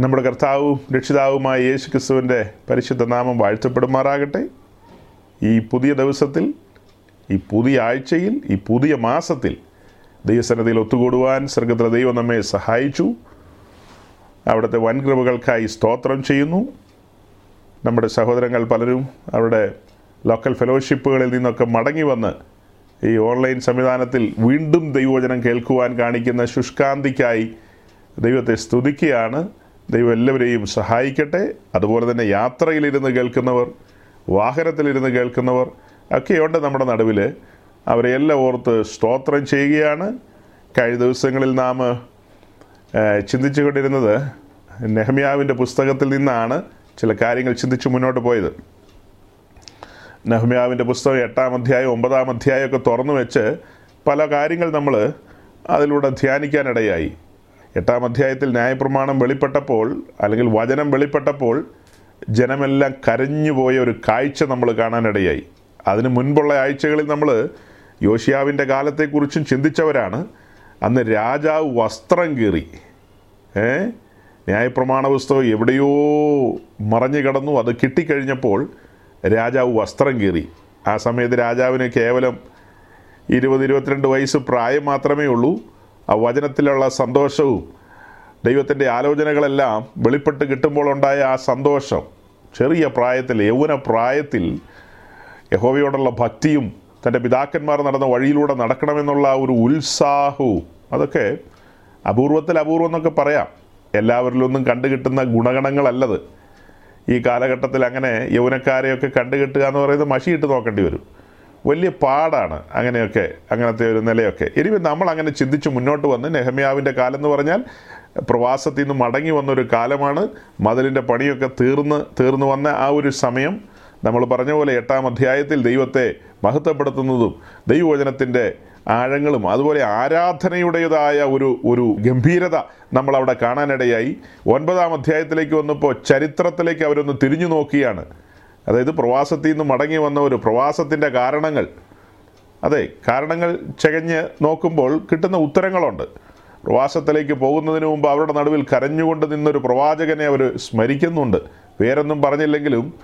നമ്മുടെ കർത്താവും രക്ഷിതാവുമായ യേശു ക്രിസ്തുവിന്റെ പരിശുദ്ധ നാമം വാഴ്ത്തപ്പെടുമാറാകട്ടെ. ഈ പുതിയ ദിവസത്തിൽ ഈ പുതിയ ആഴ്ചയിൽ ഈ പുതിയ മാസത്തിൽ ദൈവസന്നതിയിൽ ഒത്തുകൂടുവാൻ സ്വർഗത്തിലെ ദൈവം നമ്മെ സഹായിച്ചു. അവിടുത്തെ വൻകൃപകൾക്കായി സ്തോത്രം ചെയ്യുന്നു. നമ്മുടെ സഹോദരങ്ങൾ പലരും അവരുടെ ലോക്കൽ ഫെലോഷിപ്പുകളിൽ നിന്നൊക്കെ മടങ്ങി വന്ന് ഈ ഓൺലൈൻ സംവിധാനത്തിൽ വീണ്ടും ദൈവവചനം കേൾക്കുവാൻ കാണിക്കുന്ന ശുഷ്കാന്തിക്കായി ദൈവത്തെ സ്തുതിക്കുകയാണ്. ദൈവം എല്ലാവരെയും സഹായിക്കട്ടെ. അതുപോലെ തന്നെ യാത്രയിലിരുന്ന് കേൾക്കുന്നവർ വാഹനത്തിലിരുന്ന് കേൾക്കുന്നവർ ഒക്കെയുണ്ട് നമ്മുടെ നടുവിൽ. അവരെ എല്ലാം ഓർത്ത് സ്തോത്രം ചെയ്യുകയാണ്. കഴിഞ്ഞ ദിവസങ്ങളിൽ നാം ചിന്തിച്ചു കൊണ്ടിരുന്നത് നെഹ്മിയാവിന്റെ പുസ്തകത്തിൽ നിന്നാണ് ചില കാര്യങ്ങൾ ചിന്തിച്ച് മുന്നോട്ട് പോയത്. നെഹ്മിയാവിന്റെ പുസ്തകം എട്ടാം അധ്യായം ഒമ്പതാം അധ്യായമൊക്കെ തുറന്നു വെച്ച് പല കാര്യങ്ങൾ നമ്മൾ അതിലൂടെ ധ്യാനിക്കാനിടയായി. എട്ടാം അധ്യായത്തിൽ ന്യായപ്രമാണം വെളിപ്പെട്ടപ്പോൾ അല്ലെങ്കിൽ വചനം വെളിപ്പെട്ടപ്പോൾ ജനമെല്ലാം കരഞ്ഞുപോയ ഒരു കാഴ്ച നമ്മൾ കാണാനിടയായി. അതിന് മുൻപുള്ള ആഴ്ചകളിൽ നമ്മൾ യോഷിയാവിന്റെ കാലത്തെക്കുറിച്ചും ചിന്തിച്ചവരാണ്. അന്ന് രാജാവ് വസ്ത്രം കീറി. ഏ? ന്യായപ്രമാണ പുസ്തകം എവിടെയോ മറഞ്ഞു കിടന്നു. അത് കിട്ടിക്കഴിഞ്ഞപ്പോൾ രാജാവ് വസ്ത്രം കീറി. ആ സമയത്ത് രാജാവിന് കേവലം ഇരുപത് ഇരുപത്തിരണ്ട് വയസ്സ് പ്രായം മാത്രമേ ഉള്ളൂ. ആ വചനത്തിലുള്ള സന്തോഷവും ദൈവത്തിന്റെ ആലോചനകളെല്ലാം വെളിപ്പെട്ട് കിട്ടുമ്പോൾ ഉണ്ടായ ആ സന്തോഷം ചെറിയ പ്രായത്തിൽ യൗവന പ്രായത്തിൽ യഹോവയോടുള്ള ഭക്തിയും തന്റെ പിതാക്കന്മാർ നടന്ന വഴിയിലൂടെ നടക്കണമെന്നുള്ള ഒരു ഉത്സാഹവും അതൊക്കെ അപൂർവത്തിൽ അപൂർവം എന്നൊക്കെ പറയാം. എല്ലാവരിലൊന്നും കണ്ടു കിട്ടുന്ന ഗുണഗണങ്ങളല്ലത്. ഈ കാലഘട്ടത്തിൽ അങ്ങനെ യൗവനക്കാരെയൊക്കെ കണ്ടുകിട്ടുക എന്ന് പറയുന്നത് മഷിയിട്ട് നോക്കേണ്ടി വരും. വലിയ പാടാണ് അങ്ങനെയൊക്കെ അങ്ങനത്തെ ഒരു നിലയൊക്കെ. ഇനി നമ്മൾ അങ്ങനെ ചിന്തിച്ച് മുന്നോട്ട് വന്ന് നെഹമ്യാവിന്റെ കാലം എന്ന് പറഞ്ഞാൽ പ്രവാസത്തിൽ നിന്ന് മടങ്ങി വന്നൊരു കാലമാണ്. മതിലിന്റെ പണിയൊക്കെ തീർന്ന് തീർന്നു വന്ന ആ ഒരു സമയം. നമ്മൾ പറഞ്ഞ പോലെ എട്ടാം അധ്യായത്തിൽ ദൈവത്തെ മഹത്വപ്പെടുത്തുന്നതും ദൈവവചനത്തിന്റെ ആഴങ്ങളും അതുപോലെ ആരാധനയുടേതായ ഒരു ഒരു ഗംഭീരത നമ്മൾ അവിടെ കാണാനിടയായി. ഒൻപതാം അധ്യായത്തിലേക്ക് വന്നപ്പോൾ ചരിത്രത്തിലേക്ക് അവരൊന്ന് തിരിഞ്ഞു നോക്കിയാണ്. അതായത് പ്രവാസത്തിൽ നിന്ന് മടങ്ങി ഒരു പ്രവാസത്തിന്റെ കാരണങ്ങൾ. അതെ കാരണങ്ങൾ ചകഞ്ഞ് നോക്കുമ്പോൾ കിട്ടുന്ന ഉത്തരങ്ങളുണ്ട്. പ്രവാസത്തിലേക്ക് പോകുന്നതിന് മുമ്പ് അവരുടെ നടുവിൽ കരഞ്ഞുകൊണ്ട് നിന്നൊരു പ്രവാചകനെ അവർ സ്മരിക്കുന്നുണ്ട്. പേരൊന്നും പറഞ്ഞില്ലെങ്കിലും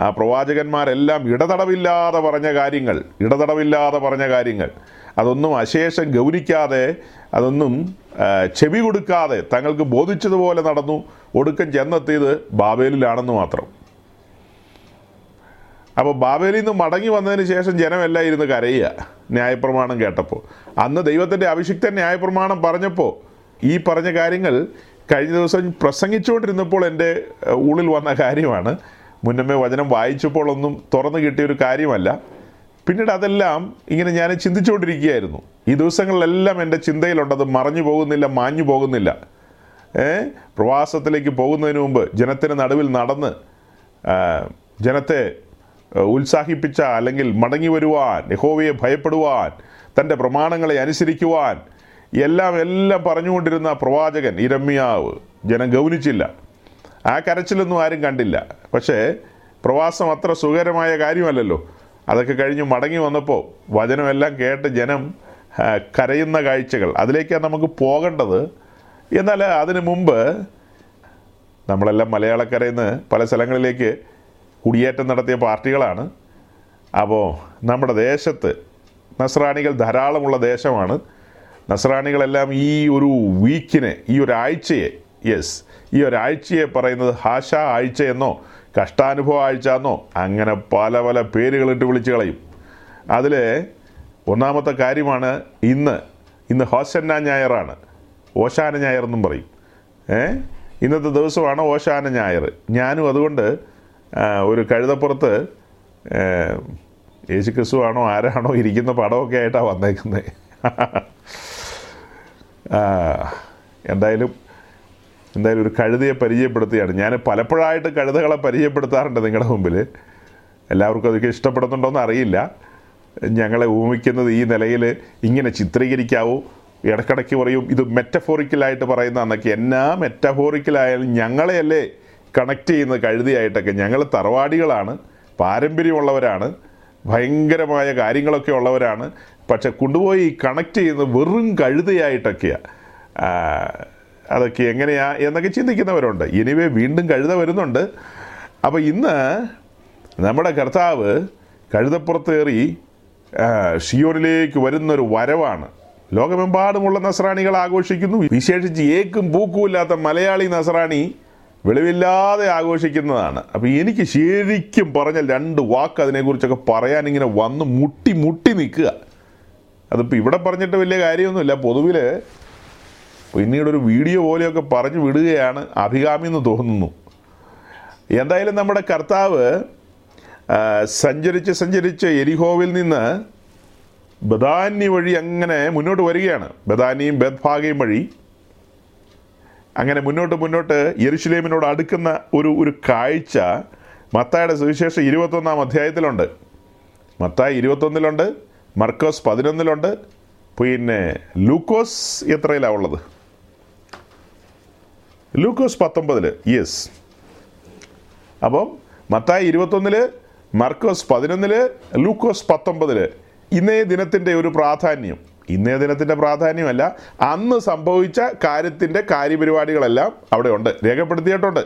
ആ പ്രവാചകന്മാരെല്ലാം ഇടതടവില്ലാതെ പറഞ്ഞ കാര്യങ്ങൾ ഇടതടവില്ലാതെ പറഞ്ഞ കാര്യങ്ങൾ. അതൊന്നും അശേഷം ഗൗനിക്കാതെ അതൊന്നും ചെവി കൊടുക്കാതെ തങ്ങൾക്ക് ബോധിച്ചതുപോലെ നടന്നു. ഒടുക്കം ചെന്നെത്തിയത് ബാബേലിലാണെന്ന് മാത്രം. അപ്പോൾ ബാബേലിൽ നിന്ന് മടങ്ങി വന്നതിന് ശേഷം ജനമെല്ലാം ഇരുന്ന് കരയുക ന്യായപ്രമാണം കേട്ടപ്പോൾ. അന്ന് ദൈവത്തിന്റെ അഭിഷിക്തൻ ന്യായപ്രമാണം പറഞ്ഞപ്പോൾ ഈ പറഞ്ഞ കാര്യങ്ങൾ കഴിഞ്ഞ ദിവസം പ്രസംഗിച്ചുകൊണ്ടിരുന്നപ്പോൾ എന്റെ ഉള്ളിൽ വന്ന കാര്യമാണ്. മുന്നമേ വചനം വായിച്ചപ്പോൾ ഒന്നും തുറന്നു കിട്ടിയ ഒരു കാര്യമല്ല. പിന്നീട് അതെല്ലാം ഇങ്ങനെ ഞാൻ ചിന്തിച്ചുകൊണ്ടിരിക്കുകയായിരുന്നു. ഈ ദിവസങ്ങളിലെല്ലാം എന്റെ ചിന്തയിലുണ്ടത് മറഞ്ഞു പോകുന്നില്ല മാഞ്ഞു പോകുന്നില്ല. പ്രവാസത്തിലേക്ക് പോകുന്നതിന് മുമ്പ് ജനത്തിന് നടുവിൽ നടന്ന് ജനത്തെ ഉത്സാഹിപ്പിച്ച അല്ലെങ്കിൽ മടങ്ങി വരുവാൻ യഹോവയെ ഭയപ്പെടുവാൻ തന്റെ പ്രമാണങ്ങളെ അനുസരിക്കുവാൻ എല്ലാം എല്ലാം പറഞ്ഞുകൊണ്ടിരുന്ന പ്രവാചകൻ ഇരമ്യാവ് ജനം ഗൗനിച്ചില്ല. ആ കരച്ചിലൊന്നും ആരും കണ്ടില്ല. പക്ഷേ പ്രവാസം അത്ര സുഖകരമായ കാര്യമല്ലല്ലോ. അതൊക്കെ കഴിഞ്ഞ് മടങ്ങി വന്നപ്പോൾ വചനമെല്ലാം കേട്ട് ജനം കരയുന്ന കാഴ്ചകൾ. അതിലേക്കാണ് നമുക്ക് പോകേണ്ടത്? എന്നാൽ അതിനു മുമ്പ് നമ്മളെല്ലാം മലയാളക്കരയിൽ നിന്ന് പല സ്ഥലങ്ങളിലേക്ക് കുടിയേറ്റം നടത്തിയ പാർട്ടികളാണ്. അപ്പോൾ നമ്മുടെ ദേശത്ത് നസ്രാണികൾ ധാരാളമുള്ള ദേശമാണ്. നസ്രാണികളെല്ലാം ഈ ഒരു വീക്കിനെ ഈ ഒരാഴ്ചയെ യെസ് ഈ ഒരാഴ്ചയെ പറയുന്നത് ഹാഷ ആഴ്ച എന്നോ കഷ്ടാനുഭവ ആഴ്ച എന്നോ അങ്ങനെ പല പല പേരുകളിട്ട് വിളിച്ചു കളയും. അതിൽ ഒന്നാമത്തെ കാര്യമാണ് ഇന്ന് ഇന്ന് ഹോസന്ന ഞായറാണ്. ഓശാന ഞായർ എന്നും പറയും. ഏ? ഇന്നത്തെ ദിവസമാണ് ഓശാന ഞായർ. ഞാനും അതുകൊണ്ട് ഒരു കഴുതപ്പുറത്ത് യേശു ക്രിസ്തു ആണോ ആരാണോ ഇരിക്കുന്ന പടമൊക്കെ ആയിട്ടാണ് വന്നേക്കുന്നത് എന്തായാലും എന്തായാലും ഒരു കഴുതയെ പരിചയപ്പെടുത്തുകയാണ് ഞാൻ പലപ്പോഴായിട്ട് കഴുതകളെ പരിചയപ്പെടുത്താറുണ്ട് നിങ്ങളുടെ മുമ്പിൽ എല്ലാവർക്കും അതൊക്കെ ഇഷ്ടപ്പെടുന്നുണ്ടോ എന്ന് അറിയില്ല. ഞങ്ങളെ ഊമിക്കുന്നത് ഈ നിലയിൽ ഇങ്ങനെ ചിത്രീകരിക്കാവൂ ഇടക്കിടയ്ക്ക് പറയും ഇത് മെറ്റഫോറിക്കലായിട്ട് പറയുന്നതെന്നൊക്കെ എന്നാ മെറ്റഫോറിക്കലായാലും ഞങ്ങളെയല്ലേ കണക്ട് ചെയ്യുന്ന കഴുതിയായിട്ടൊക്കെ ഞങ്ങൾ തറവാടികളാണ് പാരമ്പര്യമുള്ളവരാണ് ഭയങ്കരമായ കാര്യങ്ങളൊക്കെ ഉള്ളവരാണ്. പക്ഷെ കൊണ്ടുപോയി കണക്ട് ചെയ്യുന്ന വെറും കഴുതയായിട്ടൊക്കെയാണ് അതൊക്കെ എങ്ങനെയാ എന്നൊക്കെ ചിന്തിക്കുന്നവരുണ്ട്. ഇനിവേ വീണ്ടും കഴുത വരുന്നുണ്ട്. അപ്പോൾ ഇന്ന് നമ്മുടെ കർത്താവ് കഴുതപ്പുറത്തേറി ആ, ഷിയോനിലേക്ക് വരുന്നൊരു വരവാണ്. ലോകമെമ്പാടുമുള്ള നസ്രാണികൾ ആഘോഷിക്കുന്നു വിശേഷിച്ച് ഏക്കും പൂക്കുമില്ലാത്ത മലയാളി നസ്രാണി വെളിവില്ലാതെ ആഘോഷിക്കുന്നതാണ്. അപ്പോൾ എനിക്ക് ശരിക്കും പറഞ്ഞ രണ്ട് വാക്ക് അതിനെക്കുറിച്ചൊക്കെ പറയാൻ ഇങ്ങനെ വന്ന് മുട്ടി മുട്ടി നിൽക്കുക. അതിപ്പോൾ ഇവിടെ പറഞ്ഞിട്ട് വലിയ കാര്യമൊന്നുമില്ല. പൊതുവിൽ പിന്നീടൊരു വീഡിയോ പോലെയൊക്കെ പറഞ്ഞു വിടുകയാണ് അഭികാമി എന്ന് തോന്നുന്നു. എന്തായാലും നമ്മുടെ കർത്താവ് സഞ്ചരിച്ച് സഞ്ചരിച്ച് എരിഹോവിൽ നിന്ന് ബദാന്യ വഴി അങ്ങനെ മുന്നോട്ട് വരികയാണ്. ബദാനിയും ബദ്ഭാഗയും വഴി. അങ്ങനെ മുന്നോട്ട് മുന്നോട്ട് യെരുഷലേമിനോട് അടുക്കുന്ന ഒരു ഒരു കാഴ്ച മത്തായുടെ സുവിശേഷം ഇരുപത്തൊന്നാം അധ്യായത്തിലുണ്ട്. മത്തായി ഇരുപത്തൊന്നിലുണ്ട് മർക്കോസ് പതിനൊന്നിലുണ്ട് പിന്നെ ലൂക്കോസ് എത്രയിലാണ് ഉള്ളത്? ലൂക്കോസ് പത്തൊമ്പതിൽ യെസ് അപ്പം മത്തായി ഇരുപത്തൊന്നിൽ മർക്കോസ് പതിനൊന്നിൽ ലൂക്കോസ് പത്തൊമ്പതിൽ ഇന്നേ ദിനത്തിന്റെ ഒരു പ്രാധാന്യം. ഇന്നേ ദിനത്തിന്റെ പ്രാധാന്യമല്ല അന്ന് സംഭവിച്ച കാര്യത്തിന്റെ കാര്യപരിപാടികളെല്ലാം അവിടെ ഉണ്ട് രേഖപ്പെടുത്തിയിട്ടുണ്ട്.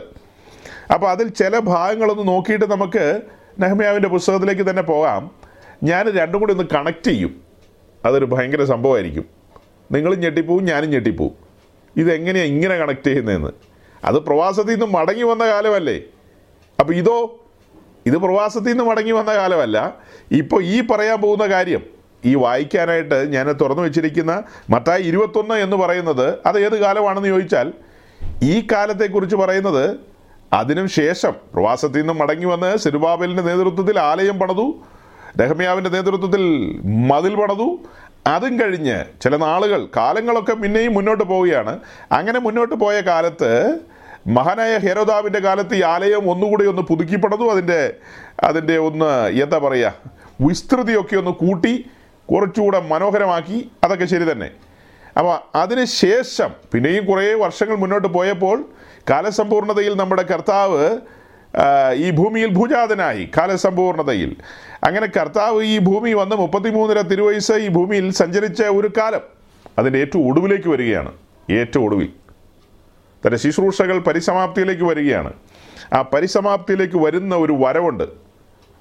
അപ്പോൾ അതിൽ ചില ഭാഗങ്ങളൊന്ന് നോക്കിയിട്ട് നമുക്ക് നെഹ്മിയാവിന്റെ പുസ്തകത്തിലേക്ക് തന്നെ പോകാം. ഞാൻ രണ്ടും കൂടി ഒന്ന് കണക്ട് ചെയ്യും. അതൊരു ഭയങ്കര സംഭവമായിരിക്കും. നിങ്ങളും ഞെട്ടിപ്പോവും ഞാനും ഞെട്ടിപ്പോവും. ഇതെങ്ങനെയാണ് ഇങ്ങനെ കണക്ട് ചെയ്യുന്നതെന്ന്? അത് പ്രവാസത്തിൽ നിന്ന് മടങ്ങി വന്ന കാലമല്ലേ? അപ്പോൾ ഇതോ ഇത് പ്രവാസത്തിൽ നിന്ന് മടങ്ങി വന്ന കാലമല്ല. ഇപ്പോൾ ഈ പറയാൻ പോകുന്ന കാര്യം ഈ വായിക്കാനായിട്ട് ഞാൻ തുറന്നു വെച്ചിരിക്കുന്ന മത്തായി ഇരുപത്തൊന്ന് എന്ന് പറയുന്നത് അത് ഏത് കാലമാണെന്ന് ചോദിച്ചാൽ ഈ കാലത്തെക്കുറിച്ച് പറയുന്നത് അതിനും ശേഷം പ്രവാസത്തിൽ നിന്നും മടങ്ങി വന്ന് സിരുബാബലിന്റെ നേതൃത്വത്തിൽ ആലയം പണതു രഹമ്യാവിന്റെ നേതൃത്വത്തിൽ മതിൽ പണതു. അതും കഴിഞ്ഞ് ചില നാളുകൾ കാലങ്ങളൊക്കെ പിന്നെയും മുന്നോട്ട് പോവുകയാണ്. അങ്ങനെ മുന്നോട്ട് പോയ കാലത്ത് മഹാനായ ഹെരോദാവിന്റെ കാലത്ത് ഈ ആലയം ഒന്നുകൂടി ഒന്ന് പുതുക്കി പണിതു അതിന്റെ അതിന്റെ ഒന്ന് എന്താ പറയുക വിസ്തൃതിയൊക്കെ ഒന്ന് കൂട്ടി കുറച്ചുകൂടെ മനോഹരമാക്കി അതൊക്കെ ശരി തന്നെ. അപ്പോൾ അതിന് ശേഷം പിന്നെയും കുറേ വർഷങ്ങൾ മുന്നോട്ട് പോയപ്പോൾ കാലസമ്പൂർണതയിൽ നമ്മുടെ കർത്താവ് ഈ ഭൂമിയിൽ ഭൂജാതനായി കാലസമ്പൂർണതയിൽ. അങ്ങനെ കർത്താവ് ഈ ഭൂമി വന്ന് മുപ്പത്തിമൂന്നര തിരുവയസ്സ് ഈ ഭൂമിയിൽ സഞ്ചരിച്ച ഒരു കാലം. അതിന്റെ ഏറ്റവും ഒടുവിലേക്ക് വരികയാണ്. ഏറ്റവും ഒടുവിൽ. തന്റെ ശുശ്രൂഷകൾ പരിസമാപ്തിയിലേക്ക് വരികയാണ്. ആ പരിസമാപ്തിയിലേക്ക് വരുന്ന ഒരു വരവുണ്ട്.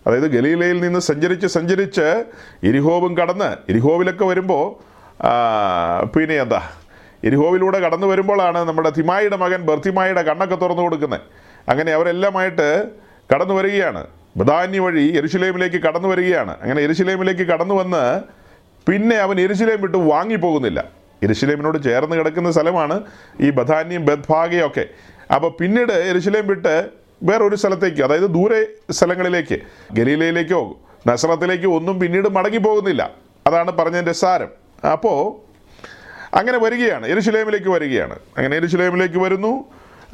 അതായത് ഗലീലയിൽ നിന്ന് സഞ്ചരിച്ച് സഞ്ചരിച്ച് ഇരിഹോവും കടന്ന് എരിഹോവിലൊക്കെ വരുമ്പോൾ പിന്നെ എന്താ ഇരിഹോവിലൂടെ കടന്നു വരുമ്പോഴാണ് നമ്മുടെ തിമായിയുടെ മകൻ ബർത്തിമായിയുടെ കണ്ണൊക്കെ തുറന്നു കൊടുക്കുന്നത്. അങ്ങനെ അവരെല്ലാമായിട്ട് കടന്നു വരികയാണ്. ബദാന്യ വഴി എരുശിലേമിലേക്ക് കടന്നു വരികയാണ്. അങ്ങനെ എരുശിലേമിലേക്ക് കടന്നു വന്ന് പിന്നെ അവൻ എരുശിലേം വിട്ട് വാങ്ങിപ്പോകുന്നില്ല. എരുശിലേമിനോട് ചേർന്ന് കിടക്കുന്ന സ്ഥലമാണ് ഈ ബദാന്യം ബദ്ഭാഗയൊക്കെ. അപ്പോൾ പിന്നീട് എരുശിലേം വിട്ട് വേറൊരു സ്ഥലത്തേക്ക് അതായത് ദൂരെ സ്ഥലങ്ങളിലേക്ക് ഗലീലയിലേക്കോ നസ്രത്തിലേക്കോ ഒന്നും പിന്നീട് മടങ്ങി പോകുന്നില്ല. അതാണ് പറഞ്ഞതിന്റെ സാരം. അപ്പോൾ അങ്ങനെ വരികയാണ്. എരുശിലേമിലേക്ക് വരികയാണ്. അങ്ങനെ എരുശിലേമിലേക്ക് വരുന്നു.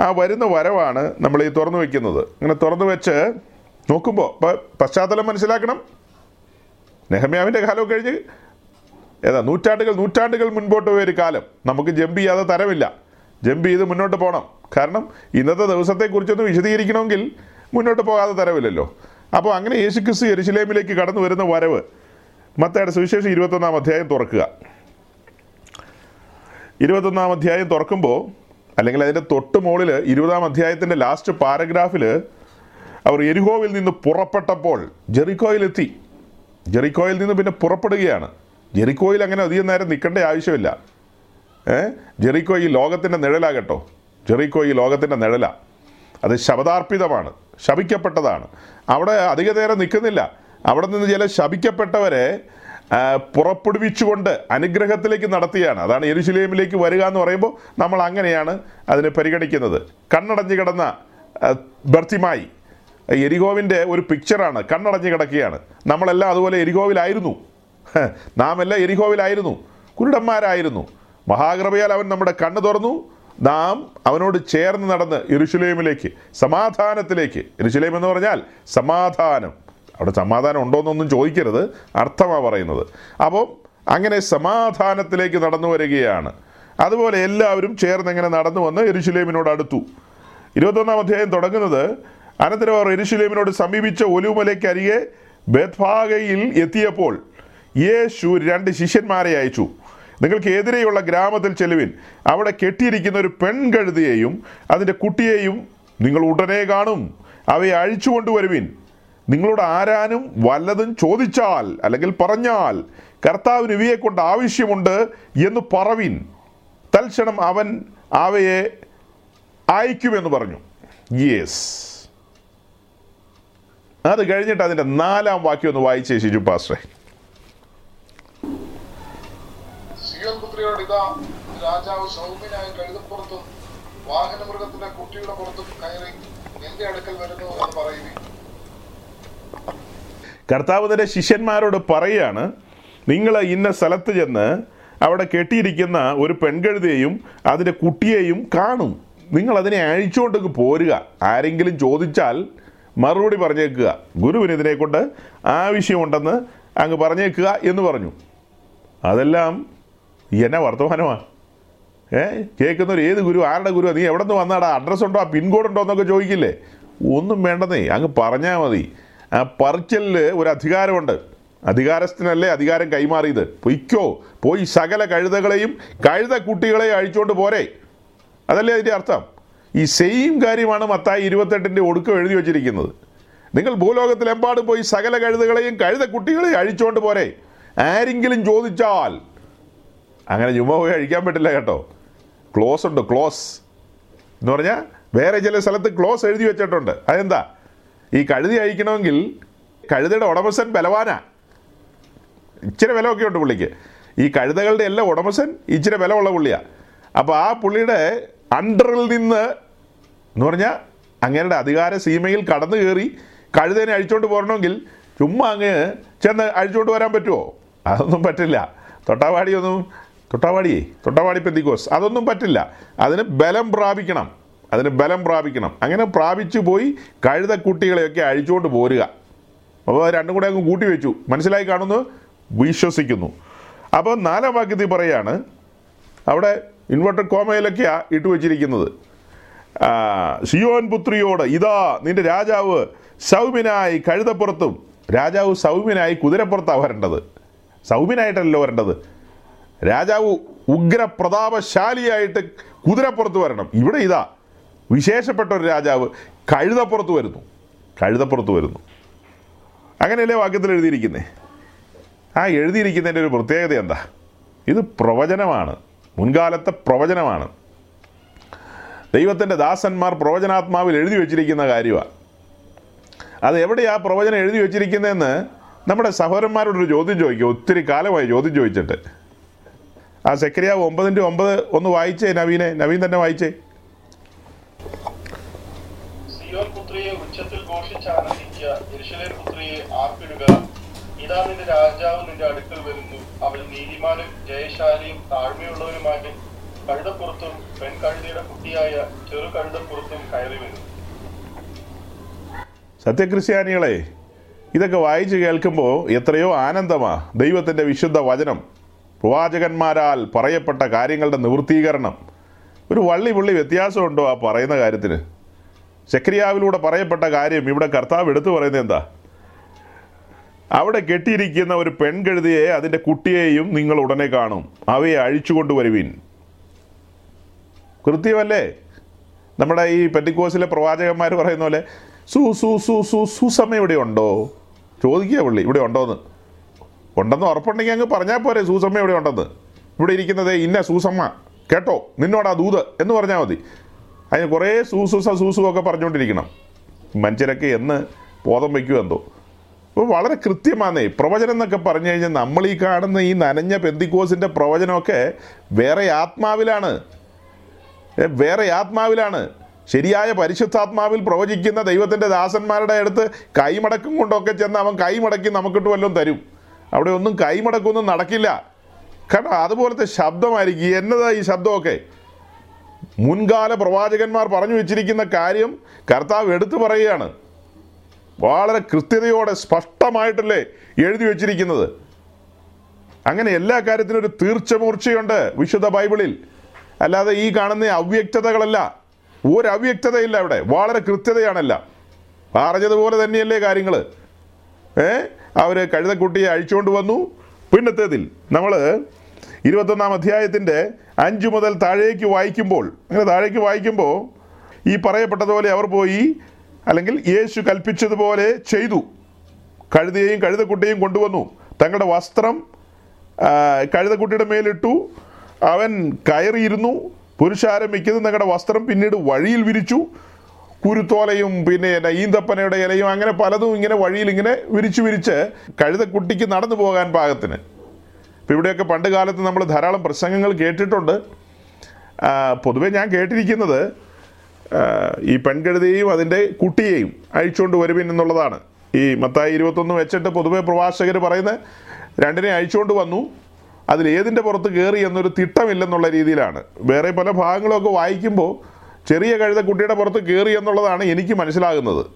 ആ വരുന്ന വരവാണ് നമ്മൾ ഈ തുറന്നു വെക്കുന്നത്. അങ്ങനെ തുറന്നു വെച്ച് നോക്കുമ്പോൾ ഇപ്പം പശ്ചാത്തലം മനസ്സിലാക്കണം. നെഹമ്യാവിന്റെ കാലം കഴിഞ്ഞ് ഏതാ നൂറ്റാണ്ടുകൾ നൂറ്റാണ്ടുകൾ മുൻപോട്ട് പോയൊരു കാലം. നമുക്ക് ജമ്പ് ചെയ്യാതെ തരമില്ല. ജമ്പ് ചെയ്ത് മുന്നോട്ട് പോകണം. കാരണം ഇന്നത്തെ ദിവസത്തെക്കുറിച്ചൊന്ന് വിശദീകരിക്കണമെങ്കിൽ മുന്നോട്ട് പോകാതെ തരവില്ലല്ലോ. അപ്പോൾ അങ്ങനെ യേശു ക്രിസ്തു എരിശിലേമിലേക്ക് കടന്നു വരുന്ന വരവ് മത്തയുടെ സുവിശേഷം ഇരുപത്തൊന്നാം അധ്യായം തുറക്കുക. ഇരുപത്തൊന്നാം അധ്യായം തുറക്കുമ്പോൾ അല്ലെങ്കിൽ അതിന്റെ തൊട്ട് മുകളിൽ ഇരുപതാം അധ്യായത്തിന്റെ ലാസ്റ്റ് പാരഗ്രാഫിൽ അവർ എരിഹോവിൽ നിന്ന് പുറപ്പെട്ടപ്പോൾ ജെറിക്കോയിലെത്തി. ജെറിക്കോയിൽ നിന്ന് പിന്നെ പുറപ്പെടുകയാണ്. ജെറിക്കോയിൽ അങ്ങനെ അധികം നേരം നിൽക്കേണ്ട ആവശ്യമില്ല. ജെറിക്കോ ഈ ലോകത്തിന്റെ നിഴലാകട്ടോ. ജെറിക്കോ ഈ ലോകത്തിന്റെ നിഴല. അത് ശബദാർപ്പിതമാണ് ശപിക്കപ്പെട്ടതാണ് അവിടെ അധിക നേരം നിൽക്കുന്നില്ല. അവിടെ നിന്ന് ചില ശപിക്കപ്പെട്ടവരെ പുറപ്പെടുവിച്ചുകൊണ്ട് അനുഗ്രഹത്തിലേക്ക് നടത്തിയാണ്. അതാണ് എരുശിലേമിലേക്ക് വരിക എന്ന് പറയുമ്പോൾ നമ്മൾ അങ്ങനെയാണ് അതിനെ പരിഗണിക്കുന്നത്. കണ്ണടഞ്ഞു കിടന്ന ഭർത്തിമായി എരിഗോവിന്റെ ഒരു പിക്ചറാണ് കണ്ണടഞ്ഞു കിടക്കുകയാണ്. നമ്മളെല്ലാം അതുപോലെ എരിഗോവിലായിരുന്നു. നാമെല്ലാം എരിഗോവിലായിരുന്നു. കുരുടന്മാരായിരുന്നു. മഹാകൃപയാൽ അവൻ നമ്മുടെ കണ്ണ് തുറന്നു. നാം അവനോട് ചേർന്ന് നടന്ന് ഇരുഷുലേമിലേക്ക് സമാധാനത്തിലേക്ക്. ഇരുഷുലേം എന്ന് പറഞ്ഞാൽ സമാധാനം. അവിടെ സമാധാനം ഉണ്ടോയെന്നൊന്നും ചോദിക്കരുത്. അർത്ഥമാണ് പറയുന്നത്. അപ്പം അങ്ങനെ സമാധാനത്തിലേക്ക് നടന്നു വരികയാണ്. അതുപോലെ എല്ലാവരും ചേർന്ന് ഇങ്ങനെ നടന്നു വന്ന് എരുശുലേമിനോട് അടുത്തു. ഇരുപത്തൊന്നാം അധ്യായം തുടങ്ങുന്നത് അനന്തരം അവർ എരുശുലേമിനോട് സമീപിച്ച ഒലുമലയ്ക്ക് അരികെ ബേത്ഭാഗയിൽ എത്തിയപ്പോൾ യേശു രണ്ട് ശിഷ്യന്മാരെ അയച്ചു. നിങ്ങൾക്ക് എതിരെയുള്ള ഗ്രാമത്തിൽ ചെല്ലുവിൻ അവിടെ കെട്ടിയിരിക്കുന്ന ഒരു പെൺകഴുതിയെയും അതിന്റെ കുട്ടിയെയും നിങ്ങൾ ഉടനെ കാണും. അവയെ അഴിച്ചു കൊണ്ടുവരുവിൻ. നിങ്ങളോട് ആരാനും വല്ലതും ചോദിച്ചാൽ അല്ലെങ്കിൽ പറഞ്ഞാൽ കർത്താവിന് ഇവയെ കൊണ്ട് ആവശ്യമുണ്ട് എന്ന് പറവിൻ. തൽക്ഷണം അവൻ അവയെ അയക്കുമെന്ന് പറഞ്ഞു. യെസ് അത് കഴിഞ്ഞിട്ട് അതിന്റെ നാലാം വാക്യം ഒന്ന് വായിച്ചേ ശിജു പാസ്റ്ററെ. പുത്രിയോട് ഇതാ രാജാവ് സൗമ്യനായി കഴുതപ്പുറത്തും വാഹനമൃഗത്തിന്റെ കുട്ടിയുടെ പുറത്തും കയറി എന്റെ അടുക്കൽ വരുന്നു എന്ന് പറയുന്നു കർത്താവ് തന്റെ ശിഷ്യന്മാരോട് പറയാണ് നിങ്ങൾ ഇന്ന സ്ഥലത്ത് ചെന്ന് അവിടെ കെട്ടിയിരിക്കുന്ന ഒരു പെൺകഴുതയെയും അതിന്റെ കുട്ടിയെയും കാണും. നിങ്ങൾ അതിനെ അഴിച്ചുകൊണ്ട് പോരുക. ആരെങ്കിലും ചോദിച്ചാൽ മറുപടി പറഞ്ഞേക്കുക. ഗുരുവിന് ഇതിനെക്കൊണ്ട് ആവശ്യമുണ്ടെന്ന് അങ്ങ് പറഞ്ഞേക്കുക എന്ന് പറഞ്ഞു. അതെല്ലാം എന്നാ വർത്തമാനമാണ് ഏ? കേൾക്കുന്നവർ ഏത് ഗുരു ആരുടെ ഗുരു? നീ എവിടെ നിന്ന് വന്നാടാ? അഡ്രസ് ഉണ്ടോ? ആ പിൻകോഡ് ഉണ്ടോ എന്നൊക്കെ ചോദിക്കില്ലേ? ഒന്നും വേണ്ടെന്നേ. അങ്ങ് പറഞ്ഞാൽ മതി. ആ പറിച്ചലിൽ ഒരു അധികാരമുണ്ട്. അധികാരസ്ഥനല്ലേ അധികാരം കൈമാറിയത്? പൊയ്ക്കോ. പോയി സകല കഴുതകളെയും കഴുത കുട്ടികളെയും അഴിച്ചുകൊണ്ട് പോരെ. അതല്ലേ അതിന്റെ അർത്ഥം? ഈ സെയിം കാര്യമാണ് മത്തായി ഇരുപത്തെട്ടിന്റെ ഒടുക്കം എഴുതി വച്ചിരിക്കുന്നത്. നിങ്ങൾ ഭൂലോകത്തിലെമ്പാടും പോയി സകല കഴുതകളെയും കഴുത കുട്ടികളെയും അഴിച്ചുകൊണ്ട് പോരെ. ആരെങ്കിലും ചോദിച്ചാൽ അങ്ങനെ ജുമ പോയി അഴിക്കാൻ പറ്റില്ല കേട്ടോ. ക്ലോസ് ഉണ്ട് ക്ലോസ് എന്ന് പറഞ്ഞാൽ വേറെ ചില സ്ഥലത്ത് ക്ലോസ് എഴുതി വെച്ചിട്ടുണ്ട്. അതെന്താ? ഈ കഴുതി അയക്കണമെങ്കിൽ കഴുതയുടെ ഉടമസ്ഥൻ ബലവാനാ. ഇച്ചിരി ബലമൊക്കെ ഉണ്ട് പുള്ളിക്ക്. ഈ കഴുതകളുടെ എല്ലാ ഉടമസ്ഥൻ ഇച്ചിരി ബലമുള്ള പുള്ളിയാ. അപ്പോൾ ആ പുള്ളിയുടെ അണ്ടറിൽ നിന്ന് എന്ന് പറഞ്ഞാൽ അങ്ങേരുടെ അധികാര സീമയിൽ കടന്നു കയറി കഴുതേനെ അഴിച്ചോണ്ട് പോരണമെങ്കിൽ ചുമ്മാ അങ്ങ് ചെന്ന് അഴിച്ചോണ്ട് വരാൻ പറ്റുമോ അതൊന്നും പറ്റില്ല. തൊട്ടാവാടിയൊന്നും തൊട്ടാവാടിയേ തൊട്ടാവാടി പെന്തിക്കോസ് അതൊന്നും പറ്റില്ല. അതിന് ബലം പ്രാപിക്കണം. അതിന് ബലം പ്രാപിക്കണം. അങ്ങനെ പ്രാപിച്ചു പോയി കഴുതക്കുട്ടികളെയൊക്കെ അഴിച്ചുകൊണ്ട് പോരുക. അപ്പോൾ രണ്ടും കൂടെ അങ്ങ് കൂട്ടി വെച്ചു. മനസ്സിലായി കാണുന്നു? വിശ്വസിക്കുന്നു. അപ്പോൾ നാലാം വാക്യത്തിൽ പറയാണ് അവിടെ ഇൻവെർട്ടർ കോമയിലൊക്കെയാണ് ഇട്ട് വെച്ചിരിക്കുന്നത്. സിയോൻ പുത്രിയോട് ഇതാ നിന്റെ രാജാവ് സൗമ്യനായി കഴുതപ്പുറത്തും രാജാവ് സൗമ്യനായി കുതിരപ്പുറത്താണ് വരേണ്ടത്. സൗമ്യനായിട്ടല്ലോ വരേണ്ടത്. രാജാവ് ഉഗ്രപ്രതാപശാലിയായിട്ട് കുതിരപ്പുറത്ത് വരണം. ഇവിടെ ഇതാ വിശേഷപ്പെട്ട ഒരു രാജാവ് കഴുതപ്പുറത്ത് വരുന്നു. കഴുതപ്പുറത്ത് വരുന്നു. അങ്ങനെയല്ലേ വാക്യത്തിൽ എഴുതിയിരിക്കുന്നേ? ആ എഴുതിയിരിക്കുന്നതിന്റെ ഒരു പ്രത്യേകത എന്താ? ഇത് പ്രവചനമാണ്. മുൻകാലത്തെ പ്രവചനമാണ്. ദൈവത്തിന്റെ ദാസന്മാർ പ്രവചനാത്മാവിൽ എഴുതി വച്ചിരിക്കുന്ന കാര്യമാണ് അത് എവിടെയാ പ്രവചനം എഴുതി വച്ചിരിക്കുന്നതെന്ന് നമ്മുടെ സഹോദരന്മാരോടൊരു ചോദ്യം ചോദിക്കുക. ഒത്തിരി കാലമായി ചോദ്യം ചോദിച്ചിട്ട്. ആ സെക്രിയാവ് ഒമ്പതിന്റെ ഒമ്പത് ഒന്ന് വായിച്ചേ നവീനെ. നവീൻ തന്നെ വായിച്ചേ. ഇതാ നിന്റെ രാജാവ് നിന്റെ അടുക്കൽ വരുന്നു. അവൾ നീതിമാനും ജയശാലിയും താഴ്മയുള്ളവരുമായി കഴുതപ്പുറത്തും പെൺകഴുതയുടെ കുട്ടിയായ ചെറു കഴുതപ്പുറത്തും കയറി വരും സത്യക്രിസ്ത്യാനികളെ ഇതൊക്കെ വായിച്ചു കേൾക്കുമ്പോൾ എത്രയോ ആനന്ദമാ ദൈവത്തിന്റെ വിശുദ്ധ വചനം. പ്രവാചകന്മാരാൽ പറയപ്പെട്ട കാര്യങ്ങളുടെ നിവൃത്തീകരണം. ഒരു വള്ളി പുള്ളി വ്യത്യാസമുണ്ടോ ആ പറയുന്ന കാര്യത്തിന്? ശക്രിയാവിലൂടെ പറയപ്പെട്ട കാര്യം ഇവിടെ കർത്താവ് എടുത്തു പറയുന്നത് എന്താ? അവിടെ കെട്ടിയിരിക്കുന്ന ഒരു പെൺകഴുതിയെ അതിന്റെ കുട്ടിയെയും നിങ്ങൾ ഉടനെ കാണും. അവയെ അഴിച്ചുകൊണ്ടുവരുവിൻ. കൃത്യമല്ലേ? നമ്മുടെ ഈ പെറ്റിക്കോസിലെ പ്രവാചകന്മാർ പറയുന്ന പോലെ സു സു സു സു സുസമ ഇവിടെ ഉണ്ടോ? ചോദിക്കുക പുള്ളി ഇവിടെ ഉണ്ടോന്ന്. ഉണ്ടെന്ന് ഉറപ്പുണ്ടെങ്കിൽ അങ്ങ് പറഞ്ഞാൽ പോരെ സൂസമ്മ എവിടെ ഉണ്ടെന്ന്? ഇവിടെ ഇരിക്കുന്നത് ഇന്ന സൂസമ്മ. കേട്ടോ? നിന്നോടാ ദൂത് എന്ന് പറഞ്ഞാൽ മതി. അതിന് കുറേ സൂസൂസ സൂസു ഒക്കെ പറഞ്ഞുകൊണ്ടിരിക്കണം. മനുഷ്യരൊക്കെ എന്ന് ബോധം വയ്ക്കുക എന്തോ? അപ്പോൾ വളരെ കൃത്യമാന്നേ പ്രവചനം എന്നൊക്കെ പറഞ്ഞു കഴിഞ്ഞാൽ നമ്മൾ ഈ കാണുന്ന ഈ നനഞ്ഞ പെന്തിക്കോസിന്റെ പ്രവചനമൊക്കെ വേറെ ആത്മാവിലാണ്. വേറെ ആത്മാവിലാണ്. ശരിയായ പരിശുദ്ധാത്മാവിൽ പ്രവചിക്കുന്ന ദൈവത്തിന്റെ ദാസന്മാരുടെ അടുത്ത് കൈമടക്കും കൊണ്ടൊക്കെ ചെന്ന് അവൻ കൈമടക്കി നമുക്കിട്ട് വല്ലതും തരും. അവിടെ ഒന്നും കൈമടക്കൊന്നും നടക്കില്ല. കാരണം അതുപോലത്തെ ശബ്ദമായിരിക്കും. എന്നതാ ഈ ശബ്ദമൊക്കെ? മുൻകാല പ്രവാചകന്മാർ പറഞ്ഞു വെച്ചിരിക്കുന്ന കാര്യം കർത്താവ് എടുത്തു പറയുകയാണ്. വളരെ കൃത്യതയോടെ സ്പഷ്ടമായിട്ടല്ലേ എഴുതി വെച്ചിരിക്കുന്നത്. അങ്ങനെ എല്ലാ കാര്യത്തിനും ഒരു തീർച്ചമൂർച്ചയുണ്ട് വിശുദ്ധ ബൈബിളിൽ. അല്ലാതെ ഈ കാണുന്ന അവ്യക്തതകളല്ല. ഒരു അവ്യക്തതയില്ല അവിടെ. വളരെ കൃത്യതയാണല്ല. പറഞ്ഞതുപോലെ തന്നെയല്ലേ കാര്യങ്ങൾ ഏ? അവർ കഴുതക്കുട്ടിയെ അഴിച്ചുകൊണ്ട് വന്നു. പിന്നത്തേതിൽ നമ്മൾ ഇരുപത്തൊന്നാം അധ്യായത്തിന്റെ അഞ്ച് മുതൽ താഴേക്ക് വായിക്കുമ്പോൾ അങ്ങനെ താഴേക്ക് വായിക്കുമ്പോൾ ഈ പറയപ്പെട്ടതുപോലെ അവർ പോയി അല്ലെങ്കിൽ യേശു കൽപ്പിച്ചതുപോലെ ചെയ്തു. കഴുതയെയും കഴുതക്കുട്ടിയെയും കൊണ്ടുവന്നു. തങ്ങളുടെ വസ്ത്രം കഴുതക്കുട്ടിയുടെ മേലിട്ടു. അവൻ കയറിയിരുന്നു. പുരുഷാരം മിക്കതും തങ്ങളുടെ വസ്ത്രം പിന്നീട് വഴിയിൽ വിരിച്ചു. കുരുത്തോലയും പിന്നെ എന്റെ ഈന്തപ്പനയുടെ ഇലയും അങ്ങനെ പലതും ഇങ്ങനെ വഴിയിൽ ഇങ്ങനെ വിരിച്ചു വിരിച്ച് കഴുതക്കുട്ടിക്ക് നടന്നു പോകാൻ പാകത്തിന്. ഇപ്പം ഇവിടെയൊക്കെ പണ്ട് കാലത്ത് നമ്മൾ ധാരാളം പ്രസംഗങ്ങൾ കേട്ടിട്ടുണ്ട്. പൊതുവേ ഞാൻ കേട്ടിരിക്കുന്നത് ഈ പെൺകഴുതയെയും അതിന്റെ കുട്ടിയെയും അഴിച്ചുകൊണ്ട് വരുവിൻ എന്നുള്ളതാണ്. ഈ മത്തായി ഇരുപത്തൊന്ന് വെച്ചിട്ട് പൊതുവേ പ്രഭാഷകർ പറയുന്ന രണ്ടിനെ അഴിച്ചുകൊണ്ട് വന്നു അതിൽ ഏതിന്റെ പുറത്ത് കയറി എന്നൊരു തിട്ടമില്ലെന്നുള്ള രീതിയിലാണ്. വേറെ പല ഭാഗങ്ങളൊക്കെ വായിക്കുമ്പോൾ ചെറിയ കഴുത കുട്ടിയുടെ പുറത്ത് കയറി എന്നുള്ളതാണ് എനിക്ക് മനസ്സിലാകുന്നത്.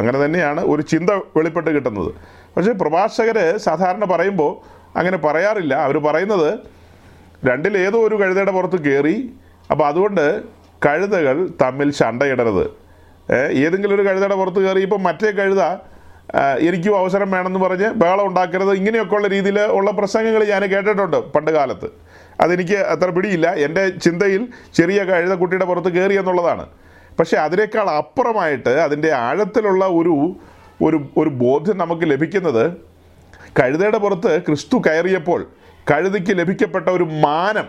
അങ്ങനെ തന്നെയാണ് ഒരു ചിന്ത വെളിപ്പെട്ട് കിട്ടുന്നത്. പക്ഷേ പ്രഭാഷകർ സാധാരണ പറയുമ്പോൾ അങ്ങനെ പറയാറില്ല. അവർ പറയുന്നത് രണ്ടിൽ ഏതോ ഒരു കഴുതയുടെ പുറത്ത് കയറി അപ്പോൾ അതുകൊണ്ട് കഴുതകൾ തമ്മിൽ ശണ്ടയിടരുത്. ഏതെങ്കിലും ഒരു കഴുതയുടെ പുറത്ത് കയറി ഇപ്പം മറ്റേ കഴുത എനിക്കും അവസരം വേണമെന്ന് പറഞ്ഞ് ബഹളം ഉണ്ടാക്കരുത്. ഇങ്ങനെയൊക്കെയുള്ള രീതിയിൽ ഉള്ള പ്രസംഗങ്ങൾ ഞാൻ കേട്ടിട്ടുണ്ട് പണ്ട് കാലത്ത്. അതെനിക്ക് അത്ര പിടിയില്ല. എന്റെ ചിന്തയിൽ ചെറിയ കഴുത കുട്ടിയുടെ പുറത്ത് കയറി എന്നുള്ളതാണ്. പക്ഷേ അതിനേക്കാൾ അപ്പുറമായിട്ട് അതിന്റെ ആഴത്തിലുള്ള ഒരു ഒരു ഒരു ബോധ്യം നമുക്ക് ലഭിക്കുന്നത് കഴുതയുടെ പുറത്ത് ക്രിസ്തു കയറിയപ്പോൾ കഴുതയ്ക്ക് ലഭിക്കപ്പെട്ട ഒരു മാനം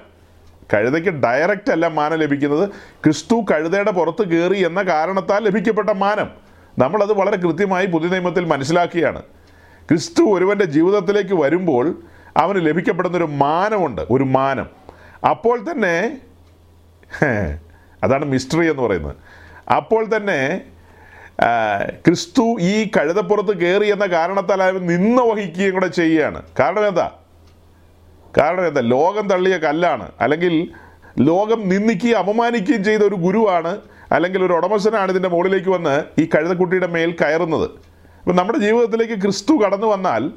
കഴുതയ്ക്ക് ഡയറക്റ്റ് അല്ല മാനം ലഭിക്കുന്നത് ക്രിസ്തു കഴുതയുടെ പുറത്ത് കയറി എന്ന കാരണത്താൽ ലഭിക്കപ്പെട്ട മാനം. നമ്മളത് വളരെ കൃത്യമായി പുതിയ നിയമത്തിൽ മനസ്സിലാക്കുകയാണ് ക്രിസ്തു ഒരുവന്റെ ജീവിതത്തിലേക്ക് വരുമ്പോൾ അവന് ലഭിക്കപ്പെടുന്ന ഒരു മാനമുണ്ട് ഒരു മാനം. അപ്പോൾ തന്നെ അതാണ് മിസ്റ്ററി എന്ന് പറയുന്നത്. അപ്പോൾ തന്നെ ക്രിസ്തു ഈ കഴുതപ്പുറത്ത് കയറി എന്ന കാരണത്താൽ അവൻ നിന്ന് വഹിക്കുകയും കൂടെ ചെയ്യുകയാണ്. കാരണം എന്താ? കാരണം എന്താ? ലോകം തള്ളിയ കല്ലാണ്. അല്ലെങ്കിൽ ലോകം നിന്ദിക്കുകയും അപമാനിക്കുകയും ചെയ്ത ഒരു ഗുരുവാണ് അല്ലെങ്കിൽ ഒരു ഉടമസ്ഥനാണ് ഇതിന്റെ മുകളിലേക്ക് വന്ന് ഈ കഴുതക്കുട്ടിയുടെ മേൽ കയറുന്നത്. അപ്പം നമ്മുടെ ജീവിതത്തിലേക്ക് ക്രിസ്തു കടന്നു വന്നാൽ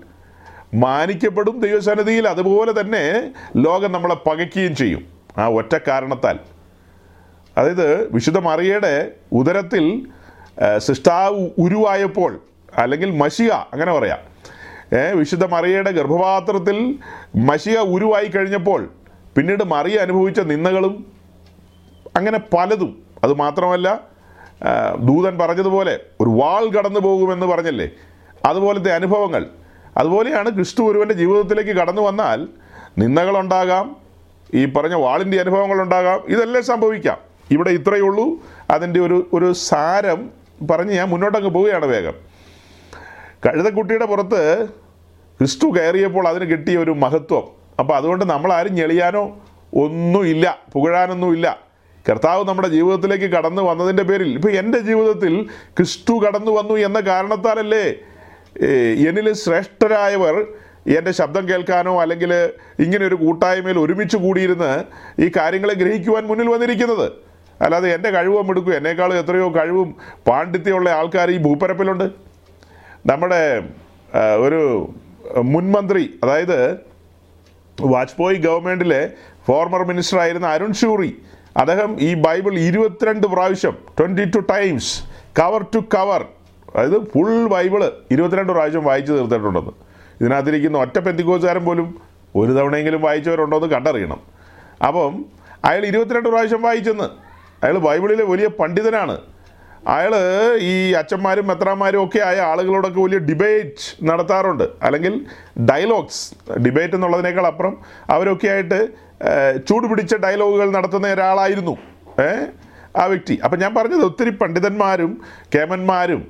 മാനിക്കപ്പെടും ദൈവസന്നിധിയിൽ. അതുപോലെ തന്നെ ലോകം നമ്മളെ പകയ്ക്കുകയും ചെയ്യും. ആ ഒറ്റ കാരണത്താൽ. അതായത് വിശുദ്ധ മറിയയുടെ ഉദരത്തിൽ സൃഷ്ടാവ് ഉരുവായപ്പോൾ അല്ലെങ്കിൽ മഷിക അങ്ങനെ പറയാം. വിശുദ്ധ മറിയയുടെ ഗർഭപാത്രത്തിൽ മഷിക ഉരുവായി കഴിഞ്ഞപ്പോൾ പിന്നീട് മറിയ അനുഭവിച്ച നിന്ദകളും അങ്ങനെ പലതും. അത് മാത്രമല്ല ദൂതൻ പറഞ്ഞതുപോലെ ഒരു വാൾ കടന്നു പോകുമെന്ന് പറഞ്ഞല്ലേ? അതുപോലത്തെ അനുഭവങ്ങൾ. അതുപോലെയാണ് ക്രിസ്തു ഒരുവന്റെ ജീവിതത്തിലേക്ക് കടന്നു വന്നാൽ നിന്ദകളുണ്ടാകാം ഈ പറഞ്ഞ വാളിന്റെ അനുഭവങ്ങളുണ്ടാകാം ഇതെല്ലാം സംഭവിക്കാം. ഇവിടെ ഇത്രയേ ഉള്ളൂ. അതിന്റെ ഒരു ഒരു സാരം പറഞ്ഞ് ഞാൻ മുന്നോട്ടങ്ങ് പോവുകയാണ് വേഗം. കഴുതക്കുട്ടിയുടെ പുറത്ത് ക്രിസ്തു കയറിയപ്പോൾ അതിന് കിട്ടിയ ഒരു മഹത്വം. അപ്പോൾ അതുകൊണ്ട് നമ്മൾ ആരും ഞെളിയാനോ ഒന്നുമില്ല പുകഴാനൊന്നുമില്ല. കർത്താവ് നമ്മുടെ ജീവിതത്തിലേക്ക് കടന്നു വന്നതിന്റെ പേരിൽ ഇപ്പോൾ എന്റെ ജീവിതത്തിൽ ക്രിസ്തു കടന്നു വന്നു എന്ന കാരണത്താലല്ലേ എന്നിൽ ശ്രേഷ്ഠരായവർ എന്റെ ശബ്ദം കേൾക്കാനോ അല്ലെങ്കിൽ ഇങ്ങനെ ഒരു കൂട്ടായ്മയിൽ ഒരുമിച്ച് കൂടിയിരുന്ന് ഈ കാര്യങ്ങളെ ഗ്രഹിക്കുവാൻ മുന്നിൽ വന്നിരിക്കുന്നത്. അല്ലാതെ എന്റെ കഴിവും മിടുക്കും എന്നേക്കാളും എത്രയോ കഴിവും പാണ്ഡിത്യമുള്ള ആൾക്കാർ ഈ ഭൂപ്പരപ്പിലുണ്ട് നമ്മുടെ ഒരു മുൻമന്ത്രി അതായത് വാജ്പേയി ഗവൺമെന്റിലെ ഫോർമർ മിനിസ്റ്റർ ആയിരുന്ന അരുൺ ഷൂറി അദ്ദേഹം ഈ ബൈബിൾ ഇരുപത്തിരണ്ട് പ്രാവശ്യം twenty two times cover to cover അതായത് ഫുൾ ബൈബിൾ ഇരുപത്തിരണ്ട് പ്രാവശ്യം വായിച്ചു തീർത്തിട്ടുണ്ടെന്ന്. ഇതിനകത്തിരിക്കുന്ന ഒറ്റ പെന്തിക്കോസുകാരൻ പോലും ഒരു തവണയെങ്കിലും വായിച്ചവരുണ്ടോ എന്ന് കണ്ടറിയണം. അപ്പം അയാൾ ഇരുപത്തിരണ്ട് പ്രാവശ്യം വായിച്ചെന്ന്. അയാൾ ബൈബിളിലെ വലിയ പണ്ഡിതനാണ്. അയാൾ ഈ അച്ഛന്മാരും മെത്രാന്മാരും ഒക്കെ ആയ ആളുകളോടൊക്കെ വലിയ ഡിബേറ്റ് നടത്താറുണ്ട്. അല്ലെങ്കിൽ ഡയലോഗ്സ് ഡിബേറ്റ് എന്നുള്ളതിനേക്കാൾ അപ്പുറം അവരൊക്കെ ആയിട്ട് ചൂടുപിടിച്ച ഡയലോഗുകൾ നടത്തുന്ന ഒരാളായിരുന്നു. ഏ? ആ വ്യക്തി. അപ്പം ഞാൻ പറഞ്ഞത് ഒത്തിരി പണ്ഡിതന്മാരും കേമന്മാരും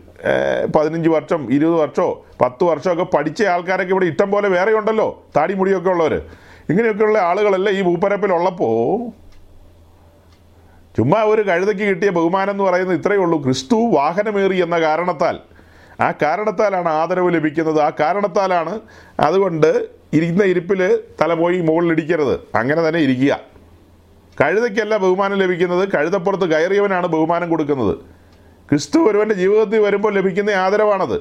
പതിനഞ്ച് വർഷം ഇരുപത് വർഷമോ പത്ത് വർഷമൊക്കെ പഠിച്ച ആൾക്കാരൊക്കെ ഇവിടെ ഇഷ്ടം പോലെ വേറെ ഉണ്ടല്ലോ. താടി മുടിയൊക്കെ ഉള്ളവർ ഇങ്ങനെയൊക്കെയുള്ള ആളുകളെല്ലാം ഈ ഭൂപ്പരപ്പിലുള്ളപ്പോൾ ചുമ്മാ ഒരു കഴുതയ്ക്ക് കിട്ടിയ ബഹുമാനം എന്ന് പറയുന്നത് ഇത്രയേ ഉള്ളൂ. ക്രിസ്തു വാഹനമേറി എന്ന കാരണത്താൽ. ആ കാരണത്താലാണ് ആദരവ് ലഭിക്കുന്നത്. ആ കാരണത്താലാണ് അതുകൊണ്ട് ഇരിക്കുന്ന ഇരിപ്പിൽ തല പോയി മുകളിൽ ഇടിക്കരുത് അങ്ങനെ തന്നെ ഇരിക്കുക. കഴുതയ്ക്കല്ല ബഹുമാനം ലഭിക്കുന്നത്. കഴുതപ്പുറത്ത് കയറിയവനാണ് ബഹുമാനം കൊടുക്കുന്നത്. ക്രിസ്തു ഒരുവന്റെ ജീവിതത്തിൽ വരുമ്പോൾ ലഭിക്കുന്ന ആദരവാണത്.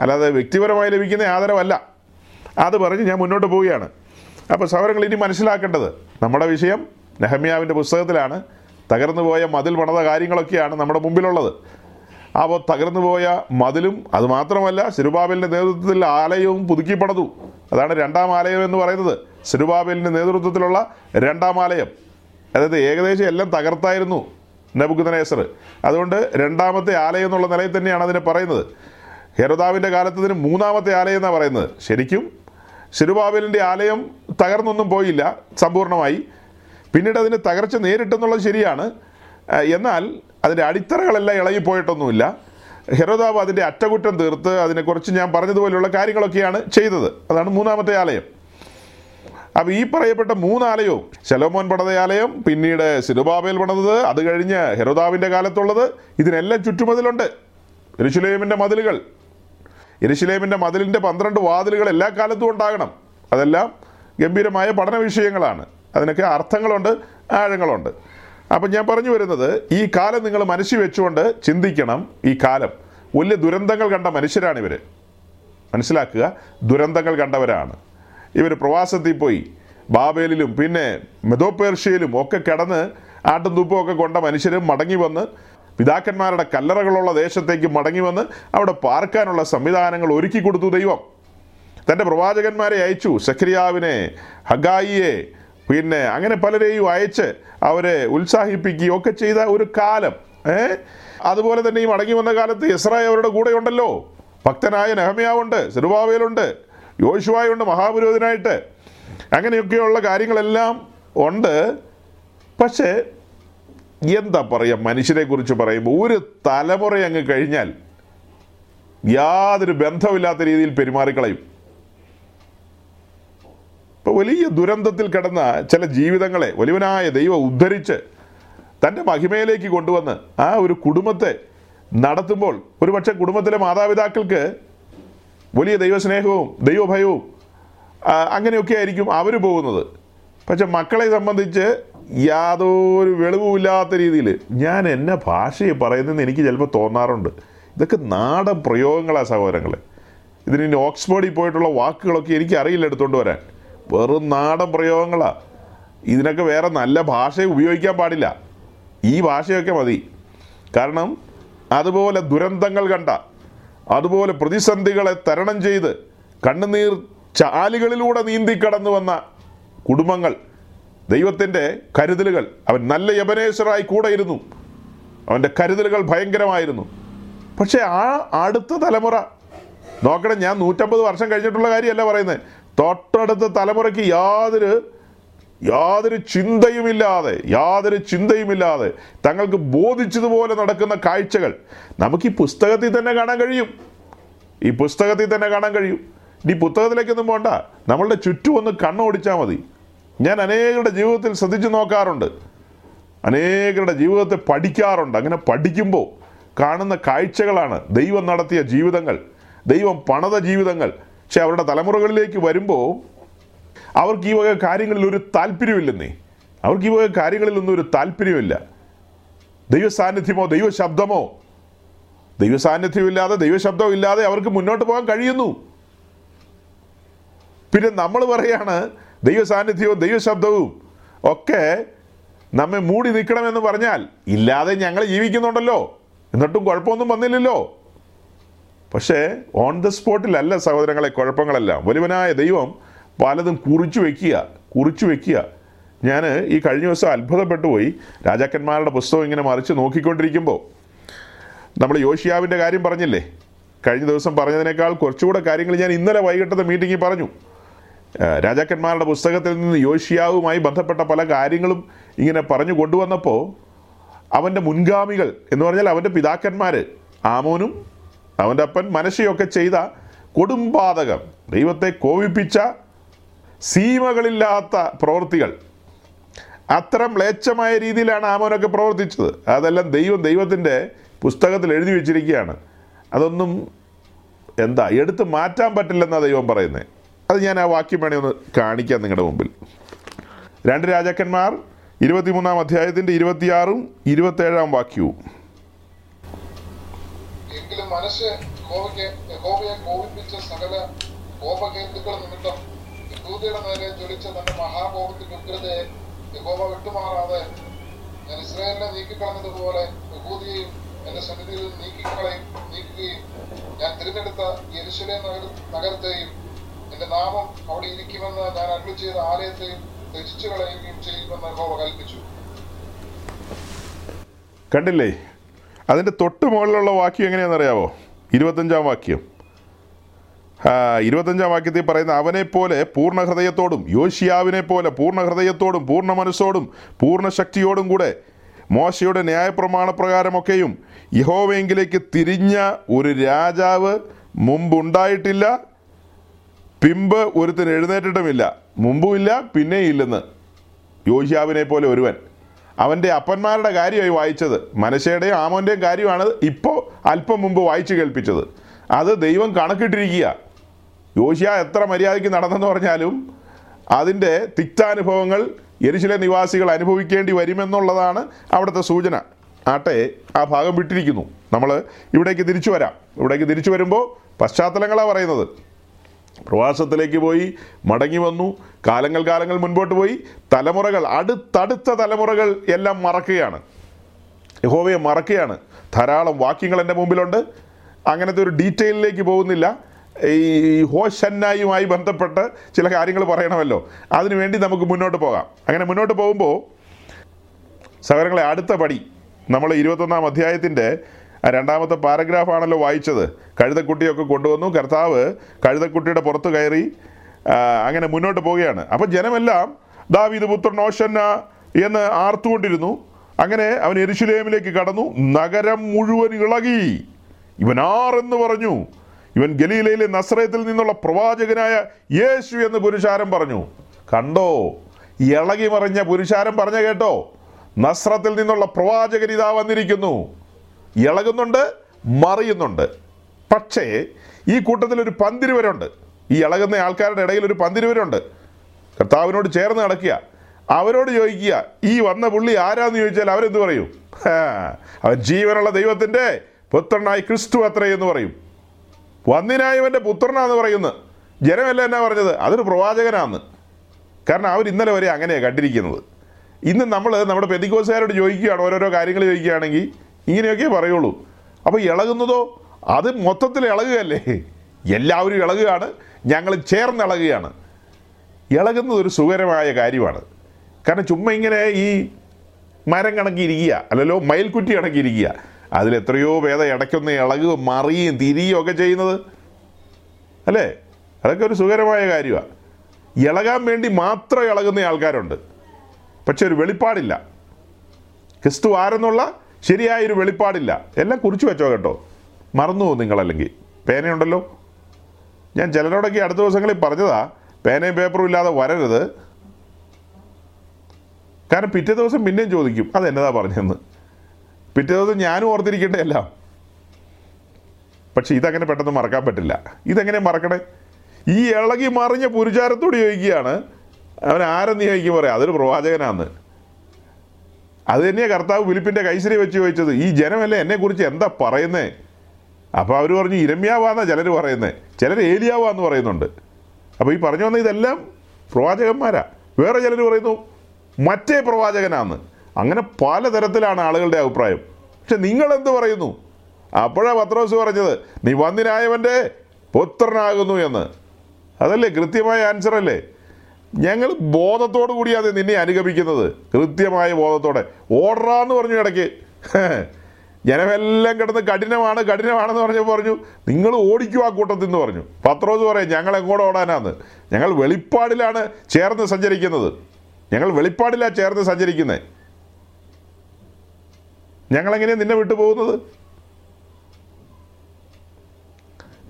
അല്ലാതെ വ്യക്തിപരമായി ലഭിക്കുന്ന ആദരവല്ല. അത് പറഞ്ഞ് ഞാൻ മുന്നോട്ട് പോവുകയാണ്. അപ്പോൾ സൗരങ്ങൾ ഇനി മനസ്സിലാക്കേണ്ടത് നമ്മുടെ വിഷയം നെഹമ്യാവിന്റെ പുസ്തകത്തിലാണ്. തകർന്നു പോയ മതിൽ പണത കാര്യങ്ങളൊക്കെയാണ് നമ്മുടെ മുമ്പിലുള്ളത്. അപ്പോൾ തകർന്നു പോയ മതിലും അതുമാത്രമല്ല സിരുബാബലിന്റെ നേതൃത്വത്തിൽ ആലയവും പുതുക്കി പണിതു അതാണ് രണ്ടാം ആലയം എന്ന് പറയുന്നത്. സിരുബാബേലിന്റെ നേതൃത്വത്തിലുള്ള രണ്ടാം ആലയം. അതായത് ഏകദേശം എല്ലാം തകർത്തായിരുന്നു നബുക്കുദനേസർ അതുകൊണ്ട് രണ്ടാമത്തെ ആലയം എന്നുള്ള നിലയിൽ തന്നെയാണ് അതിനെ പറയുന്നത്. ഹെരോദാവിന്റെ കാലത്ത് ഇതിന് മൂന്നാമത്തെ ആലയം എന്നാണ് പറയുന്നത്. ശരിക്കും സിരുബാബേലിന്റെ ആലയം തകർന്നൊന്നും പോയില്ല സമ്പൂർണമായി പിന്നീട് അതിന് തകർച്ച നേരിട്ടെന്നുള്ളത് ശരിയാണ്. എന്നാൽ അതിന്റെ അടിത്തറകളെല്ലാം ഇളകിപ്പോയിട്ടൊന്നുമില്ല ഹെരോദാവ് അതിന്റെ അറ്റകുറ്റം തീർത്ത് അതിനെക്കുറിച്ച് ഞാൻ പറഞ്ഞതുപോലെയുള്ള കാര്യങ്ങളൊക്കെയാണ് ചെയ്തത്. അതാണ് മൂന്നാമത്തെ ആലയം. അപ്പോൾ ഈ പറയപ്പെട്ട മൂന്നാലയവും ശലോമോൻ പണിത ആലയം പിന്നീട് സിറുബാബേൽ പണിതത് അത് കഴിഞ്ഞ് ഹെറുദാവിന്റെ കാലത്തുള്ളത് ഇതിനെല്ലാം ചുറ്റുമതിലുണ്ട്. എരുശുലേമിന്റെ മതിലുകൾ. എരുശുലേമിന്റെ മതിലിന്റെ പന്ത്രണ്ട് വാതിലുകൾ എല്ലാ കാലത്തും ഉണ്ടാകണം. അതെല്ലാം ഗംഭീരമായ പഠന വിഷയങ്ങളാണ്. അതിനൊക്കെ അർത്ഥങ്ങളുണ്ട് ആഴങ്ങളുണ്ട്. അപ്പം ഞാൻ പറഞ്ഞു വരുന്നത് ഈ കാലം നിങ്ങൾ മനസ്സിൽ വെച്ചുകൊണ്ട് ചിന്തിക്കണം ഈ കാലം. വലിയ ദുരന്തങ്ങൾ കണ്ട മനുഷ്യരാണിവർ മനസ്സിലാക്കുക ദുരന്തങ്ങൾ കണ്ടവരാണ്. ഇവർ പ്രവാസത്തിൽ പോയി. ബാബേലിലും പിന്നെ മെതോപേർഷ്യയിലും ഒക്കെ കിടന്ന് ആട്ടും തുപ്പും ഒക്കെ കൊണ്ട മനുഷ്യരും മടങ്ങി വന്ന് പിതാക്കന്മാരുടെ കല്ലറകളുള്ള ദേശത്തേക്ക് മടങ്ങി വന്ന് അവിടെ പാർക്കാനുള്ള സംവിധാനങ്ങൾ ഒരുക്കി കൊടുത്തു ദൈവം. തന്റെ പ്രവാചകന്മാരെ അയച്ചു. സക്രിയാവിനെ ഹഗായിയെ പിന്നെ അങ്ങനെ പലരെയും അയച്ച് അവരെ ഉത്സാഹിപ്പിക്കുകയും ഒക്കെ ചെയ്ത ഒരു കാലം. ഏ? അതുപോലെ തന്നെ ഈ മടങ്ങി വന്ന കാലത്ത് ഇസ്രായേൽ അവരുടെ കൂടെയുണ്ടല്ലോ. ഭക്തനായ നെഹമ്യാവുണ്ട് സിറുബാവേലുണ്ട് യോശുവായുണ്ട് മഹാപുരോഹിതനായിട്ട് അങ്ങനെയൊക്കെയുള്ള കാര്യങ്ങളെല്ലാം ഉണ്ട്. പക്ഷേ എന്താ പറയുക മനുഷ്യരെ കുറിച്ച് പറയുമ്പോൾ ഒരു തലമുറ അങ്ങ് കഴിഞ്ഞാൽ യാതൊരു ബന്ധമില്ലാത്ത രീതിയിൽ പെരുമാറിക്കളയും. ഇപ്പൊ വലിയ ദുരന്തത്തിൽ കിടന്ന ചില ജീവിതങ്ങളെ വലിയവനായ ദൈവം ഉദ്ധരിച്ച് തന്റെ മഹിമയിലേക്ക് കൊണ്ടുവന്ന് ആ ഒരു കുടുംബത്തെ നടത്തുമ്പോൾ ഒരുപക്ഷെ കുടുംബത്തിലെ മാതാപിതാക്കൾക്ക് വലിയ ദൈവസ്നേഹവും ദൈവഭയവും അങ്ങനെയൊക്കെ ആയിരിക്കും അവർ പോകുന്നത്. പക്ഷെ മക്കളെ സംബന്ധിച്ച് യാതൊരു വെളിവുമില്ലാത്ത രീതിയിൽ ഞാൻ എന്നെ ഭാഷയെ പറയുന്നതെന്ന് എനിക്ക് ചിലപ്പോൾ തോന്നാറുണ്ട്. ഇതൊക്കെ നാടൻ പ്രയോഗങ്ങളാണ് സഹോദരങ്ങളെ. ഇതിന് ഓക്സ്ഫോർഡിൽ പോയിട്ടുള്ള വാക്കുകളൊക്കെ എനിക്ക് അറിയില്ല എടുത്തുകൊണ്ട് വരാൻ. വെറും നാടൻ പ്രയോഗങ്ങളാണ് ഇതിനൊക്കെ വേറെ നല്ല ഭാഷ ഉപയോഗിക്കാൻ പാടില്ല. ഈ ഭാഷയൊക്കെ മതി. കാരണം അതുപോലെ ദുരന്തങ്ങൾ കണ്ട അതുപോലെ പ്രതിസന്ധികളെ തരണം ചെയ്ത് കണ്ണുനീർ ചാലുകളിലൂടെ നീന്തി കടന്നു വന്ന കുടുംബങ്ങൾ ദൈവത്തിന്റെ കരുതലുകൾ അവൻ നല്ല യബനേശ്വറായി കൂടെ ഇരുന്നു അവന്റെ കരുതലുകൾ ഭയങ്കരമായിരുന്നു. പക്ഷേ ആ അടുത്ത തലമുറ നോക്കണം ഞാൻ നൂറ്റമ്പത് വർഷം കഴിഞ്ഞിട്ടുള്ള കാര്യമല്ല പറയുന്നത്. തൊട്ടടുത്ത തലമുറയ്ക്ക് യാതൊരു യാതൊരു ചിന്തയുമില്ലാതെ യാതൊരു ചിന്തയുമില്ലാതെ തങ്ങൾക്ക് ബോധിച്ചതുപോലെ നടക്കുന്ന കാഴ്ചകൾ നമുക്ക് ഈ പുസ്തകത്തിൽ തന്നെ കാണാൻ കഴിയും. ഈ പുസ്തകത്തിൽ തന്നെ കാണാൻ കഴിയും. ഇനി പുസ്തകത്തിലേക്കൊന്നും പോണ്ട. നമ്മളുടെ ചുറ്റും ഒന്ന് കണ്ണോടിച്ചാൽ മതി. ഞാൻ അനേകരുടെ ജീവിതത്തിൽ ശ്രദ്ധിച്ചു നോക്കാറുണ്ട്. അനേകരുടെ ജീവിതത്തെ പഠിക്കാറുണ്ട്. അങ്ങനെ പഠിക്കുമ്പോൾ കാണുന്ന കാഴ്ചകളാണ് ദൈവം നടത്തിയ ജീവിതങ്ങൾ ദൈവം പണത ജീവിതങ്ങൾ. പക്ഷെ അവരുടെ തലമുറകളിലേക്ക് വരുമ്പോൾ അവർക്ക് ഈ വക കാര്യങ്ങളിൽ ഒരു താല്പര്യമില്ലെന്നേ. അവർക്ക് ഈ വക കാര്യങ്ങളിലൊന്നും ഒരു താല്പര്യമില്ല. ദൈവ സാന്നിധ്യമോ ദൈവ ശബ്ദമോ ദൈവ ഇല്ലാതെ അവർക്ക് മുന്നോട്ട് പോകാൻ കഴിയുന്നു. പിന്നെ നമ്മൾ പറയാണ് ദൈവ സാന്നിധ്യവും ദൈവശബ്ദവും ഒക്കെ നമ്മെ മൂടി നിൽക്കണമെന്ന് പറഞ്ഞാൽ ഇല്ലാതെ ഞങ്ങൾ ജീവിക്കുന്നുണ്ടല്ലോ. എന്നിട്ടും കുഴപ്പമൊന്നും വന്നില്ലല്ലോ. പക്ഷേ ഓൺ ദ സ്പോട്ടിലല്ല സഹോദരങ്ങളെ കുഴപ്പങ്ങളെല്ലാം. വലുവനായ ദൈവം പലതും കുറിച്ചു വെക്കുക കുറിച്ചു വെക്കുക. ഞാൻ ഈ കഴിഞ്ഞ ദിവസം അത്ഭുതപ്പെട്ടു പോയി. രാജാക്കന്മാരുടെ പുസ്തകം ഇങ്ങനെ മറിച്ച് നോക്കിക്കൊണ്ടിരിക്കുമ്പോൾ നമ്മൾ യോഷിയാവിന്റെ കാര്യം പറഞ്ഞില്ലേ? കഴിഞ്ഞ ദിവസം പറഞ്ഞതിനേക്കാൾ കുറച്ചുകൂടെ കാര്യങ്ങൾ ഞാൻ ഇന്നലെ വൈകിട്ടത്തെ മീറ്റിങ്ങിൽ പറഞ്ഞു. രാജാക്കന്മാരുടെ പുസ്തകത്തിൽ നിന്ന് യോഷിയാവുമായി ബന്ധപ്പെട്ട പല കാര്യങ്ങളും ഇങ്ങനെ പറഞ്ഞു കൊണ്ടുവന്നപ്പോൾ അവന്റെ മുൻഗാമികൾ എന്ന് പറഞ്ഞാൽ അവന്റെ പിതാക്കന്മാർ ആമോനും അവന്റെ അപ്പൻ മനശയൊക്കെ ചെയ്ത കൊടുമ്പാതകം ദൈവത്തെ കോപിപ്പിച്ച സീമകളില്ലാത്ത പ്രവൃത്തികൾ. അത്തരം മ്ലേച്ഛമായ രീതിയിലാണ് ആമോനൊക്കെ പ്രവർത്തിച്ചത്. അതെല്ലാം ദൈവം ദൈവത്തിന്റെ പുസ്തകത്തിൽ എഴുതി വെച്ചിരിക്കുകയാണ്. അതൊന്നും എന്താ എടുത്ത് മാറ്റാൻ പറ്റില്ലെന്നാണ് ദൈവം പറയുന്നത് അത് ഞാൻ ആ വാക്യം വേണേ ഒന്ന് കാണിക്കാം നിങ്ങളുടെ മുമ്പിൽ. രണ്ട് രാജാക്കന്മാർ ഇരുപത്തിമൂന്നാം അധ്യായത്തിന്റെ ഇരുപത്തിയാറും ഇരുപത്തേഴാം വാക്യവും. എങ്കിലും മനസ്സ് കോപിപ്പിച്ച കോപകേന്ദ്രങ്ങൾ നിമിത്തം യഹൂദയുടെ നേരെ ജ്വലിച്ച തന്റെ മഹാകോപത്തിന്റെ ഉഗ്രതയെ യഹോവ വിട്ടുമാറാതെ ഞാൻ ഇസ്രായേലിനെ നീക്കിക്കളഞ്ഞതുപോലെ യഹൂദിയെയും എന്റെ സന്നിധിയിൽ നീക്കിക്കളയും നീക്കുകയും ഞാൻ തിരഞ്ഞെടുത്ത യരിശിലെ നഗര നഗരത്തെയും എന്റെ നാമം അവിടെ ഇരിക്കുമെന്ന് ഞാൻ അരുളി ചെയ്ത ആലയത്തെയും രചിച്ചു കളയുകയും ചെയ്യുമെന്ന് യഹോവ കൽപ്പിച്ചു കണ്ടില്ലേ? അതിന്റെ തൊട്ട് മുകളിലുള്ള വാക്യം എങ്ങനെയാണെന്നറിയാവോ? ഇരുപത്തഞ്ചാം വാക്യം. ഇരുപത്തഞ്ചാം വാക്യത്തിൽ പറയുന്ന അവനെ പോലെ പൂർണ ഹൃദയത്തോടും യോശിയാവിനെ പോലെ പൂർണ ഹൃദയത്തോടും പൂർണ മനസ്സോടും പൂർണ ശക്തിയോടും കൂടെ മോശയുടെ ന്യായപ്രമാണപ്രകാരമൊക്കെയും യഹോവയെങ്കിലേക്ക് തിരിഞ്ഞ ഒരു രാജാവ് മുമ്പുണ്ടായിട്ടില്ല പിമ്പ് ഒരുത്തിന് എഴുന്നേറ്റിട്ടുമില്ല മുമ്പുമില്ല പിന്നെ ഇല്ലെന്ന് യോശിയാവിനെ പോലെ ഒരുവൻ. അവന്റെ അപ്പന്മാരുടെ കാര്യമായി വായിച്ചത് മനശയുടെയും ആമോന്റെയും കാര്യമാണ് ഇപ്പോൾ അല്പം മുമ്പ് വായിച്ചു കേൾപ്പിച്ചത്. അത് ദൈവം കണക്കിട്ടിരിക്കുക യോശിയ എത്ര മര്യാദയ്ക്ക് നടന്നെന്ന് പറഞ്ഞാലും അതിന്റെ തിക്താനുഭവങ്ങൾ എരിശിലെ നിവാസികൾ അനുഭവിക്കേണ്ടി വരുമെന്നുള്ളതാണ് അവിടുത്തെ സൂചന. ആട്ടെ ആ ഭാഗം വിട്ടിരിക്കുന്നു. നമ്മൾ ഇവിടേക്ക് തിരിച്ചു വരാം. ഇവിടേക്ക് തിരിച്ചു വരുമ്പോൾ പശ്ചാത്തലങ്ങളാണ് പറയുന്നത്. പ്രവാസത്തിലേക്ക് പോയി മടങ്ങി വന്നു. കാലങ്ങൾ കാലങ്ങൾ മുൻപോട്ട് പോയി. തലമുറകൾ അടുത്തടുത്ത തലമുറകൾ എല്ലാം മറക്കുകയാണ്. യഹോവയെ മറക്കുകയാണ്. ധാരാളം വാക്യങ്ങൾ എന്റെ മുമ്പിലുണ്ട്. അങ്ങനത്തെ ഒരു ഡീറ്റെയിലിലേക്ക് പോകുന്നില്ല. ഈ ഹോഷന്നായുമായി ബന്ധപ്പെട്ട് ചില കാര്യങ്ങൾ പറയണമല്ലോ. അതിനുവേണ്ടി നമുക്ക് മുന്നോട്ട് പോകാം. അങ്ങനെ മുന്നോട്ട് പോകുമ്പോൾ സഹോദരങ്ങളെ അടുത്ത പടി നമ്മൾ ഇരുപത്തൊന്നാം അധ്യായത്തിന്റെ രണ്ടാമത്തെ പാരഗ്രാഫാണല്ലോ വായിച്ചത്. കഴുതക്കുട്ടിയൊക്കെ കൊണ്ടുവന്നു. കർത്താവ് കഴുതക്കുട്ടിയുടെ പുറത്ത് കയറി അങ്ങനെ മുന്നോട്ട് പോവുകയാണ്. അപ്പം ജനമെല്ലാം ദാവീദ് പുത്രൻ ഓഷന്ന എന്ന് ആർത്തുകൊണ്ടിരുന്നു. അങ്ങനെ അവൻ എരുശുലേമിലേക്ക് കടന്നു. നഗരം മുഴുവൻ ഇളകി. ഇവനാർ എന്ന് പറഞ്ഞു. ഇവൻ ഗലീലയിലെ നസ്രയത്തിൽ നിന്നുള്ള പ്രവാചകനായ യേശു എന്ന് പുരുഷാരം പറഞ്ഞു. കണ്ടോ? ഇളകി മറിഞ്ഞ പുരുഷാരം പറഞ്ഞ കേട്ടോ? നസ്രത്തിൽ നിന്നുള്ള പ്രവാചകൻ ഇതാ വന്നിരിക്കുന്നു. ഇളകുന്നുണ്ട് മറിയുന്നുണ്ട്. പക്ഷേ ഈ കൂട്ടത്തിൽ ഒരു പന്തിരുവരുണ്ട്. ഈ ഇളകുന്ന ആൾക്കാരുടെ ഇടയിൽ ഒരു പന്തിരുവരുണ്ട്. കർത്താവിനോട് ചേർന്ന് നടക്കുക. അവരോട് ചോദിക്കുക ഈ വന്ന പുള്ളി ആരാന്ന് ചോദിച്ചാൽ അവരെന്ത് പറയും? അവൻ ജീവനുള്ള ദൈവത്തിന്റെ പുത്രനായി ക്രിസ്തു അത്രയെന്ന് പറയും. വന്നിനായവന്റെ പുത്രനാന്ന് പറയുന്നത് ജനമല്ല എന്നാ പറഞ്ഞത്? അതൊരു പ്രവാചകനാന്ന്. കാരണം അവർ ഇന്നലെ വരെ അങ്ങനെയാണ് കണ്ടിരിക്കുന്നത്. ഇന്ന് നമ്മൾ നമ്മുടെ പെതിക്കോസുകാരോട് ചോദിക്കുകയാണ് ഓരോരോ കാര്യങ്ങൾ ചോദിക്കുകയാണെങ്കിൽ ഇങ്ങനെയൊക്കെ പറയുള്ളൂ. അപ്പോൾ ഇളകുന്നതോ? അത് മൊത്തത്തിൽ ഇളകുകയല്ലേ? എല്ലാവരും ഇളകുകയാണ്. ഞങ്ങൾ ചേർന്ന് ഇളകുകയാണ്. ഇളകുന്നത് ഒരു സുഖകരമായ കാര്യമാണ്. കാരണം ചുമ്മാ ഇങ്ങനെ ഈ മരം കണക്കിയിരിക്കുക അല്ലല്ലോ മയിൽക്കുറ്റി കണക്കിയിരിക്കുക. അതിൽ എത്രയോ വേദ ഇടയ്ക്കൊന്ന് ഇളകുകയും മറിയും തിരിയും ഒക്കെ ചെയ്യുന്നത്. അല്ലേ? അതൊക്കെ ഒരു സുഖകരമായ കാര്യമാണ് ഇളകാൻ വേണ്ടി മാത്രം ഇളകുന്ന ആൾക്കാരുണ്ട്. പക്ഷെ ഒരു വെളിപ്പാടില്ല. ക്രിസ്തു ആരെന്നുള്ള ശരിയായൊരു വെളിപ്പാടില്ല. എല്ലാം കുറിച്ച് വെച്ചോ കേട്ടോ. മറന്നു പോകും നിങ്ങളല്ലെങ്കിൽ. പേനയുണ്ടല്ലോ. ഞാൻ ചിലരോടൊക്കെ അടുത്ത ദിവസങ്ങളിൽ പറഞ്ഞതാ പേനയും പേപ്പറും ഇല്ലാതെ വരരുത്. കാരണം പിറ്റേ ദിവസം പിന്നെയും ചോദിക്കും അത് എന്നതാ പറഞ്ഞതെന്ന്. പിറ്റേ ദിവസം ഞാനും ഓർത്തിരിക്കേണ്ട പക്ഷെ ഇതങ്ങനെ പെട്ടെന്ന് മറക്കാൻ പറ്റില്ല. ഇതെങ്ങനെ മറക്കണേ? ഈ ഇളകി മറിഞ്ഞ പുരുചാരത്തോട് ചോദിക്കുകയാണ്. അവൻ ആരെന്ന് ചോദിക്കും പറയാം അതൊരു പ്രവാചകനാന്ന്. അത് തന്നെയാണ് കർത്താവ് ഫിലിപ്പിന്റെ കൈസരി വെച്ച് ചോദിച്ചത്. ഈ ജനമല്ലേ എന്നെക്കുറിച്ച് എന്താ പറയുന്നേ? അപ്പോൾ അവർ പറഞ്ഞു ഇരമ്യാവാന്നാ ചിലർ പറയുന്നത് ചിലർ ഏലിയാവാന്ന് പറയുന്നുണ്ട്. അപ്പോൾ ഈ പറഞ്ഞു വന്ന ഇതെല്ലാം പ്രവാചകന്മാരാ. വേറെ ചിലർ പറയുന്നു മറ്റേ പ്രവാചകനാന്ന്. അങ്ങനെ പലതരത്തിലാണ് ആളുകളുടെ അഭിപ്രായം. പക്ഷെ നിങ്ങൾ എന്ത് പറയുന്നു? അപ്പോഴാ പത്രോസ് പറഞ്ഞത് നീ വന്നിനായവന്റെ പുത്രനാകുന്നു എന്ന്. അതല്ലേ കൃത്യമായ ആൻസർ അല്ലേ? ഞങ്ങൾ ബോധത്തോടു കൂടിയാണ് നിന്നെ അനുഗമിക്കുന്നത്. കൃത്യമായ ബോധത്തോടെ. ഓർഡറാന്ന് പറഞ്ഞു ഇടയ്ക്ക്. ജനമെല്ലാം കിടന്ന് കഠിനമാണ് കഠിനമാണെന്ന് പറഞ്ഞപ്പോൾ പറഞ്ഞു നിങ്ങൾ ഓടിക്കൂ ആ കൂട്ടത്തിൽ നിന്ന് പറഞ്ഞു. പത്രോസ് പറയാം ഞങ്ങൾ എങ്ങോട്ട് ഓടാനാന്ന്? ഞങ്ങൾ വെളിപ്പാടിലാണ് ചേർന്ന് സഞ്ചരിക്കുന്നത്. ഞങ്ങൾ വെളിപ്പാടിലാണ് ചേർന്ന് സഞ്ചരിക്കുന്നത് ഞങ്ങളെങ്ങനെയാണ് നിന്നെ വിട്ടുപോകുന്നത്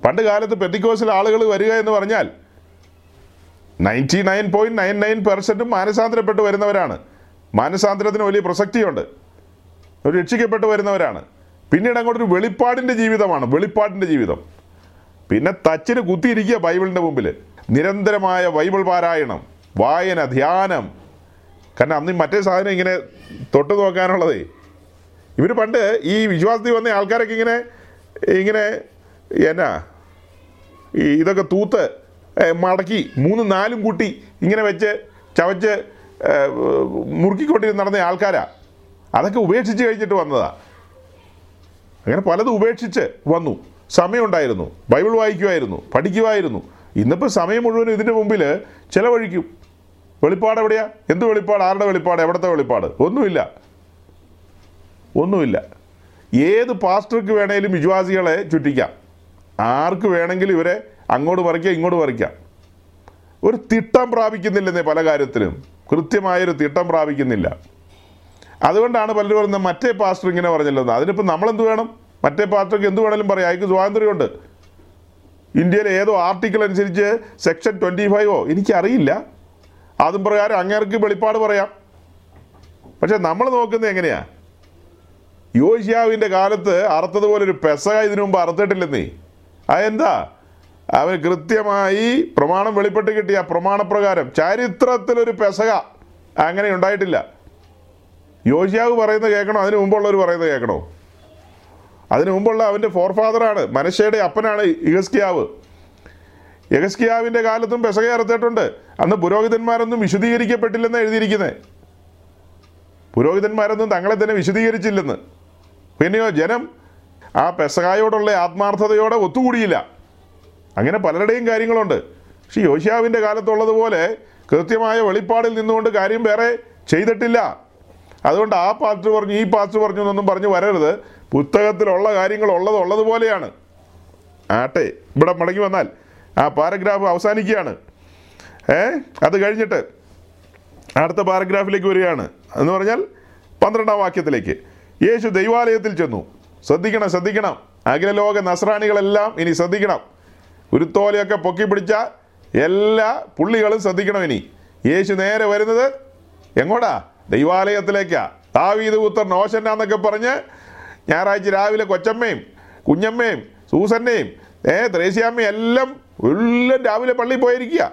പണ്ട് കാലത്ത് പെറ്റിക്കോസിൽ ആളുകൾ വരിക എന്ന് പറഞ്ഞാൽ ninety nine point nine nine പെർസെന്റും മാനസാന്തരപ്പെട്ട് വരുന്നവരാണ്. മാനസാന്തരത്തിന് വലിയ പ്രസക്തിയുണ്ട്. ഒരു രക്ഷിക്കപ്പെട്ട് വരുന്നവരാണ്. പിന്നീട് അങ്ങോട്ടൊരു വെളിപ്പാടിന്റെ ജീവിതമാണ് വെളിപ്പാടിന്റെ ജീവിതം. പിന്നെ തച്ചിന് കുത്തിയിരിക്കുക ബൈബിളിന്റെ മുമ്പിൽ നിരന്തരമായ ബൈബിൾ പാരായണം വായന ധ്യാനം. കാരണം അന്ന് മറ്റേ സാധനം ഇങ്ങനെ തൊട്ട് നോക്കാനുള്ളതേ ഇവർ പണ്ട് ഈ വിശ്വാസത്തിൽ വന്ന ആൾക്കാരൊക്കെ ഇങ്ങനെ ഇങ്ങനെ എന്നാ ഈ ഇതൊക്കെ തൂത്ത് മടക്കി മൂന്ന് നാലും കൂട്ടി ഇങ്ങനെ വെച്ച് ചവച്ച് മുറുക്കിക്കൊണ്ടിരുന്ന് നടന്ന ആൾക്കാരാ. അതൊക്കെ ഉപേക്ഷിച്ച് കഴിഞ്ഞിട്ട് വന്നതാ. അങ്ങനെ പലതും ഉപേക്ഷിച്ച് വന്നു. സമയമുണ്ടായിരുന്നു. ബൈബിൾ വായിക്കുമായിരുന്നു. പഠിക്കുമായിരുന്നു. ഇന്നിപ്പോൾ സമയം മുഴുവൻ ഇതിന്റെ മുമ്പിൽ ചിലവഴിക്കും. വെളിപ്പാട് എവിടെയാ? എന്ത് വെളിപ്പാട്? ആരുടെ വെളിപ്പാട്? എവിടുത്തെ വെളിപ്പാട്? ഒന്നുമില്ല. ഒന്നുമില്ല. ഏത് പാസ്റ്റർക്ക് വേണേലും വിശ്വാസികളെ ചുറ്റിക്കാം. ആർക്ക് വേണമെങ്കിലും ഇവരെ അങ്ങോട്ട് പറിക്കാം ഇങ്ങോട്ട് പറിക്കാം. ഒരു തിട്ടം പ്രാപിക്കുന്നില്ലെന്നേ പല കാര്യത്തിലും. കൃത്യമായൊരു തിട്ടം പ്രാപിക്കുന്നില്ല. അതുകൊണ്ടാണ് പലരും പറയുന്നത് മറ്റേ പാസ്റ്റർ ഇങ്ങനെ പറഞ്ഞല്ലോ. അതിനിപ്പോൾ നമ്മളെന്ത് വേണം? മറ്റേ പാസ്റ്റർക്ക് എന്ത് വേണമെങ്കിലും പറയാം. അയാൾക്ക് സ്വാതന്ത്ര്യമുണ്ട്. ഇന്ത്യയിലെ ഏതോ ആർട്ടിക്കിൾ അനുസരിച്ച് സെക്ഷൻ ട്വന്റി ഫൈവോ? എനിക്കറിയില്ല. അതും പ്രകാരം അങ്ങേർക്ക് വെളിപ്പാട് പറയാം. പക്ഷെ നമ്മൾ നോക്കുന്നത് എങ്ങനെയാ? യോശിയാവിന്റെ കാലത്ത് അറുത്തതുപോലെ ഒരു പെസക ഇതിനു മുമ്പ് അറുത്തിട്ടില്ലെന്നേ അതെന്താ? അവന് കൃത്യമായി പ്രമാണം വെളിപ്പെട്ട് കിട്ടിയ പ്രമാണപ്രകാരം ചരിത്രത്തിലൊരു പെസക അങ്ങനെ ഉണ്ടായിട്ടില്ല. യോശിയാവ് പറയുന്നത് കേൾക്കണോ? അതിനു മുമ്പുള്ളവർ പറയുന്നത് കേൾക്കണോ? അതിനു മുമ്പുള്ള അവന്റെ ഫോർഫാദറാണ് മനുഷ്യയുടെ അപ്പനാണ് ഇഗസ്കിയാവ് യഗസ്കിയാവിന്റെ കാലത്തും പെസക അറുത്തിട്ടുണ്ട്. അന്ന് പുരോഹിതന്മാരൊന്നും വിശദീകരിക്കപ്പെട്ടില്ലെന്ന് എഴുതിയിരിക്കുന്നത് പുരോഹിതന്മാരൊന്നും തങ്ങളെ തന്നെ വിശദീകരിച്ചില്ലെന്ന്. പിന്നെയോ ജനം ആ പെസകായോടുള്ള ആത്മാർത്ഥതയോടെ ഒത്തുകൂടിയില്ല. അങ്ങനെ പലരുടെയും കാര്യങ്ങളുണ്ട്. പക്ഷെ യോശിയാവിന്റെ കാലത്തുള്ളതുപോലെ കൃത്യമായ വെളിപ്പാടിൽ നിന്നുകൊണ്ട് കാര്യം വേറെ ചെയ്തിട്ടില്ല. അതുകൊണ്ട് ആ പാസ്റ്റ് പറഞ്ഞു ഈ പാസ്റ്റ് പറഞ്ഞു എന്നൊന്നും പറഞ്ഞ് വരരുത്. പുസ്തകത്തിലുള്ള കാര്യങ്ങൾ ഉള്ളത് ഉള്ളതുപോലെയാണ്. ആട്ടെ ഇവിടെ മടങ്ങി വന്നാൽ ആ പാരഗ്രാഫ് അവസാനിക്കുകയാണ്. ഏ അത് കഴിഞ്ഞിട്ട് അടുത്ത പാരഗ്രാഫിലേക്ക് വരികയാണ്. എന്ന് പറഞ്ഞാൽ പന്ത്രണ്ടാം വാക്യത്തിലേക്ക്. യേശു ദൈവാലയത്തിൽ ചെന്നു. ശ്രദ്ധിക്കണം ശ്രദ്ധിക്കണം. അഖിലലോക നസ്രാണികളെല്ലാം ഇനി ശ്രദ്ധിക്കണം. ഉരുത്തോലയൊക്കെ പൊക്കി പിടിച്ച എല്ലാ പുള്ളികളും ശ്രദ്ധിക്കണം ഇനി. യേശു നേരെ വരുന്നത് എങ്ങോട്ടാ ദൈവാലയത്തിലേക്കാ. താവീത് പുത്രൻ ഓശന്നാന്നൊക്കെ പറഞ്ഞ് ഞായറാഴ്ച രാവിലെ കൊച്ചമ്മയും കുഞ്ഞമ്മയും സൂസന്നയും ഏ ത്രേസ്യാമ്മയും എല്ലാം എല്ലാം രാവിലെ പള്ളിയിൽ പോയിരിക്കുക.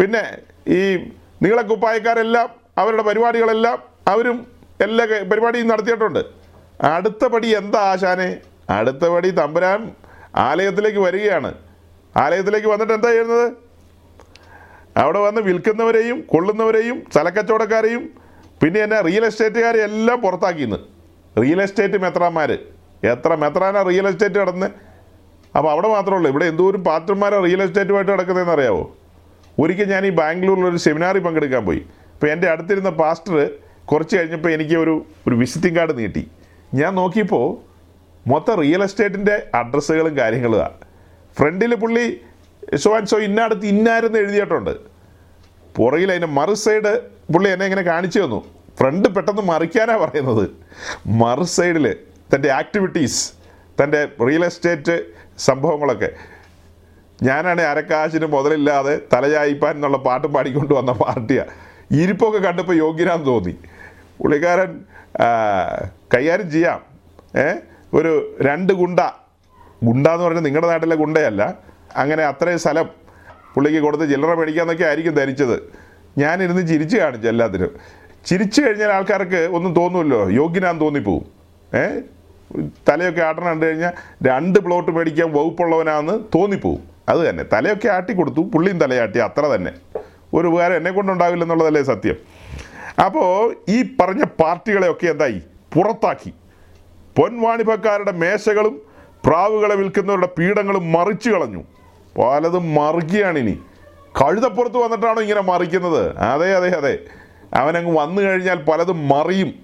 പിന്നെ ഈ നീളക്കുപ്പായക്കാരെല്ലാം അവരുടെ പരിപാടികളെല്ലാം അവരും എല്ലാ പരിപാടിയും നടത്തിയിട്ടുണ്ട്. അടുത്ത പടി എന്താ ആശാനെ? അടുത്ത പടി തമ്പുരാൻ ആലയത്തിലേക്ക് വരികയാണ്. ആലയത്തിലേക്ക് വന്നിട്ട് എന്താ ചെയ്യുന്നത് അവിടെ വന്ന് വിൽക്കുന്നവരെയും കൊള്ളുന്നവരെയും സ്ഥലക്കച്ചവടക്കാരെയും പിന്നെ എന്നെ റിയൽ എസ്റ്റേറ്റുകാരെ എല്ലാം പുറത്താക്കിന്ന് റിയൽ എസ്റ്റേറ്റ് മെത്രാന്മാർ എത്ര മെത്രാനാ റിയൽ എസ്റ്റേറ്റ് നടന്ന്? അപ്പോൾ അവിടെ മാത്രമേ ഉള്ളൂ. ഇവിടെ എന്തോരം പാത്രന്മാരെ റിയൽ എസ്റ്റേറ്റുമായിട്ട് കിടക്കുന്നതെന്ന് അറിയാവോ ഒരിക്കൽ ഞാൻ ഈ ബാംഗ്ലൂരിൽ ഒരു സെമിനാറിൽ പങ്കെടുക്കാൻ പോയി. അപ്പോൾ എന്റെ അടുത്തിരുന്ന പാസ്റ്റർ കുറച്ച് കഴിഞ്ഞപ്പോൾ എനിക്ക് ഒരു ഒരു വിസിറ്റിംഗ് കാർഡ് നീട്ടി. ഞാൻ നോക്കിയപ്പോൾ മൊത്തം റിയൽ എസ്റ്റേറ്റിന്റെ അഡ്രസ്സുകളും കാര്യങ്ങളുമാണ് ഫ്രണ്ടിൽ പുള്ളി ഷോ ആൻഡ് ഷോ ഇന്നടുത്ത് ഇന്നായിരുന്നു എഴുതിയിട്ടുണ്ട്. പുറകിൽ അതിന്റെ മറു സൈഡ് പുള്ളി എന്നെ ഇങ്ങനെ കാണിച്ചു തന്നു. ഫ്രണ്ട് പെട്ടെന്ന് മറിക്കാനാണ് പറയുന്നത്. മറു സൈഡിൽ തന്റെ ആക്ടിവിറ്റീസ് തന്റെ റിയൽ എസ്റ്റേറ്റ് സംഭവങ്ങളൊക്കെ. ഞാനാണ് അരക്കാശിന് മുതലില്ലാതെ തലചായിപ്പാൻ എന്നുള്ള പാട്ടും പാടിക്കൊണ്ട് വന്ന പാർട്ടിയാണ് ഇരിപ്പൊക്കെ കണ്ടപ്പോൾ യോഗ്യനാന്ന് തോന്നി. പുള്ളിക്കാരൻ കൈകാര്യം ചെയ്യാം. ഏ? ഒരു രണ്ട് ഗുണ്ട. ഗുണ്ട എന്ന് പറഞ്ഞാൽ നിങ്ങളുടെ നാട്ടിലെ ഗുണ്ടയല്ല. അങ്ങനെ അത്രയും സ്ഥലം പുള്ളിക്ക് കൊടുത്ത് ചില്ലറ മേടിക്കാമെന്നൊക്കെ ആയിരിക്കും ധരിച്ചത്. ഞാനിരുന്ന് ചിരിച്ചു കാണിച്ചു എല്ലാത്തിനും. ചിരിച്ചു കഴിഞ്ഞാൽ ആൾക്കാർക്ക് ഒന്നും തോന്നുമല്ലോ യോഗ്യനാന്ന് തോന്നിപ്പോവും. ഏ? തലയൊക്കെ ആട്ടണം കണ്ടു കഴിഞ്ഞാൽ രണ്ട് പ്ലോട്ട് മേടിക്കാൻ വകുപ്പുള്ളവനാന്ന് തോന്നിപ്പോവും. അത് തന്നെ. തലയൊക്കെ ആട്ടി കൊടുത്തു പുള്ളിയും തലയാട്ടി. അത്ര തന്നെ. ഒരു ഉപകാരം എന്നെ കൊണ്ടുണ്ടാവില്ലെന്നുള്ളതല്ലേ സത്യം. അപ്പോൾ ഈ പറഞ്ഞ പാർട്ടികളെയൊക്കെ എന്തായി? പുറത്താക്കി. പൊൻവാണിഭക്കാരുടെ മേശകളും പ്രാവുകളെ വിൽക്കുന്നവരുടെ പീഠങ്ങളും മറിച്ചു കളഞ്ഞു. പലതും മറിക്കുകയാണ് ഇനി കഴുതപ്പുറത്ത് വന്നിട്ടാണോ ഇങ്ങനെ മറിക്കുന്നത്? അതെ അതെ അതെ. അവനങ്ങ് വന്നു കഴിഞ്ഞാൽ പലതും മറിയും.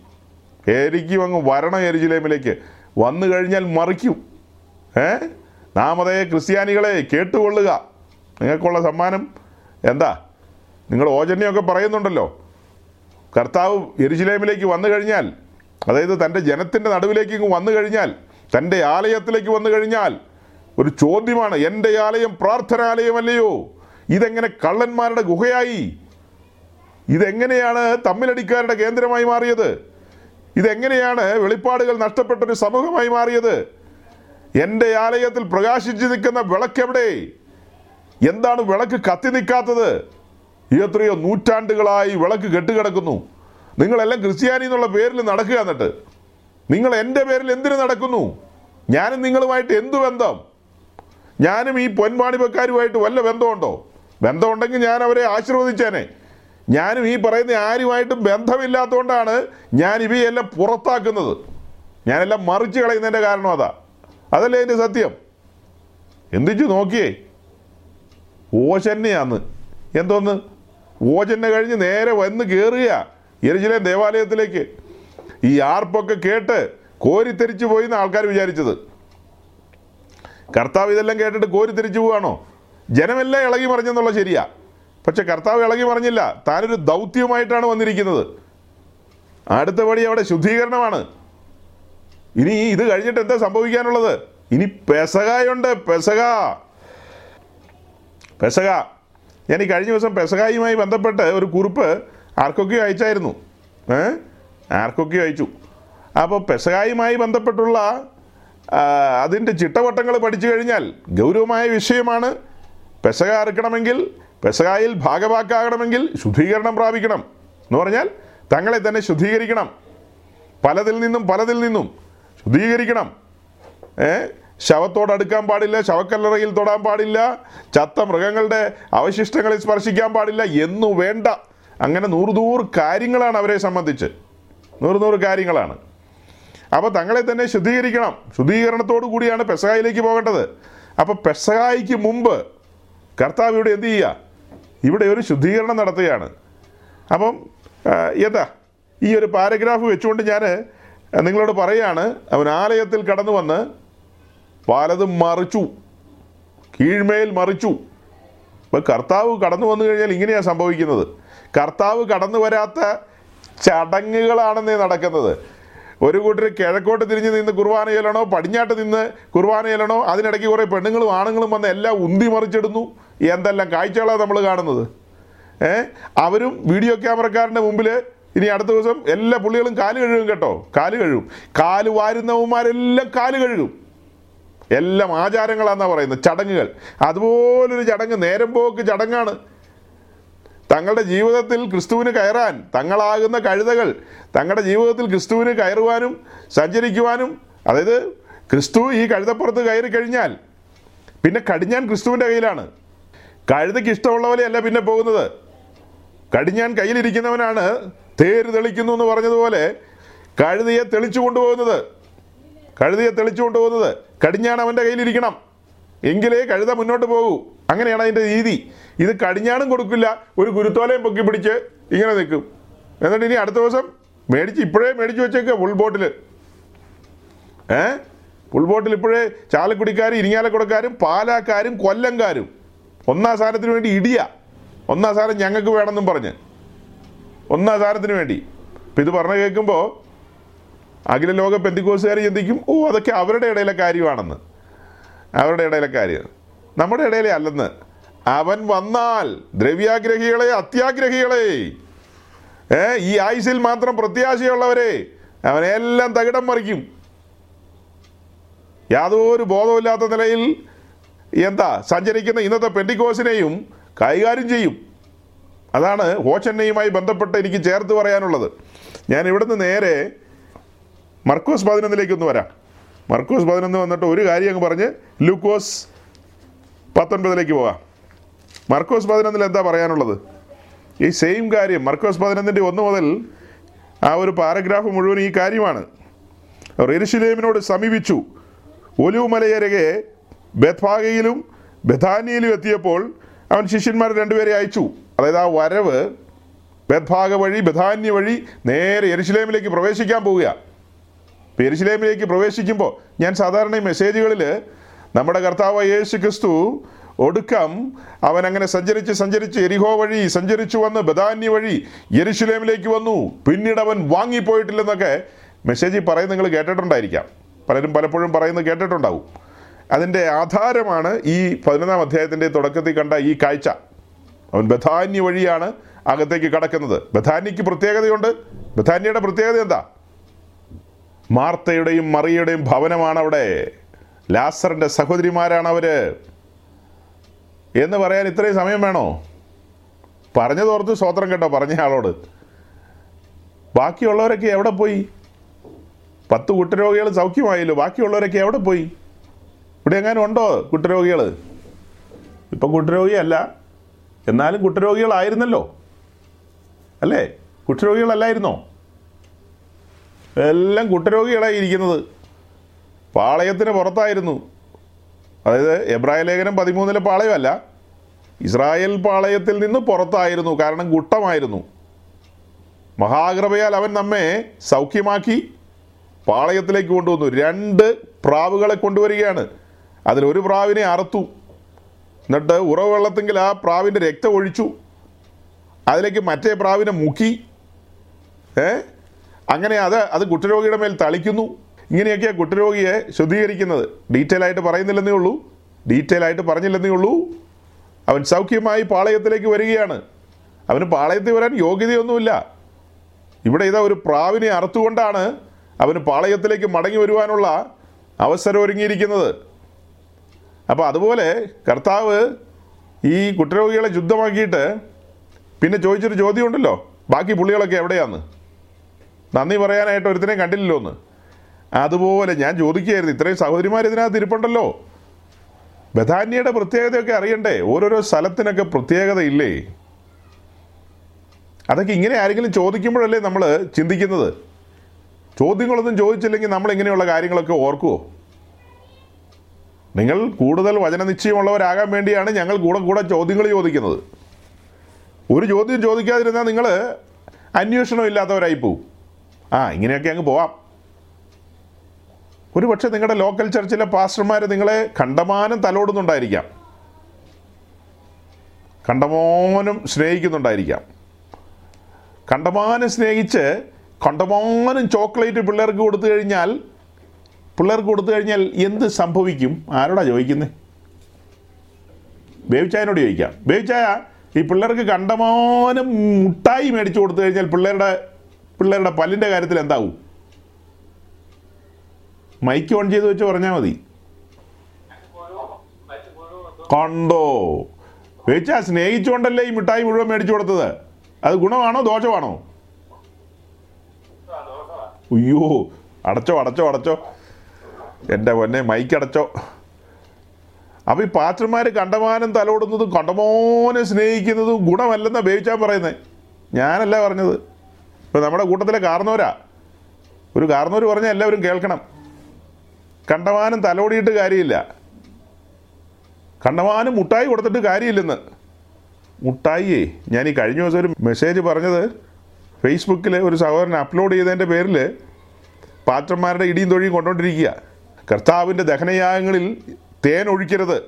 എരിക്കും അങ്ങ് വരണം എരിജിലേമിലേക്ക്. വന്നു കഴിഞ്ഞാൽ മറിക്കും. ഏ? നാം അതേ ക്രിസ്ത്യാനികളെ കേട്ടുകൊള്ളുക. നിങ്ങൾക്കുള്ള സമ്മാനം എന്താ? നിങ്ങൾ ഓജന്യമൊക്കെ പറയുന്നുണ്ടല്ലോ. കർത്താവ് എരിശിലേമിലേക്ക് വന്നു കഴിഞ്ഞാൽ അതായത് തന്റെ ജനത്തിന്റെ നടുവിലേക്ക് വന്നു കഴിഞ്ഞാൽ തന്റെ ആലയത്തിലേക്ക് വന്നു കഴിഞ്ഞാൽ ഒരു ചോദ്യമാണ് എന്റെ ആലയം പ്രാർത്ഥനാലയമല്ലയോ? ഇതെങ്ങനെ കള്ളന്മാരുടെ ഗുഹയായി? ഇതെങ്ങനെയാണ് തമ്മിലടിക്കാരുടെ കേന്ദ്രമായി മാറിയത്? ഇതെങ്ങനെയാണ് വെളിപ്പാടുകൾ നഷ്ടപ്പെട്ടൊരു സമൂഹമായി മാറിയത്? എന്റെ ആലയത്തിൽ പ്രകാശിച്ചു നിൽക്കുന്ന വിളക്കെവിടെ? എന്താണ് വിളക്ക് കത്തി നിൽക്കാത്തത്? എത്രയോ നൂറ്റാണ്ടുകളായി വിളക്ക് കെട്ടുകിടക്കുന്നു. നിങ്ങളെല്ലാം ക്രിസ്ത്യാനി എന്നുള്ള പേരിൽ നടക്കുക എന്നിട്ട്. നിങ്ങൾ എന്റെ പേരിൽ എന്തിനു നടക്കുന്നു? ഞാനും നിങ്ങളുമായിട്ട് എന്തു ബന്ധം? ഞാനും ഈ പൊൻവാണിപ്പക്കാരുമായിട്ട് വല്ല ബന്ധമുണ്ടോ? ബന്ധമുണ്ടെങ്കിൽ ഞാൻ അവരെ ആശീർവദിച്ചേനെ. ഞാനും ഈ പറയുന്ന ആരുമായിട്ടും ബന്ധമില്ലാത്തതുകൊണ്ടാണ് ഞാൻ ഇവയെല്ലാം പുറത്താക്കുന്നത്. ഞാനെല്ലാം മറിച്ച് കളയുന്നതിന്റെ കാരണം അതാ. അതല്ലേ എന്റെ സത്യം? എന്തിച്ചു നോക്കിയേ? ഓശന്നെയാന്ന് എന്തോന്ന്? ഓശന്നെ കഴിഞ്ഞ് നേരെ വന്ന് കയറുക എരിചിലെ ദേവാലയത്തിലേക്ക്. ഈ ആർപ്പൊക്കെ കേട്ട് കോരിത്തെരിച്ചു പോയി എന്ന് ആൾക്കാർ വിചാരിച്ചത്. കർത്താവ് ഇതെല്ലാം കേട്ടിട്ട് കോരിത്തെരിച്ചു പോവാണോ? ജനമെല്ലാം ഇളകി മറിഞ്ഞെന്നുള്ള ശരിയാ. പക്ഷെ കർത്താവ് ഇളകി മറിഞ്ഞില്ല. താനൊരു ദൗത്യമായിട്ടാണ് വന്നിരിക്കുന്നത്. അടുത്ത പടി അവിടെ ശുദ്ധീകരണമാണ്. ഇനി ഇത് കഴിഞ്ഞിട്ട് എന്താ സംഭവിക്കാനുള്ളത്? ഇനി പെസകായുണ്ട്. പെസക. പെസക. ഞാൻ ഈ കഴിഞ്ഞ ദിവസം പെസകായുമായി ബന്ധപ്പെട്ട് ഒരു കുറിപ്പ് ആർക്കൊക്കെയോ അയച്ചായിരുന്നു. ഏ? ആർക്കൊക്കെയോ അയച്ചു? അപ്പോൾ പെസകായുമായി ബന്ധപ്പെട്ടുള്ള അതിന്റെ ചിട്ടവട്ടങ്ങൾ പഠിച്ചു കഴിഞ്ഞാൽ ഗൗരവമായ വിഷയമാണ്. പെസക അറുക്കണമെങ്കിൽ പെസകായിൽ ഭാഗവാക്കാകണമെങ്കിൽ ശുദ്ധീകരണം പ്രാപിക്കണം എന്ന് പറഞ്ഞാൽ തങ്ങളെ തന്നെ ശുദ്ധീകരിക്കണം. പലതിൽ നിന്നും പലതിൽ നിന്നും ശുദ്ധീകരിക്കണം. ഏ? ശവത്തോട് അടുക്കാൻ പാടില്ല ശവക്കല്ലറയിൽ തൊടാൻ പാടില്ല ചത്ത മൃഗങ്ങളുടെ അവശിഷ്ടങ്ങളിൽ സ്പർശിക്കാൻ പാടില്ല എന്നു വേണ്ട. അങ്ങനെ നൂറ് കാര്യങ്ങളാണ് അവരെ സംബന്ധിച്ച്. നൂറ് നൂറ് കാര്യങ്ങളാണ്. അപ്പോൾ തങ്ങളെ തന്നെ ശുദ്ധീകരിക്കണം. ശുദ്ധീകരണത്തോടു കൂടിയാണ് പെസകായിലേക്ക് പോകേണ്ടത്. അപ്പോൾ പെസകായിക്ക് മുമ്പ് കർത്താവ് ഇവിടെ എന്ത് ചെയ്യുക? ഇവിടെ ഒരു ശുദ്ധീകരണം നടത്തുകയാണ്. അപ്പം എന്താ ഈ ഒരു പാരഗ്രാഫ് വെച്ചുകൊണ്ട് ഞാൻ നിങ്ങളോട് പറയുകയാണ് അവൻ ആലയത്തിൽ കടന്നു വന്ന് പലതും മറിച്ചു. കീഴ്മേൽ മറിച്ചു. ഇപ്പം കർത്താവ് കടന്നു വന്നു കഴിഞ്ഞാൽ ഇങ്ങനെയാണ് സംഭവിക്കുന്നത്. കർത്താവ് കടന്നു വരാത്ത ചടങ്ങുകളാണെന്നേ നടക്കുന്നത്. ഒരു കൂട്ടർ കിഴക്കോട്ട് തിരിഞ്ഞ് നിന്ന് കുർബാന ചെല്ലണോ പടിഞ്ഞാട്ട് നിന്ന് കുർബാന ചെല്ലണോ അതിനിടയ്ക്ക് കുറേ പെണ്ണുങ്ങളും ആണുങ്ങളും വന്ന് എല്ലാം ഉന്തി മറിച്ചിടുന്നു. എന്തെല്ലാം കാഴ്ചകളാണ് നമ്മൾ കാണുന്നത്? ഏ? അവരും വീഡിയോ ക്യാമറക്കാരന്റെ മുമ്പിൽ ഇനി അടുത്ത ദിവസം എല്ലാ പുള്ളികളും കാൽ കഴുകും കേട്ടോ. കാൽ കഴുകും. കാൽ വാരുന്നവന്മാരെല്ലാം കാൽ കഴുകും. എല്ലാം ആചാരങ്ങളാണെന്നാണ് പറയുന്നത്. ചടങ്ങുകൾ. അതുപോലൊരു ചടങ്ങ് നേരം പോക്ക് ചടങ്ങാണ്. തങ്ങളുടെ ജീവിതത്തിൽ ക്രിസ്തുവിന് കയറാൻ തങ്ങളാകുന്ന കഴുതകൾ തങ്ങളുടെ ജീവിതത്തിൽ ക്രിസ്തുവിന് കയറുവാനും സഞ്ചരിക്കുവാനും അതായത് ക്രിസ്തു ഈ കഴുതപ്പുറത്ത് കയറി കഴിഞ്ഞാൽ പിന്നെ കടിഞ്ഞാൻ ക്രിസ്തുവിന്റെ കയ്യിലാണ്. കഴുതയ്ക്ക് ഇഷ്ടമുള്ള പോലെയല്ല പിന്നെ പോകുന്നത്. കടിഞ്ഞാൻ കയ്യിലിരിക്കുന്നവനാണ് തേര് തെളിക്കുന്നു എന്ന് പറഞ്ഞതുപോലെ കഴുതയെ തെളിച്ചു കൊണ്ടുപോകുന്നത്. കഴുതയെ തെളിച്ചു കൊണ്ടുപോകുന്നത്. കടിഞ്ഞാണ് അവന്റെ കയ്യിലിരിക്കണം. എങ്കിലേ കഴുത മുന്നോട്ട് പോകൂ. അങ്ങനെയാണ് അതിന്റെ രീതി. ഇത് കടിഞ്ഞാണും കൊടുക്കില്ല. ഒരു ഗുരുത്തോലയും പൊക്കി പിടിച്ച് ഇങ്ങനെ നിൽക്കും. എന്നിട്ട് ഇനി അടുത്ത ദിവസം മേടിച്ച് ഇപ്പോഴേ മേടിച്ച് വെച്ചേക്കുക ഫുൾ ബോട്ടിൽ ഏ? ഫുൾ ബോട്ടിൽ ഇപ്പോഴേ ചാലക്കുടിക്കാരും ഇരിങ്ങാലക്കുടക്കാരും പാലാക്കാരും കൊല്ലംകാരും ഒന്നാം സ്ഥാനത്തിന് വേണ്ടി ഇടിയ. ഒന്നാം സ്ഥാനം ഞങ്ങൾക്ക് വേണമെന്നും പറഞ്ഞ്. ഒന്നാം സ്ഥാനത്തിന് വേണ്ടി. അപ്പം ഇത് പറഞ്ഞു കേൾക്കുമ്പോൾ അഖില ലോക പെന്തിക്കോസുകാർ ചിന്തിക്കും ഓ അതൊക്കെ അവരുടെ ഇടയിലെ കാര്യമാണെന്ന്. അവരുടെ ഇടയിലെ കാര്യം. നമ്മുടെ ഇടയിലെ അല്ലെന്ന്. അവൻ വന്നാൽ ദ്രവ്യാഗ്രഹികളെ അത്യാഗ്രഹികളെ. ഏ ഈ ആയുസിൽ മാത്രം പ്രത്യാശയുള്ളവരെ അവനെല്ലാം തകിടം മറിക്കും. യാതൊരു ബോധമില്ലാത്ത നിലയിൽ എന്താ സഞ്ചരിക്കുന്ന ഇന്നത്തെ പെൻഡിക്കോസിനെയും കൈകാര്യം ചെയ്യും. അതാണ് ഹോച്ചെന്നയുമായി ബന്ധപ്പെട്ട് എനിക്ക് ചേർത്ത് പറയാനുള്ളത്. ഞാൻ ഇവിടുന്ന് നേരെ മർക്കോസ് പതിനൊന്നിലേക്ക് ഒന്ന് വരാം. മർക്കോസ് പതിനൊന്ന് വന്നിട്ട് ഒരു കാര്യം അങ്ങ് പറഞ്ഞ് ലൂക്കോസ് പത്തൊൻപതിലേക്ക് പോകാം. മർക്കോസ് പതിനൊന്നിൽ എന്താ പറയാനുള്ളത്? ഈ സെയിം കാര്യം മർക്കോസ് പതിനൊന്നിന്റെ ഒന്ന് മുതൽ ആ ഒരു പാരഗ്രാഫ് മുഴുവൻ ഈ കാര്യമാണ്. അവർ എരിശിലേമിനോട് സമീപിച്ചു. ഒലിവുമലയരകെ ബത്ഭാഗയിലും ബഥാനിയിലും എത്തിയപ്പോൾ അവൻ ശിഷ്യന്മാർ രണ്ടുപേരെ അയച്ചു. അതായത് ആ വരവ് ബത്ഭാഗ വഴി ബഥാന്യ വഴി നേരെ എരിശിലേമിലേക്ക് പ്രവേശിക്കാൻ പോവുക ഇപ്പോൾ പ്രവേശിക്കുമ്പോൾ ഞാൻ സാധാരണ മെസ്സേജുകളിൽ നമ്മുടെ കർത്താവ് യേശു ക്രിസ്തു ഒടുക്കം അവൻ അങ്ങനെ സഞ്ചരിച്ച് സഞ്ചരിച്ച് എരിഹോ വഴി സഞ്ചരിച്ചു വന്ന് ബദാന്യ വഴി യെരുശലേമിലേക്ക് വന്നു. പിന്നീട് അവൻ വാങ്ങിപ്പോയിട്ടില്ലെന്നൊക്കെ മെസ്സേജിൽ പറയുന്നത് നിങ്ങൾ കേട്ടിട്ടുണ്ടായിരിക്കാം. പലരും പലപ്പോഴും പറയുന്നത് കേട്ടിട്ടുണ്ടാവും. അതിന്റെ ആധാരമാണ് ഈ പതിനൊന്നാം അധ്യായത്തിന്റെ തുടക്കത്തിൽ കണ്ട ഈ കാഴ്ച. അവൻ ബഥാന്യ വഴിയാണ് അകത്തേക്ക് കടക്കുന്നത്. ബഥാന്യക്ക് പ്രത്യേകതയുണ്ട്. ബഥാന്യയുടെ പ്രത്യേകത എന്താ? മാർത്തയുടെയും മറിയയുടെയും ഭവനമാണ് അവിടെ ലാസറിന്റെ സഹോദരിമാരാണ് അവർ എന്ന് പറയാൻ ഇത്രയും സമയം വേണോ? പറഞ്ഞതോർത്ത് സ്വോത്രം കേട്ടോ പറഞ്ഞ ആളോട്. ബാക്കിയുള്ളവരൊക്കെ എവിടെ പോയി? പത്ത് കുട്ടരോഗികൾ സൗഖ്യമായല്ലോ ബാക്കിയുള്ളവരൊക്കെ എവിടെ പോയി? ഇവിടെ എങ്ങാനും ഉണ്ടോ കുട്ടരോഗികൾ ഇപ്പം കുട്ടരോഗിയല്ല എന്നാലും കുട്ടരോഗികളായിരുന്നല്ലോ. അല്ലേ? കുട്ടരോഗികളല്ലായിരുന്നോ? എല്ലാം കുട്ടരോഗികളായി ഇരിക്കുന്നത്. പാളയത്തിന് പുറത്തായിരുന്നു. അതായത് എബ്രായ ലേഖനം പതിമൂന്നിലെ പാളയമല്ല. ഇസ്രായേൽ പാളയത്തിൽ നിന്ന് പുറത്തായിരുന്നു. കാരണം കുട്ടമായിരുന്നു മഹാകൃപയാൽ അവൻ നമ്മെ സൗഖ്യമാക്കി പാളയത്തിലേക്ക് കൊണ്ടുവന്നു. രണ്ട് പ്രാവുകളെ കൊണ്ടുവരികയാണ്. അതിലൊരു പ്രാവിനെ അറുത്തു. എന്നിട്ട് ഉറവെള്ളത്തെങ്കിൽ ആ പ്രാവിന്റെ രക്തം ഒഴിച്ചു. അതിലേക്ക് മറ്റേ പ്രാവിനെ മുക്കി. ഏ? അങ്ങനെ അത് അത് കുഷ്ഠരോഗിയുടെ മേൽ തളിക്കുന്നു. ഇങ്ങനെയൊക്കെയാണ് കുഷ്ഠരോഗിയെ ശുദ്ധീകരിക്കുന്നത്. ഡീറ്റെയിൽ ആയിട്ട് പറയുന്നില്ലെന്നേ ഉള്ളൂ. ഡീറ്റെയിൽ ആയിട്ട് പറഞ്ഞില്ലെന്നേ ഉള്ളൂ. അവൻ സൗഖ്യമായി പാളയത്തിലേക്ക് വരികയാണ്. അവന് പാളയത്തിൽ വരാൻ യോഗ്യതയൊന്നുമില്ല. ഇവിടെ ഇതാ ഒരു പ്രാവിനെ അറുത്തുകൊണ്ടാണ് അവന് പാളയത്തിലേക്ക് മടങ്ങി വരുവാനുള്ള അവസരം ഒരുങ്ങിയിരിക്കുന്നത്. അപ്പോൾ അതുപോലെ കർത്താവ് ഈ കുഷ്ഠരോഗികളെ ശുദ്ധമാക്കിയിട്ട് പിന്നെ ചോദിച്ചൊരു ചോദ്യമുണ്ടല്ലോ. ബാക്കി പുള്ളികളൊക്കെ എവിടെയാന്ന്? നന്ദി പറയാനായിട്ട് ഒരുത്തിനെ കണ്ടില്ലല്ലോ എന്ന്. അതുപോലെ ഞാൻ ചോദിക്കുകയായിരുന്നു ഇത്രയും സഹോദരിമാർ ഇതിനകത്ത് ഇരിപ്പുണ്ടല്ലോ. ബഥാന്യയുടെ പ്രത്യേകതയൊക്കെ അറിയണ്ടേ? ഓരോരോ സ്ഥലത്തിനൊക്കെ പ്രത്യേകതയില്ലേ? അതൊക്കെ ഇങ്ങനെ ആരെങ്കിലും ചോദിക്കുമ്പോഴല്ലേ നമ്മൾ ചിന്തിക്കുന്നത്? ചോദ്യങ്ങളൊന്നും ചോദിച്ചില്ലെങ്കിൽ നമ്മൾ ഇങ്ങനെയുള്ള കാര്യങ്ങളൊക്കെ ഓർക്കുമോ നിങ്ങൾ കൂടുതൽ വചന നിശ്ചയമുള്ളവരാകാൻ വേണ്ടിയാണ് ഞങ്ങൾ കൂടെ കൂടെ ചോദ്യങ്ങൾ ചോദിക്കുന്നത്. ഒരു ചോദ്യം ചോദിക്കാതിരുന്നാൽ നിങ്ങൾ അന്വേഷണം ഇല്ലാത്തവരായി പോവും. ആ ഇങ്ങനെയൊക്കെ അങ്ങ് പോവാം. ഒരു പക്ഷേ നിങ്ങളുടെ ലോക്കൽ ചർച്ചിലെ പാസ്റ്റർമാർ നിങ്ങളെ കണ്ടമാനം തലോടുന്നുണ്ടായിരിക്കാം. കണ്ടമാനം സ്നേഹിക്കുന്നുണ്ടായിരിക്കാം. കണ്ടമാനം സ്നേഹിച്ച് കണ്ടമാനം ചോക്ലേറ്റ് പിള്ളേർക്ക് കൊടുത്തു കഴിഞ്ഞാൽ പിള്ളേർക്ക് കൊടുത്തു കഴിഞ്ഞാൽ എന്ത് സംഭവിക്കും? ആരോടാ ചോദിക്കുന്നത് ബേവിച്ചായനോട് ചോദിക്കാം. ബേവിച്ചായ ഈ പിള്ളേർക്ക് കണ്ടമാനം മുട്ടായി മേടിച്ചു കൊടുത്തു കഴിഞ്ഞാൽ പിള്ളേരുടെ പിള്ളേരുടെ പല്ലിന്റെ കാര്യത്തിൽ എന്താവും? മൈക്ക് ഓൺ ചെയ്ത് വെച്ച് പറഞ്ഞാൽ മതി. കണ്ടോ? വെച്ചാൽ സ്നേഹിച്ചുകൊണ്ടല്ലേ ഈ മിഠായി മുഴുവൻ മേടിച്ചു കൊടുത്തത്? അത് ഗുണമാണോ ദോഷമാണോ? അയ്യോ അടച്ചോ അടച്ചോ അടച്ചോ. എന്റെ പൊന്നെ മൈക്ക് അടച്ചോ. അപ്പോൾ ഈ പാത്രന്മാർ കണ്ടമാനം തലോടുന്നതും കണ്ടമോനെ സ്നേഹിക്കുന്നതും ഗുണമല്ലെന്നാണ് ബേബിച്ചാൻ പറയുന്നത് ഞാനല്ല പറഞ്ഞത്. ഇപ്പോൾ നമ്മുടെ കൂട്ടത്തിലെ കാർന്നോരാ. ഒരു കാർന്നോര് പറഞ്ഞാൽ എല്ലാവരും കേൾക്കണം. കണ്ടമാനം തലോടിയിട്ട് കാര്യമില്ല. കണ്ടമാനം മുട്ടായി കൊടുത്തിട്ട് കാര്യമില്ലെന്ന്. മുട്ടായിയേ ഞാൻ ഈ കഴിഞ്ഞ ദിവസം ഒരു മെസ്സേജ് പറഞ്ഞത് ഫേസ്ബുക്കിൽ ഒരു സഹോദരൻ അപ്ലോഡ് ചെയ്തതിന്റെ പേരിൽ പാത്രന്മാരുടെ ഇടിയും തൊഴിയും കൊണ്ടുകൊണ്ടിരിക്കുക കർത്താവിന്റെ ദഹനയാഗങ്ങളിൽ തേൻ ഒഴിക്കരുത്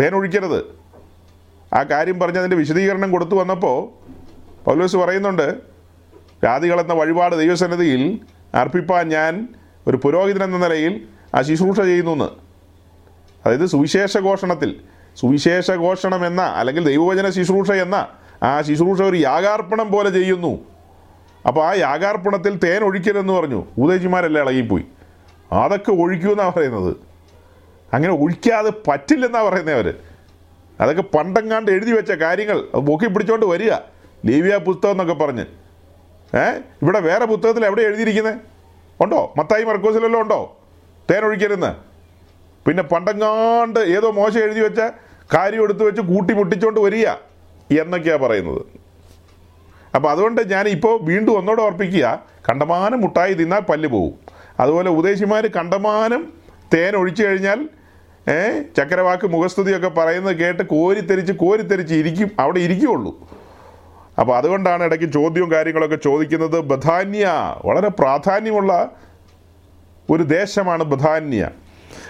തേൻ ഒഴിക്കരുത്. ആ കാര്യം പറഞ്ഞ് അതിന്റെ വിശദീകരണം കൊടുത്തു വന്നപ്പോൾ പൗലോസ് പറയുന്നുണ്ട് ജാതികളെന്ന വഴിപാട് ദൈവസന്നിധിയിൽ അർപ്പിപ്പാൻ ഞാൻ ഒരു പുരോഹിതൻ എന്ന നിലയിൽ ആ ശുശ്രൂഷ ചെയ്യുന്നു എന്ന് അതായത് സുവിശേഷ ഘോഷണത്തിൽ സുവിശേഷ ഘോഷണം എന്ന അല്ലെങ്കിൽ ദൈവവചന ശുശ്രൂഷ എന്ന ആ ശുശ്രൂഷ ഒരു യാഗാർപ്പണം പോലെ ചെയ്യുന്നു. അപ്പോൾ ആ യാഗാർപ്പണത്തിൽ തേൻ ഒഴിക്കരുതെന്ന് പറഞ്ഞു. ഉദയജിമാരെല്ലാം ഇളകിപ്പോയി. അതൊക്കെ ഒഴിക്കുമെന്നാണ് പറയുന്നത്. അങ്ങനെ ഒഴിക്കാതെ പറ്റില്ലെന്നാണ് പറയുന്നത് അവർ അതൊക്കെ പണ്ടെങ്ങാണ്ട് എഴുതി വെച്ച കാര്യങ്ങൾ. പൊക്കി പിടിച്ചോണ്ട് വരിക. ലീവിയ പുസ്തകം എന്നൊക്കെ പറഞ്ഞ്. ഏ? ഇവിടെ വേറെ പുസ്തകത്തിൽ എവിടെ എഴുതിയിരിക്കുന്നത് ഉണ്ടോ? മത്തായി മർക്കോസിലെല്ലാം ഉണ്ടോ? തേൻ ഒഴിക്കരുന്ന് പിന്നെ പണ്ടങ്ങാണ്ട് ഏതോ മോശം എഴുതി വെച്ച കാര്യം എടുത്തു വെച്ച് കൂട്ടി മുട്ടിച്ചോണ്ട് വരിക എന്നൊക്കെയാണ് പറയുന്നത്. അപ്പോൾ അതുകൊണ്ട് ഞാൻ ഇപ്പോൾ വീണ്ടും ഒന്നോടെ ഓർപ്പിക്കുക കണ്ടമാനം മുട്ടായി തിന്നാൽ പല്ല് പോവും. അതുപോലെ ഉപദേശിമാർ കണ്ടമാനം തേൻ ഒഴിച്ചു കഴിഞ്ഞാൽ ഏ ചക്കരവാക്ക് മുഖസ്തുതിയൊക്കെ പറയുന്നത് കേട്ട് കോരിത്തെരിച്ച് കോരിത്തെരിച്ച് ഇരിക്കും. അവിടെ ഇരിക്കുകയുള്ളൂ അപ്പോൾ അതുകൊണ്ടാണ് ഇടയ്ക്ക് ചോദ്യവും കാര്യങ്ങളൊക്കെ ചോദിക്കുന്നത്. ബഥാന്യ വളരെ പ്രാധാന്യമുള്ള ഒരു ദേശമാണ് ബഥാന്യ.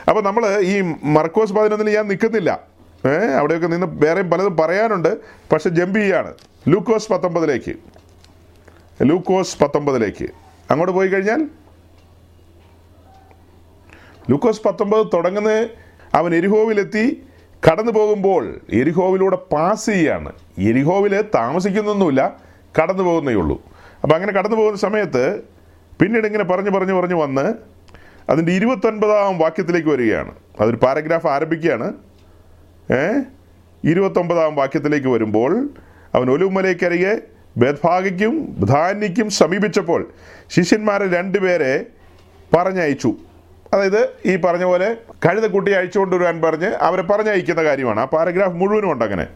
അപ്പോൾ നമ്മൾ ഈ മർക്കോസ് പതിനൊന്നിൽ ഞാൻ നിൽക്കുന്നില്ല. ഏഹ് അവിടെയൊക്കെ നിന്ന് വേറെയും പലതും പറയാനുണ്ട്. പക്ഷെ ജമ്പ് ചെയ്യാണ്. ലൂക്കോസ് പത്തൊമ്പതിലേക്ക്. ലൂക്കോസ് പത്തൊമ്പതിലേക്ക്. അങ്ങോട്ട് പോയി കഴിഞ്ഞാൽ ലൂക്കോസ് പത്തൊമ്പത് തുടങ്ങുന്ന അവൻ എരിഹോവിലെത്തി. കടന്നു പോകുമ്പോൾ എരിഹോവിലൂടെ പാസ് ചെയ്യാണ്. എരിഹോവിൽ താമസിക്കുന്നൊന്നുമില്ല കടന്നു പോകുന്നേ ഉള്ളൂ. അപ്പം അങ്ങനെ കടന്നു പോകുന്ന സമയത്ത് പിന്നീട് ഇങ്ങനെ പറഞ്ഞു പറഞ്ഞു പറഞ്ഞു വന്ന് അതിന്റെ ഇരുപത്തൊൻപതാം വാക്യത്തിലേക്ക് വരികയാണ്. അതൊരു പാരഗ്രാഫ് ആരംഭിക്കുകയാണ്. ഏ? ഇരുപത്തൊമ്പതാം വാക്യത്തിലേക്ക് വരുമ്പോൾ അവൻ ഒലുമലയ്ക്കരികെ ബദ്ഭാഗയ്ക്കും ധാന്യയ്ക്കും സമീപിച്ചപ്പോൾ ശിഷ്യന്മാരെ രണ്ടുപേരെ പറഞ്ഞയച്ചു. അതായത് ഈ പറഞ്ഞ പോലെ കഴുതക്കുട്ടി അഴിച്ചുകൊണ്ടുവരാൻ പറഞ്ഞ് അവരെ പറഞ്ഞയക്കുന്ന കാര്യമാണ്. ആ പാരഗ്രാഫ് മുഴുവനും ഉണ്ട് അങ്ങനെ.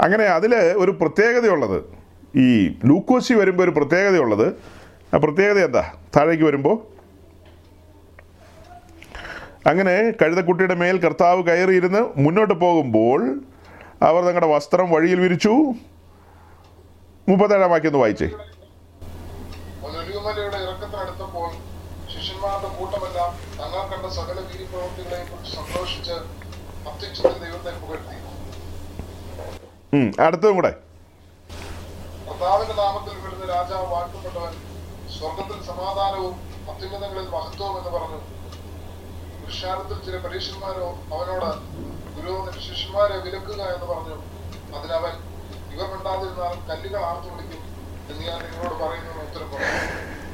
അങ്ങനെ അതിൽ ഒരു പ്രത്യേകതയുള്ളത്. ഈ ലൂക്കോസി വരുമ്പോൾ ഒരു പ്രത്യേകതയുള്ളത്. ആ പ്രത്യേകത എന്താ? താഴേക്ക് വരുമ്പോൾ അങ്ങനെ കഴുതക്കുട്ടിയുടെ മേൽ കർത്താവ് കയറിയിരുന്ന് മുന്നോട്ട് പോകുമ്പോൾ അവർ തങ്ങളുടെ വസ്ത്രം വഴിയിൽ വിരിച്ചു. മുപ്പത്തേഴാം വാക്യം ഒന്ന് വായിച്ചേ. ശിഷ്യന്മാരുടെ കൂട്ടമെല്ലാം തങ്ങൾ കണ്ട സകല വീര്യപ്രവൃത്തികളെയും കുറിച്ച് സന്തോഷിച്ച് അത്യുച്ചത്തിൽ ദൈവത്തെ പുകഴ്ത്തി. അടുത്തതും കൂടെ. കർത്താവിന്റെ നാമത്തിൽ വിടുന്ന രാജാവ് വാഴ്ത്തപ്പെട്ടവൻ സ്വർഗത്തിൽ സമാധാനവും അത്യുന്നതങ്ങളിൽ മഹത്വവും എന്ന് പറഞ്ഞു. പുരുഷാരത്തിൽ ചില പരീക്ഷന്മാരോ അവനോട് ഗുരു ശിഷ്യന്മാരെ വിലക്കുക എന്ന് പറഞ്ഞു. അതിനവൻ ഇവർ മിണ്ടാതിരുന്നാലും കല്ലുകൾ ആർത്തു വിളിക്കും എന്ന് ഞാൻ നിങ്ങളോട് പറയുന്നു ഉത്തരം പറഞ്ഞു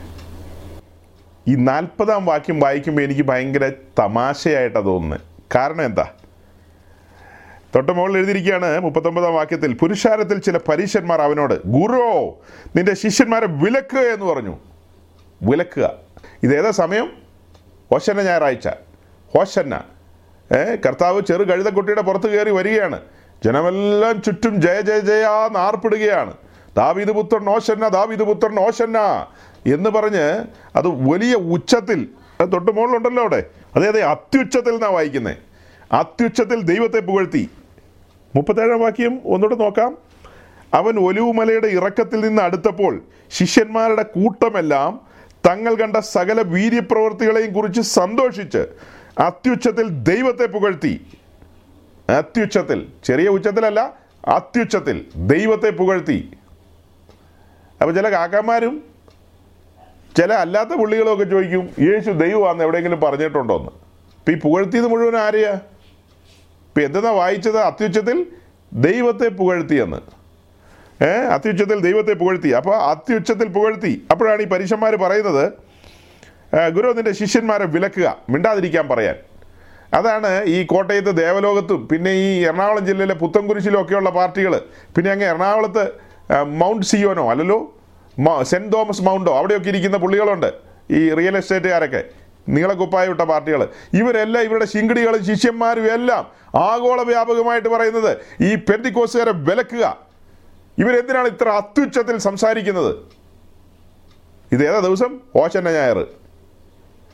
ഈ നാൽപ്പതാം വാക്യം വായിക്കുമ്പോൾ എനിക്ക് ഭയങ്കര തമാശയായിട്ടാണ് തോന്നുന്നത് കാരണം എന്താ? തൊട്ട മുകളിൽ എഴുതിയിരിക്കുകയാണ് മുപ്പത്തൊമ്പതാം വാക്യത്തിൽ പുരുഷാരത്തിൽ ചില പരീശന്മാർ അവനോട് ഗുരോ നിന്റെ ശിഷ്യന്മാരെ വിലക്കുക എന്ന് പറഞ്ഞു. വിലക്കുക. ഇതേതാ സമയം? ഹോശന്ന ഞായറാഴ്ച. ഹോശന്ന. ഏ കർത്താവ് ചെറു കഴുതക്കുട്ടിയുടെ പുറത്ത് കയറി വരികയാണ്. ജനമെല്ലാം ചുറ്റും ജയ ജയ ജയ നാർപ്പിടുകയാണ് ദാവീദ് പുത്രൻ ഓശന്ന ദാവീദ് പുത്രൻ ഓശന്ന എന്ന് പറഞ്ഞ് അത് വലിയ ഉച്ചത്തിൽ തൊട്ട് മുകളിലുണ്ടല്ലോ അവിടെ. അതെ അതെ അത്യുച്ചത്തിൽ എന്നാണ് വായിക്കുന്നത് അത്യുച്ചത്തിൽ ദൈവത്തെ പുകഴ്ത്തി. മുപ്പത്തേഴാം വാക്യം ഒന്നുകൂടെ നോക്കാം. അവൻ ഒലിവുമലയുടെ ഇറക്കത്തിൽ നിന്ന് അടുത്തപ്പോൾ ശിഷ്യന്മാരുടെ കൂട്ടമെല്ലാം തങ്ങൾ കണ്ട സകല വീര്യപ്രവർത്തികളെയും കുറിച്ച് സന്തോഷിച്ച് അത്യുച്ചത്തിൽ ദൈവത്തെ പുകഴ്ത്തി. അത്യുച്ചത്തിൽ ചെറിയ ഉച്ചത്തിലല്ല അത്യുച്ചത്തിൽ ദൈവത്തെ പുകഴ്ത്തി. അപ്പോൾ ചില കാക്കന്മാരും ചില അല്ലാത്ത പുള്ളികളൊക്കെ ചോദിക്കും യേശു ദൈവമാണെന്ന് എവിടെയെങ്കിലും പറഞ്ഞിട്ടുണ്ടോ എന്ന് ഇപ്പം ഈ പുകഴ്ത്തിയത് മുഴുവൻ ആരെയാ? ഇപ്പം എന്തെന്നാ വായിച്ചത്? അത്യുച്ചത്തിൽ ദൈവത്തെ പുകഴ്ത്തിയെന്ന് ഏ? അത്യുച്ചത്തിൽ ദൈവത്തെ പുകഴ്ത്തി. അപ്പോൾ അത്യുച്ചത്തിൽ പുകഴ്ത്തി. അപ്പോഴാണ് ഈ പരീക്ഷന്മാർ പറയുന്നത് "ആ, ഗുരു നിന്റെ ശിഷ്യന്മാരെ വിലക്കുക മിണ്ടാതിരിക്കാൻ പറയാൻ. അതാണ് ഈ കോട്ടയത്ത് ദേവലോകത്തും പിന്നെ ഈ എറണാകുളം ജില്ലയിലെ പുത്തൻകുരിശിലും ഒക്കെയുള്ള പാർട്ടികൾ പിന്നെ അങ്ങ് എറണാകുളത്ത് മൗണ്ട് സിയോനോ അല്ലല്ലോ? മ- സെന്റ് തോമസ് മൗണ്ടോ അവിടെയൊക്കെ ഇരിക്കുന്ന പുള്ളികളുണ്ട്. ഈ റിയൽ എസ്റ്റേറ്റുകാരൊക്കെ നീളക്കുപ്പായ വിട്ട പാർട്ടികൾ ഇവരെല്ലാം ഇവരുടെ ശിങ്കിടികളും ശിഷ്യന്മാരും എല്ലാം ആഗോള വ്യാപകമായിട്ട് പറയുന്നത് ഈ പെന്തിക്കോസുകാരെ വിലക്കുക. ഇവരെന്തിനാണ് ഇത്ര അത്യുച്ചത്തിൽ സംസാരിക്കുന്നത്? ഇത് ഏതാ ദിവസം? ഓശന്ന ഞായർ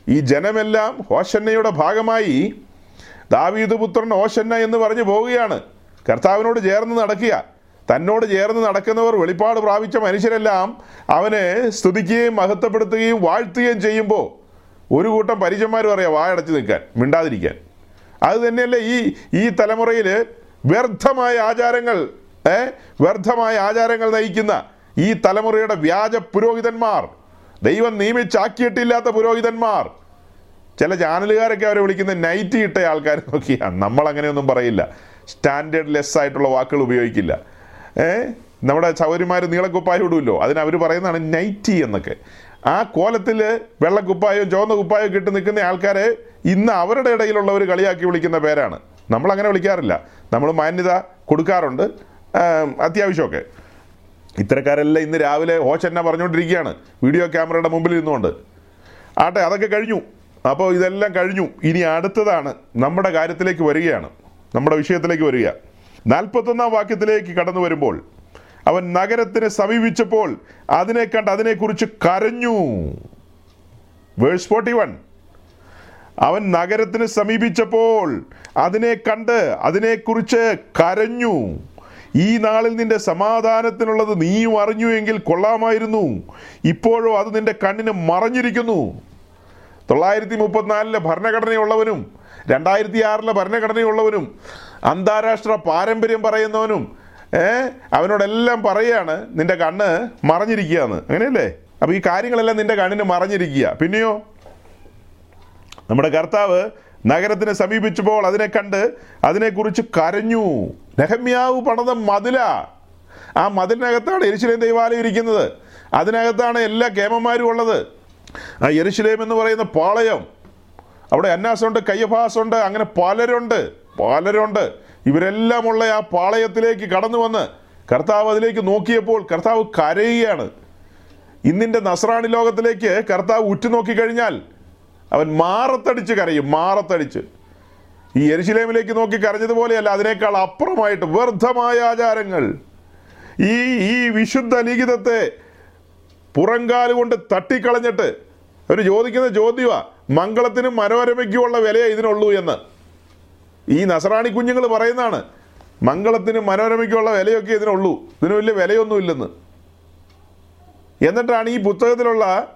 ഈ ജനമെല്ലാം ഹോശന്നയുടെ ഭാഗമായി ദാവീദ് പുത്രൻ ഓശന്ന എന്ന് പറഞ്ഞു പോവുകയാണ്. കർത്താവിനോട് ചേർന്ന് നടക്കുക. തന്നോട് ചേർന്ന് നടക്കുന്നവർ വെളിപ്പാട് പ്രാപിച്ച മനുഷ്യരെല്ലാം അവനെ സ്തുതിക്കുകയും മഹത്വപ്പെടുത്തുകയും വാഴ്ത്തുകയും ചെയ്യുമ്പോൾ ഒരു കൂട്ടം പരിചയന്മാർ പറയാം വായടച്ച് നിൽക്കാൻ മിണ്ടാതിരിക്കാൻ. അത് തന്നെയല്ലേ ഈ ഈ തലമുറയിൽ വ്യർത്ഥമായ ആചാരങ്ങൾ ഏ? വ്യർത്ഥമായ ആചാരങ്ങൾ നയിക്കുന്ന ഈ തലമുറയുടെ വ്യാജ പുരോഹിതന്മാർ ദൈവം നിയമിച്ചാക്കിയിട്ടില്ലാത്ത പുരോഹിതന്മാർ. ചില ചാനലുകാരൊക്കെ അവരെ വിളിക്കുന്ന നൈറ്റി ഇട്ട ആൾക്കാർ നോക്കിയാണ് നമ്മൾ അങ്ങനെയൊന്നും പറയില്ല. സ്റ്റാൻഡേർഡ് ലെസ് ആയിട്ടുള്ള വാക്കുകൾ ഉപയോഗിക്കില്ല. നമ്മുടെ ചൗരിമാർ നീളക്കുപ്പായം ഇടുമല്ലോ അതിന് അവർ പറയുന്നതാണ് നൈറ്റി എന്നൊക്കെ. ആ കോലത്തിൽ വെള്ളക്കുപ്പായോ ചുവന്ന കുപ്പായോ കിട്ടി നിൽക്കുന്ന ആൾക്കാരെ ഇന്ന് അവരുടെ ഇടയിലുള്ളവർ കളിയാക്കി വിളിക്കുന്ന പേരാണ്. നമ്മൾ അങ്ങനെ വിളിക്കാറില്ല. നമ്മൾ മാന്യത കൊടുക്കാറുണ്ട്. അത്യാവശ്യമൊക്കെ. ഇത്തരക്കാരെല്ലാം ഇന്ന് രാവിലെ ഹോച്ചെന്ന പറഞ്ഞുകൊണ്ടിരിക്കുകയാണ്. വീഡിയോ ക്യാമറയുടെ മുമ്പിൽ ഇരുന്നുകൊണ്ട്. ആട്ടെ അതൊക്കെ കഴിഞ്ഞു. അപ്പോൾ ഇതെല്ലാം കഴിഞ്ഞു. ഇനി അടുത്തതാണ് നമ്മുടെ കാര്യത്തിലേക്ക് വരികയാണ്. നമ്മുടെ വിഷയത്തിലേക്ക് വരിക. നാൽപ്പത്തൊന്നാം വാക്യത്തിലേക്ക് കടന്നു വരുമ്പോൾ അവൻ നഗരത്തിനെ സമീപിച്ചപ്പോൾ അതിനെ കണ്ട് അതിനെക്കുറിച്ച് കരഞ്ഞു. വേഴ്സ് ഫോർട്ടി വൺ അവൻ നഗരത്തിന് സമീപിച്ചപ്പോൾ അതിനെ കണ്ട് അതിനെക്കുറിച്ച് കരഞ്ഞു. ഈ നാളിൽ നിന്റെ സമാധാനത്തിനുള്ളത് നീയും അറിഞ്ഞു എങ്കിൽ കൊള്ളാമായിരുന്നു. ഇപ്പോഴോ അത് നിന്റെ കണ്ണിന് മറഞ്ഞിരിക്കുന്നു. തൊള്ളായിരത്തി മുപ്പത്തിനാലിലെ ഭരണഘടനയുള്ളവനും രണ്ടായിരത്തി ആറിലെ ഭരണഘടനയുള്ളവനും അന്താരാഷ്ട്ര പാരമ്പര്യം പറയുന്നവനും ഏ അവനോടെല്ലാം പറയാണ് നിന്റെ കണ്ണ് മറഞ്ഞിരിക്കുകയെന്ന് അങ്ങനെയല്ലേ? അപ്പോൾ ഈ കാര്യങ്ങളെല്ലാം നിന്റെ കണ്ണിന് മറഞ്ഞിരിക്കുക. പിന്നെയോ? നമ്മുടെ കർത്താവ് നഗരത്തിനെ സമീപിച്ചപ്പോൾ അതിനെ കണ്ട് അതിനെക്കുറിച്ച് കരഞ്ഞു. നെഹമ്യാവ് പണിത മതില. ആ മതിലിനകത്താണ് എരിശിലേം ദൈവാലയം ഇരിക്കുന്നത്. അതിനകത്താണ് എല്ലാ കേമന്മാരും ഉള്ളത്. ആ എരിശിലേം എന്ന് പറയുന്ന പാളയം. അവിടെ അന്നാസുണ്ട് കയ്യഭാസുണ്ട് അങ്ങനെ പലരുണ്ട്. പലരുണ്ട്. ഇവരെല്ലാം ഉള്ള ആ പാളയത്തിലേക്ക് കടന്നു വന്ന് കർത്താവ് അതിലേക്ക് നോക്കിയപ്പോൾ കർത്താവ് കരയുകയാണ്. ഇന്നിന്റെ നസ്രാണി ലോകത്തിലേക്ക് കർത്താവ് ഉറ്റുനോക്കി കഴിഞ്ഞാൽ അവൻ മാറത്തടിച്ച് കരയും മാറത്തടിച്ച്. ഈ എരിശിലേമിലേക്ക് നോക്കി കരഞ്ഞതുപോലെയല്ല അതിനേക്കാൾ അപ്പുറമായിട്ട് വ്യർത്ഥമായ ആചാരങ്ങൾ. ഈ ഈ വിശുദ്ധ ലിഖിതത്തെ പുറങ്കാൽ കൊണ്ട് തട്ടിക്കളഞ്ഞിട്ട് അവർ ചോദിക്കുന്ന ചോദ്യമാണ് മംഗളത്തിനും മനോരമയ്ക്കുമുള്ള വിലയേ ഇതിനുള്ളൂ എന്ന്. ഈ നസറാണി കുഞ്ഞുങ്ങൾ പറയുന്നതാണ് മംഗളത്തിന് മനോരമയ്ക്കുള്ള വിലയൊക്കെ ഇതിനുള്ളൂ. ഇതിന് വലിയ വിലയൊന്നുമില്ലെന്ന്. എന്നിട്ടാണ് ഈ പുസ്തകത്തിലുള്ള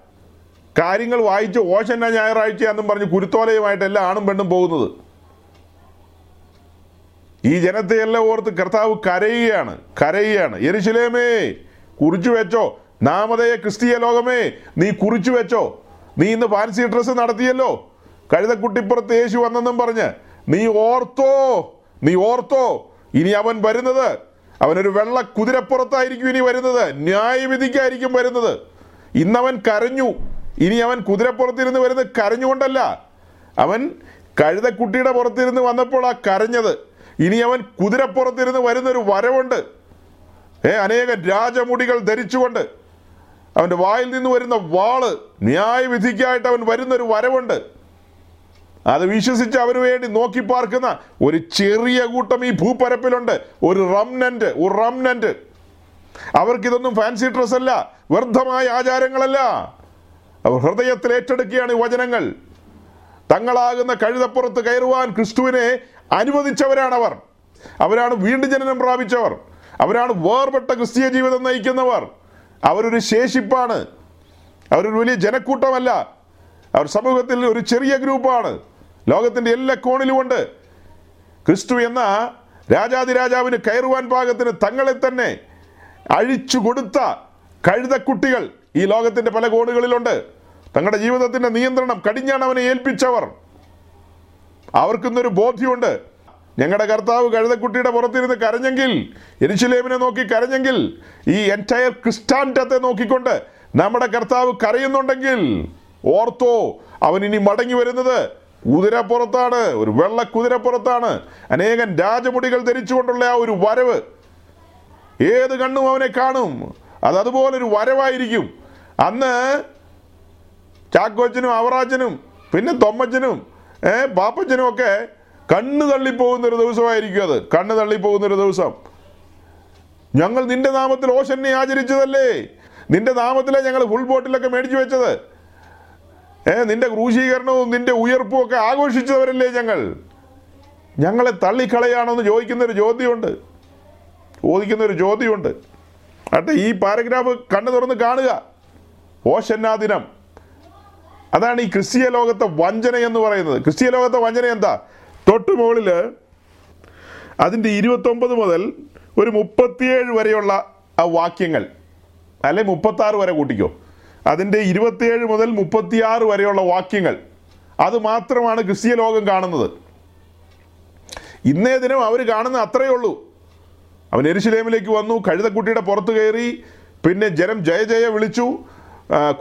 കാര്യങ്ങൾ വായിച്ച് ഓശന്ന ഞായറാഴ്ചയാണെന്നും പറഞ്ഞ് കുരുത്തോലയുമായിട്ട് എല്ലാ ആണും പെണ്ണും പോകുന്നത്. ഈ ജനത്തെയെല്ലാം ഓർത്ത് കർത്താവ് കരയുകയാണ് കരയുകയാണ്. എരിശിലേമേ കുറിച്ചു വെച്ചോ. നാമതയെ ക്രിസ്തീയ ലോകമേ നീ കുറിച്ചു വെച്ചോ. നീ ഇന്ന് ഫാൻസി ഡ്രസ്സ് നടത്തിയല്ലോ. കഴുതക്കുട്ടിപ്പുറത്ത് യേശു വന്നെന്നും പറഞ്ഞ് നീ ഓർത്തോ നീ ഓർത്തോ ഇനി അവൻ വരുന്നത്. അവനൊരു വെള്ള കുതിരപ്പുറത്തായിരിക്കും ഇനി വരുന്നത്. ന്യായവിധിക്കായിരിക്കും വരുന്നത്. ഇന്നവൻ കരഞ്ഞു. ഇനി അവൻ കുതിരപ്പുറത്തിരുന്ന് വരുന്നത് കരഞ്ഞുകൊണ്ടല്ല. അവൻ കഴുതക്കുട്ടിയുടെ പുറത്തിരുന്ന് വന്നപ്പോൾ ആ കരഞ്ഞത്. ഇനി അവൻ കുതിരപ്പുറത്തിരുന്ന് വരുന്നൊരു വരവുണ്ട്. ഏ അനേകം രാജമുടികൾ ധരിച്ചുകൊണ്ട് അവന്റെ വായിൽ നിന്ന് വരുന്ന വാൾ ന്യായവിധിക്കായിട്ട് അവൻ വരുന്നൊരു വരവുണ്ട്. അത് വിശ്വസിച്ച് അവന് വേണ്ടി നോക്കി പാർക്കുന്ന ഒരു ചെറിയ കൂട്ടം ഈ ഭൂപരപ്പിലുണ്ട്. ഒരു റംനന്റ് ഒരു റംനന്റ് അവർക്കിതൊന്നും ഫാൻസി ഡ്രസ് അല്ല. വ്യർത്ഥമായ ആചാരങ്ങളല്ല. അവർ ഹൃദയത്തിൽ ഏറ്റെടുക്കുകയാണ് ഈ വചനങ്ങൾ. തങ്ങളാകുന്ന കഴുതപ്പുറത്ത് കയറുവാൻ ക്രിസ്തുവിനെ അനുവദിച്ചവരാണ് അവർ അവരാണ് വീണ്ടും ജനനം പ്രാപിച്ചവർ. അവരാണ് വേർപെട്ട ക്രിസ്തീയ ജീവിതം നയിക്കുന്നവർ. അവരൊരു ശേഷിപ്പാണ്. അവരൊരു വലിയ ജനക്കൂട്ടമല്ല. അവർ സമൂഹത്തിൽ ഒരു ചെറിയ ഗ്രൂപ്പാണ്. ലോകത്തിന്റെ എല്ലാ കോണിലുമുണ്ട് ക്രിസ്തു എന്ന രാജാതിരാജാവിന് കയറുവാൻ പാകത്തിന് തങ്ങളെ തന്നെ അഴിച്ചു കൊടുത്ത കഴുതക്കുട്ടികൾ ഈ ലോകത്തിന്റെ പല കോണുകളിലുണ്ട്. തങ്ങളുടെ ജീവിതത്തിന്റെ നിയന്ത്രണം കടിഞ്ഞാണ് അവനെ ഏൽപ്പിച്ചവർ. അവർക്കിന്നൊരു ബോധ്യമുണ്ട്. ഞങ്ങളുടെ കർത്താവ് കഴുതക്കുട്ടിയുടെ പുറത്തിരുന്ന് കരഞ്ഞെങ്കിൽ എരിശിലേമിനെ നോക്കി കരഞ്ഞെങ്കിൽ ഈ എന്റയർ ക്രിസ്റ്റാന്റത്തെ നോക്കിക്കൊണ്ട് നമ്മുടെ കർത്താവ് കരയുന്നുണ്ടെങ്കിൽ ഓർത്തോ അവൻ ഇനി മടങ്ങി വരുന്നത് കുതിരപ്പുറത്താണ് ഒരു വെള്ള കുതിരപ്പുറത്താണ്. അനേകം രാജമുടികൾ ധരിച്ചുകൊണ്ടുള്ള ആ ഒരു വരവ്. ഏത് കണ്ണും അവനെ കാണും. അത് അതുപോലൊരു വരവായിരിക്കും. അന്ന് ചാക്കോച്ചനും അവറാച്ചനും പിന്നെ തൊമ്മച്ചനും പാപ്പച്ചനും ഒക്കെ കണ്ണ് തള്ളിപ്പോകുന്നൊരു ദിവസമായിരിക്കും അത്. കണ്ണ് തള്ളിപ്പോകുന്നൊരു ദിവസം. ഞങ്ങൾ നിന്റെ നാമത്തിൽ ഓശന്നെ ആചരിച്ചതല്ലേ? നിന്റെ നാമത്തിലെ ഞങ്ങൾ ഫുൾ ബോട്ടിലൊക്കെ മേടിച്ചു വെച്ചത്. ഏ നിന്റെ ക്രൂശീകരണവും നിന്റെ ഉയർപ്പും ഒക്കെ ആഘോഷിച്ചവരല്ലേ ഞങ്ങൾ? ഞങ്ങളെ തള്ളിക്കളയാണോ എന്ന് ചോദിക്കുന്നൊരു ചോദ്യമുണ്ട്. ചോദിക്കുന്നൊരു ചോദ്യമുണ്ട്. അട്ടെ ഈ പാരഗ്രാഫ് കണ്ണു തുറന്ന് കാണുക. ഓശന്നാ ദിനം. അതാണ് ഈ ക്രിസ്തീയ ലോകത്തെ വഞ്ചന എന്ന് പറയുന്നത്. ക്രിസ്തീയ ലോകത്തെ വഞ്ചന എന്താ? തൊട്ടുമുകളിൽ അതിന്റെ ഇരുപത്തൊമ്പത് മുതൽ ഒരു മുപ്പത്തിയേഴ് വരെയുള്ള ആ വാക്യങ്ങൾ. അല്ലെ മുപ്പത്താറ് വരെ കൂട്ടിക്കോ. അതിന്റെ ഇരുപത്തിയേഴ് മുതൽ മുപ്പത്തിയാറ് വരെയുള്ള വാക്യങ്ങൾ. അത് മാത്രമാണ് ക്രിസ്തീയ ലോകം കാണുന്നത്. ഇന്നേ ദിനം അവർ കാണുന്ന അത്രയേ ഉള്ളൂ. അവൻ എരിശിലേമിലേക്ക് വന്നു കഴുതക്കുട്ടിയുടെ പുറത്ത് കയറി പിന്നെ ജനം ജയ ജയ വിളിച്ചു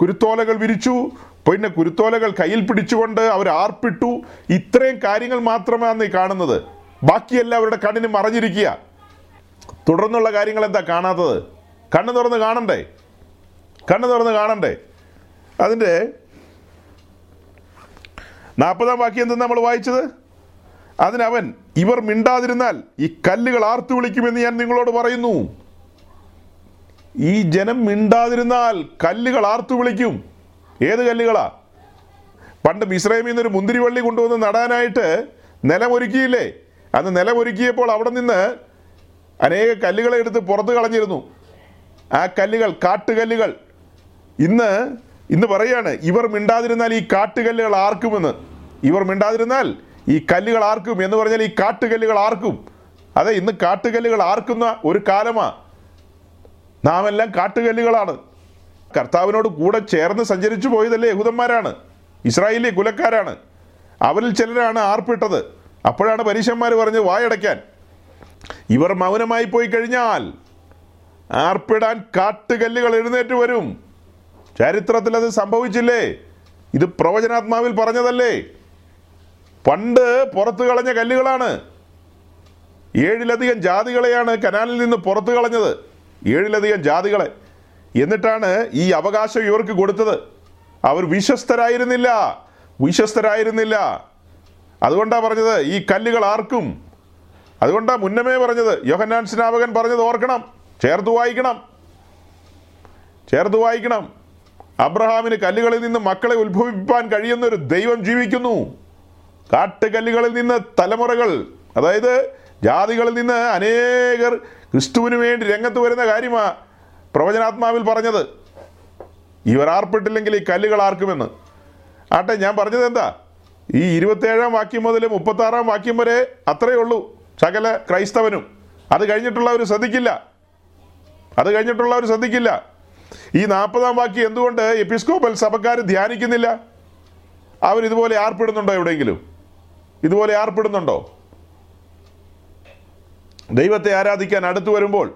കുരുത്തോലകൾ വിരിച്ചു പിന്നെ കുരുത്തോലകൾ കയ്യിൽ പിടിച്ചുകൊണ്ട് അവർ ആർപ്പിട്ടു. ഇത്രയും കാര്യങ്ങൾ മാത്രമാണ് നീ കാണുന്നത്. ബാക്കിയെല്ലാം അവരുടെ കണ്ണിന് മറഞ്ഞിരിക്കുക. തുടർന്നുള്ള കാര്യങ്ങൾ എന്താ കാണാത്തത്? കണ്ണു തുറന്ന് കാണണ്ടേ? കണ്ണ് തുറന്ന് കാണണ്ടേ? അതിന്റെ നാൽപ്പതാം വാക്യം എന്തെന്ന് നമ്മൾ വായിച്ചത്? അതിനവൻ ഇവർ മിണ്ടാതിരുന്നാൽ ഈ കല്ലുകൾ ആർത്തു വിളിക്കുമെന്ന് ഞാൻ നിങ്ങളോട് പറയുന്നു. ഈ ജനം മിണ്ടാതിരുന്നാൽ കല്ലുകൾ ആർത്തു വിളിക്കും. ഏത് കല്ലുകളാ? പണ്ട് മിശ്രൈമിൽ നിന്നൊരു മുന്തിരിവള്ളി കൊണ്ടുവന്ന് നടാനായിട്ട് നിലമൊരുക്കിയില്ലേ? അന്ന് നിലമൊരുക്കിയപ്പോൾ അവിടെ നിന്ന് അനേക കല്ലുകളെ എടുത്ത് പുറത്ത് കളഞ്ഞിരുന്നു. ആ കല്ലുകൾ കാട്ടുകല്ലുകൾ ഇന്ന് ഇന്ന് പറയാണ് ഇവർ മിണ്ടാതിരുന്നാൽ ഈ കാട്ടുകല്ലുകൾ ആർക്കുമെന്ന്. ഇവർ മിണ്ടാതിരുന്നാൽ ഈ കല്ലുകൾ ആർക്കും എന്ന് പറഞ്ഞാൽ ഈ കാട്ടുകല്ലുകൾ ആർക്കും. അതെ ഇന്ന് കാട്ടുകല്ലുകൾ ആർക്കുന്ന ഒരു കാലമാ. നാം എല്ലാം കാട്ടുകല്ലുകളാണ്. കർത്താവിനോട് കൂടെ ചേർന്ന് സഞ്ചരിച്ചു പോയതല്ലേ യഹൂദന്മാരാണ്. ഇസ്രായേലി കുലക്കാരാണ്. അവരിൽ ചിലരാണ് ആർപ്പിട്ടത്. അപ്പോഴാണ് പരീശന്മാർ പറഞ്ഞ് വായടയ്ക്കാൻ. ഇവർ മൗനമായി പോയി കഴിഞ്ഞാൽ ആർപ്പിടാൻ കാട്ടുകല്ലുകൾ എഴുന്നേറ്റ് വരും. ചരിത്രത്തിൽ അത് സംഭവിച്ചില്ലേ? ഇത് പ്രവചനാത്മാവിൽ പറഞ്ഞതല്ലേ? പണ്ട് പുറത്തു കളഞ്ഞ കല്ലുകളാണ്. ഏഴിലധികം ജാതികളെയാണ് കനാലിൽ നിന്ന് പുറത്തു കളഞ്ഞത്. ഏഴിലധികം ജാതികളെ. എന്നിട്ടാണ് ഈ അവകാശം ഇവർക്ക് കൊടുത്തത്. അവർ വിശ്വസ്തരായിരുന്നില്ല. വിശ്വസ്തരായിരുന്നില്ല. അതുകൊണ്ടാണ് പറഞ്ഞത് ഈ കല്ലുകൾ ആർക്കും? അതുകൊണ്ടാണ് മുന്നമേ പറഞ്ഞത് യോഹന്നാൻ സ്നാപകൻ പറഞ്ഞത് ഓർക്കണം. ചേർത്ത് വായിക്കണം. ചേർത്ത് വായിക്കണം. അബ്രഹാമിന് കല്ലുകളിൽ നിന്ന് മക്കളെ ഉത്ഭവിപ്പാൻ കഴിയുന്ന ഒരു ദൈവം ജീവിക്കുന്നു. കാട്ടുകല്ലുകളിൽ നിന്ന് തലമുറകൾ അതായത് ജാതികളിൽ നിന്ന് അനേകർ ക്രിസ്തുവിന് വേണ്ടി രംഗത്ത് വരുന്ന കാര്യമാ പ്രവചനാത്മാവിൽ പറഞ്ഞത്. ഇവർ ആർപ്പെട്ടില്ലെങ്കിൽ ഈ കല്ലുകൾ ആർക്കുമെന്ന്. ആട്ടെ ഞാൻ പറഞ്ഞത് എന്താ? ഈ ഇരുപത്തേഴാം വാക്യം മുതൽ മുപ്പത്താറാം വാക്യം വരെ അത്രയേ ഉള്ളൂ സകല ക്രൈസ്തവനും. അത് കഴിഞ്ഞിട്ടുള്ളവർ ശ്രദ്ധിക്കില്ല. അത് കഴിഞ്ഞിട്ടുള്ളവർ ശ്രദ്ധിക്കില്ല. ഈ നാൽപ്പതാം വാക്യം എന്തുകൊണ്ട് എപ്പിസ്കോപ്പൽ സഭക്കാർ ധ്യാനിക്കുന്നില്ല? അവർ ഇതുപോലെ ആർപ്പെടുന്നുണ്ടോ എവിടെയെങ്കിലും? ഇതുപോലെ ആർപ്പെടുന്നുണ്ടോ? ദൈവത്തെ ആരാധിക്കാൻ അടുത്തു വരുമ്പോൾ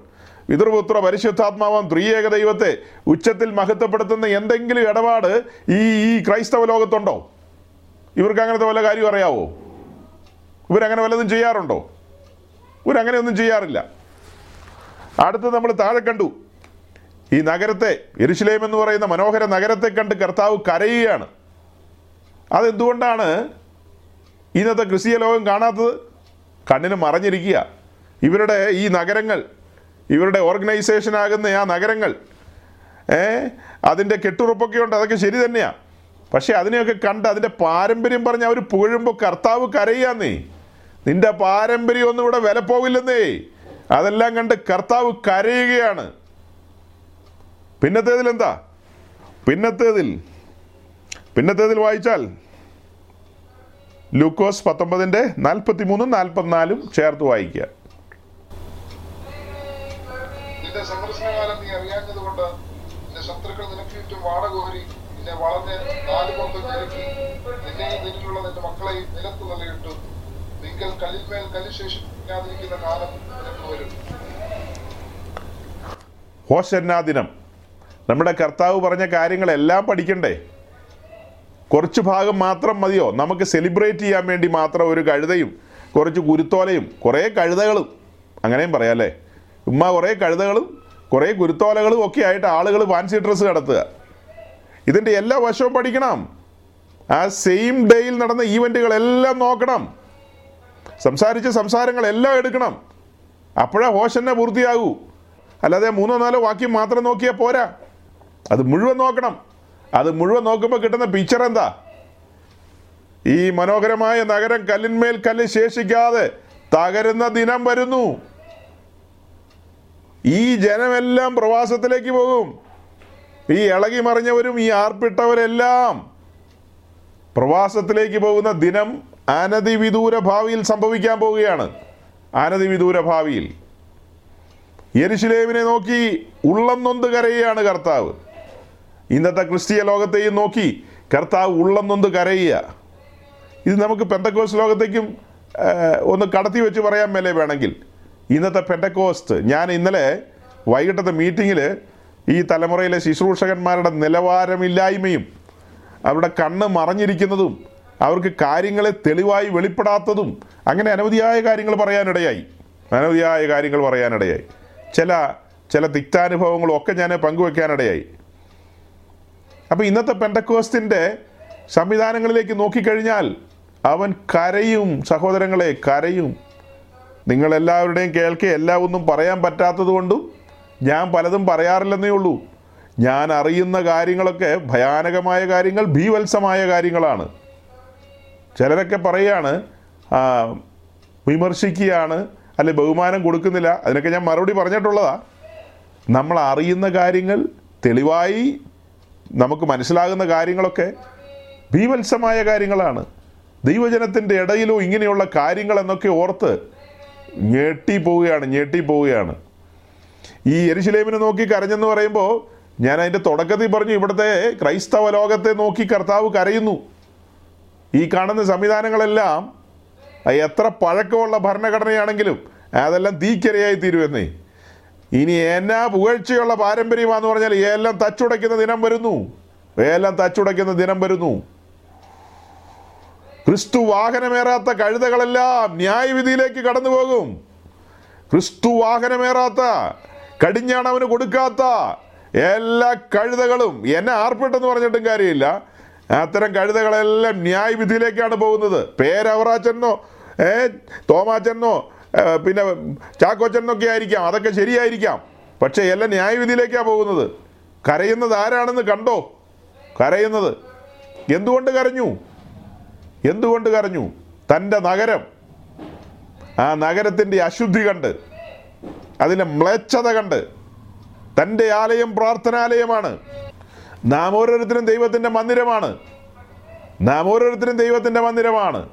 പിതൃപുത്ര പരിശുദ്ധാത്മാവാം ത്രിയേക ദൈവത്തെ ഉച്ചത്തിൽ മഹത്വപ്പെടുത്തുന്ന എന്തെങ്കിലും ഇടപാട് ഈ ഈ ക്രൈസ്തവ ലോകത്തുണ്ടോ? ഇവർക്ക് അങ്ങനത്തെ വല്ല കാര്യം അറിയാവോ? ഇവരങ്ങനെ വല്ലതും ചെയ്യാറുണ്ടോ? ഇവരങ്ങനെ ഒന്നും ചെയ്യാറില്ല. അടുത്ത് നമ്മൾ താഴെ കണ്ടു. ഈ നഗരത്തെ എരുശലേം എന്ന് പറയുന്ന മനോഹര നഗരത്തെ കണ്ട് കർത്താവ് കരയുകയാണ്. അതെന്തുകൊണ്ടാണ് ഇന്നത്തെ ക്രിസ്തീയ ലോകം കാണാത്തത്? കണ്ണിന് മറഞ്ഞിരിക്കുക. ഇവരുടെ ഈ നഗരങ്ങൾ ഇവരുടെ ഓർഗനൈസേഷൻ ആകുന്ന ആ നഗരങ്ങൾ ഏ അതിന്റെ കെട്ടുറപ്പൊക്കെ ഉണ്ട് അതൊക്കെ ശരി തന്നെയാണ് പക്ഷെ അതിനെയൊക്കെ കണ്ട് അതിന്റെ പാരമ്പര്യം പറഞ്ഞ് അവർ പുകഴുമ്പോൾ കർത്താവ് കരയാന്നേ. നിന്റെ പാരമ്പര്യം ഒന്നും ഇവിടെ വില പോകില്ലെന്നേ. അതെല്ലാം കണ്ട് കർത്താവ് കരയുകയാണ്. പിന്നത്തേതിൽ എന്താ പിന്നത്തേതിൽ പിന്നത്തേതിൽ വായിച്ചാൽ ലൂക്കോസ് പത്തൊമ്പതിന്റെ നാൽപ്പത്തി മൂന്നും നാൽപ്പത്തിനാലും ചേർത്ത് വായിക്കുക. നിന്റെ നമ്മുടെ കർത്താവ് പറഞ്ഞ കാര്യങ്ങളെല്ലാം പഠിക്കണ്ടേ? കുറച്ച് ഭാഗം മാത്രം മതിയോ? നമുക്ക് സെലിബ്രേറ്റ് ചെയ്യാൻ വേണ്ടി മാത്രം ഒരു കഴുതയും കുറച്ച് കുരുത്തോലയും കുറേ കഴുതകളും അങ്ങനെയും പറയാം അല്ലേ? ഉമ്മ കുറേ കഴുതകളും കുറേ കുരുത്തോലകളും ഒക്കെ ആയിട്ട് ആളുകൾ ഫാൻസി ഡ്രസ്സ് കടത്തുക. ഇതിന്റെ എല്ലാ വശവും പഠിക്കണം. ആ സെയിം ഡേയിൽ നടന്ന ഈവന്റുകളെല്ലാം നോക്കണം. സംസാരിച്ച സംസാരങ്ങളെല്ലാം എടുക്കണം. അപ്പോഴേ ഹോഷന്നെ പൂർത്തിയാകൂ. അല്ലാതെ മൂന്നോ നാലോ വാക്യം മാത്രം നോക്കിയാൽ പോരാ. അത് മുഴുവൻ നോക്കണം. അത് മുഴുവൻ നോക്കുമ്പോൾ കിട്ടുന്ന പിക്ചർ എന്താ? ഈ മനോഹരമായ നഗരം കല്ലിന്മേൽ കല്ല് ശേഷിക്കാതെ തകരുന്ന ദിനം വരുന്നു. ഈ ജനമെല്ലാം പ്രവാസത്തിലേക്ക് പോകും. ഈ ഇളകി മറിഞ്ഞവരും ഈ ആർപ്പിട്ടവരെല്ലാം പ്രവാസത്തിലേക്ക് പോകുന്ന ദിനം അനതിവിദൂര ഭാവിയിൽ സംഭവിക്കാൻ പോവുകയാണ്. അനതിവിദൂര ഭാവിയിൽ. യരിശിലേവിനെ നോക്കി ഉള്ളം നൊന്ത് കരയുകയാണ് കർത്താവ്. ഇന്നത്തെ ക്രിസ്തീയ ലോകത്തെയും നോക്കി കർത്താവ് ഉള്ളെന്നൊന്ന് കരയുക. ഇത് നമുക്ക് പെന്തക്കോസ് ലോകത്തേക്കും ഒന്ന് കടത്തി വെച്ച് പറയാൻ മേലെ വേണമെങ്കിൽ. ഇന്നത്തെ പെൻഡക്കോസ്റ്റ് ഞാൻ ഇന്നലെ വൈകിട്ടത്തെ മീറ്റിങ്ങിൽ ഈ തലമുറയിലെ ശുശ്രൂഷകന്മാരുടെ നിലവാരമില്ലായ്മയും അവരുടെ കണ്ണ് മറഞ്ഞിരിക്കുന്നതും അവർക്ക് കാര്യങ്ങളെ തെളിവായി വെളിപ്പെടാത്തതും അങ്ങനെ അനവധിയായ കാര്യങ്ങൾ പറയാനിടയായി. അനവധിയായ കാര്യങ്ങൾ പറയാനിടയായി. ചില ചില തിക്താനുഭവങ്ങളും ഒക്കെ ഞാൻ പങ്കുവെക്കാനിടയായി. അപ്പോൾ ഇന്നത്തെ പെൻഡക്കോസ്റ്റിന്റെ സംവിധാനങ്ങളിലേക്ക് നോക്കിക്കഴിഞ്ഞാൽ അവൻ കരയും സഹോദരങ്ങളെ കരയും. നിങ്ങളെല്ലാവരുടെയും കേൾക്കെ എല്ലാം ഒന്നും പറയാൻ പറ്റാത്തത് കൊണ്ടും ഞാൻ പലതും പറയാറില്ലെന്നേ ഉള്ളൂ. ഞാൻ അറിയുന്ന കാര്യങ്ങളൊക്കെ ഭയാനകമായ കാര്യങ്ങൾ ഭീവത്സമായ കാര്യങ്ങളാണ്. ചിലരൊക്കെ പറയുകയാണ് വിമർശിക്കുകയാണ് അല്ലെ ബഹുമാനം കൊടുക്കുന്നില്ല. അതിനൊക്കെ ഞാൻ മറുപടി പറഞ്ഞിട്ടുള്ളതാണ് നമ്മൾ അറിയുന്ന കാര്യങ്ങൾ തെളിവായി നമുക്ക് മനസ്സിലാകുന്ന കാര്യങ്ങളൊക്കെ ഭീവത്സമായ കാര്യങ്ങളാണ്. ദൈവജനത്തിന്റെ ഇടയിലോ ഇങ്ങനെയുള്ള കാര്യങ്ങൾ എന്നൊക്കെ ഓർത്ത് ഞെട്ടിപ്പോവുകയാണ് ഞെട്ടിപ്പോവുകയാണ്. ഈ എരിശിലേമിനെ നോക്കി കരഞ്ഞെന്ന് പറയുമ്പോൾ ഞാൻ അതിന്റെ തുടക്കത്തിൽ പറഞ്ഞു ഇവിടുത്തെ ക്രൈസ്തവ ലോകത്തെ നോക്കി കർത്താവ് കരയുന്നു. ഈ കാണുന്ന സംവിധാനങ്ങളെല്ലാം എത്ര പഴക്കമുള്ള ഭരണഘടനയാണെങ്കിലും അതെല്ലാം തീക്കരയായി തീരുമെന്നേ. ഇനി എന്നാ പുകഴ്ചയുള്ള പാരമ്പര്യമാന്ന് പറഞ്ഞാൽ എല്ലാം തച്ചുടയ്ക്കുന്ന ദിനം വരുന്നു. എല്ലാം തച്ചുടയ്ക്കുന്ന ദിനം വരുന്നു. ക്രിസ്തു വാഹനമേറാത്ത കഴുതകളെല്ലാം ന്യായവിധിയിലേക്ക് കടന്നു പോകും. ക്രിസ്തു വാഹനമേറാത്ത കടിഞ്ഞാണ് അവന് കൊടുക്കാത്ത എല്ലാ കഴുതകളും എന്നെ ആർപ്പിട്ടെന്ന് പറഞ്ഞിട്ടും കാര്യമില്ല. അത്തരം കഴുതകളെല്ലാം ന്യായവിധിയിലേക്കാണ് പോകുന്നത്. പേരവറാച്ചെന്നോ ഏ തോമാച്ചെന്നോ പിന്നെ ചാക്കോച്ചെന്നൊക്കെ ആയിരിക്കാം അതൊക്കെ ശരിയായിരിക്കാം. പക്ഷേ എല്ലാം ന്യായവിധിയിലേക്കാണ് പോകുന്നത്. കരയുന്നത് ആരാണെന്ന് കണ്ടോ? കരയുന്നത്. എന്തുകൊണ്ട് കരഞ്ഞു? എന്തുകൊണ്ട് കരഞ്ഞു? തന്റെ നഗരം. ആ നഗരത്തിന്റെ അശുദ്ധി കണ്ട് അതിലെ മ്ലേച്ഛത കണ്ട് തന്റെ ആലയം പ്രാർത്ഥനാലയമാണ്. നാം ഓരോരുത്തരും ദൈവത്തിന്റെ മന്ദിരമാണ്. നാം ഓരോരുത്തരും ദൈവത്തിന്റെ മന്ദിരമാണ്.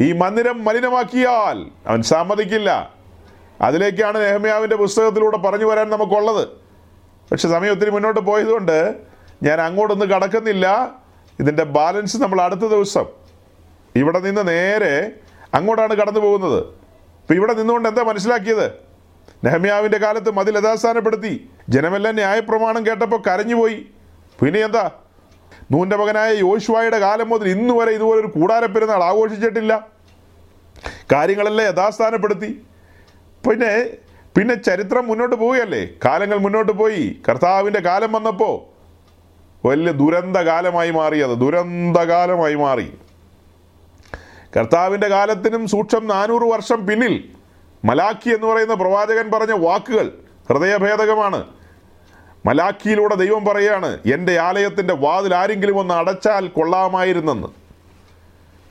ഈ മന്ദിരം മലിനമാക്കിയാൽ അവൻ സമ്മതിക്കില്ല. അതിലേക്കാണ് നെഹമ്യാവിന്റെ പുസ്തകത്തിലൂടെ പറഞ്ഞു വരാൻ നമുക്കുള്ളത്. പക്ഷെ സമയം ഒത്തിരി മുന്നോട്ട് പോയതുകൊണ്ട് ഞാൻ അങ്ങോട്ടൊന്നും കടക്കുന്നില്ല. ഇതിന്റെ ബാലൻസ് നമ്മൾ അടുത്ത ദിവസം ഇവിടെ നിന്ന് നേരെ അങ്ങോട്ടാണ് കടന്നു പോകുന്നത്. ഇപ്പം ഇവിടെ നിന്നുകൊണ്ട് എന്താ മനസ്സിലാക്കിയത്? നെഹമ്യാവിന്റെ കാലത്ത് മതിൽ യഥാസ്ഥാനപ്പെടുത്തി. ജനമെല്ലാം ന്യായപ്രമാണം കേട്ടപ്പോൾ കരഞ്ഞുപോയി. പിന്നെ എന്താ? നൂന്റെ മകനായ യോശുവായുടെ കാലം മുതൽ ഇന്ന് വരെ ഇതുപോലെ ഒരു കൂടാര പെരുന്നാൾ ആഘോഷിച്ചിട്ടില്ല. കാര്യങ്ങളെല്ലാം യഥാസ്ഥാനപ്പെടുത്തി. പിന്നെ പിന്നെ ചരിത്രം മുന്നോട്ട് പോവുകയല്ലേ? കാലങ്ങൾ മുന്നോട്ട് പോയി. കർത്താവിന്റെ കാലം വന്നപ്പോൾ വലിയ ദുരന്തകാലമായി മാറി. അത് ദുരന്തകാലമായി മാറി. കർത്താവിന്റെ കാലത്തിനും സൂക്ഷം നാനൂറ് വർഷം പിന്നിൽ. മലാക്കി എന്ന് പറയുന്ന പ്രവാചകൻ പറഞ്ഞ വാക്കുകൾ ഹൃദയഭേദകമാണ്. മലാക്കിയിലൂടെ ദൈവം പറയാണ് എന്റെ ആലയത്തിന്റെ വാതിൽ ആരെങ്കിലും ഒന്ന് അടച്ചാൽ കൊള്ളാമായിരുന്നെന്ന്.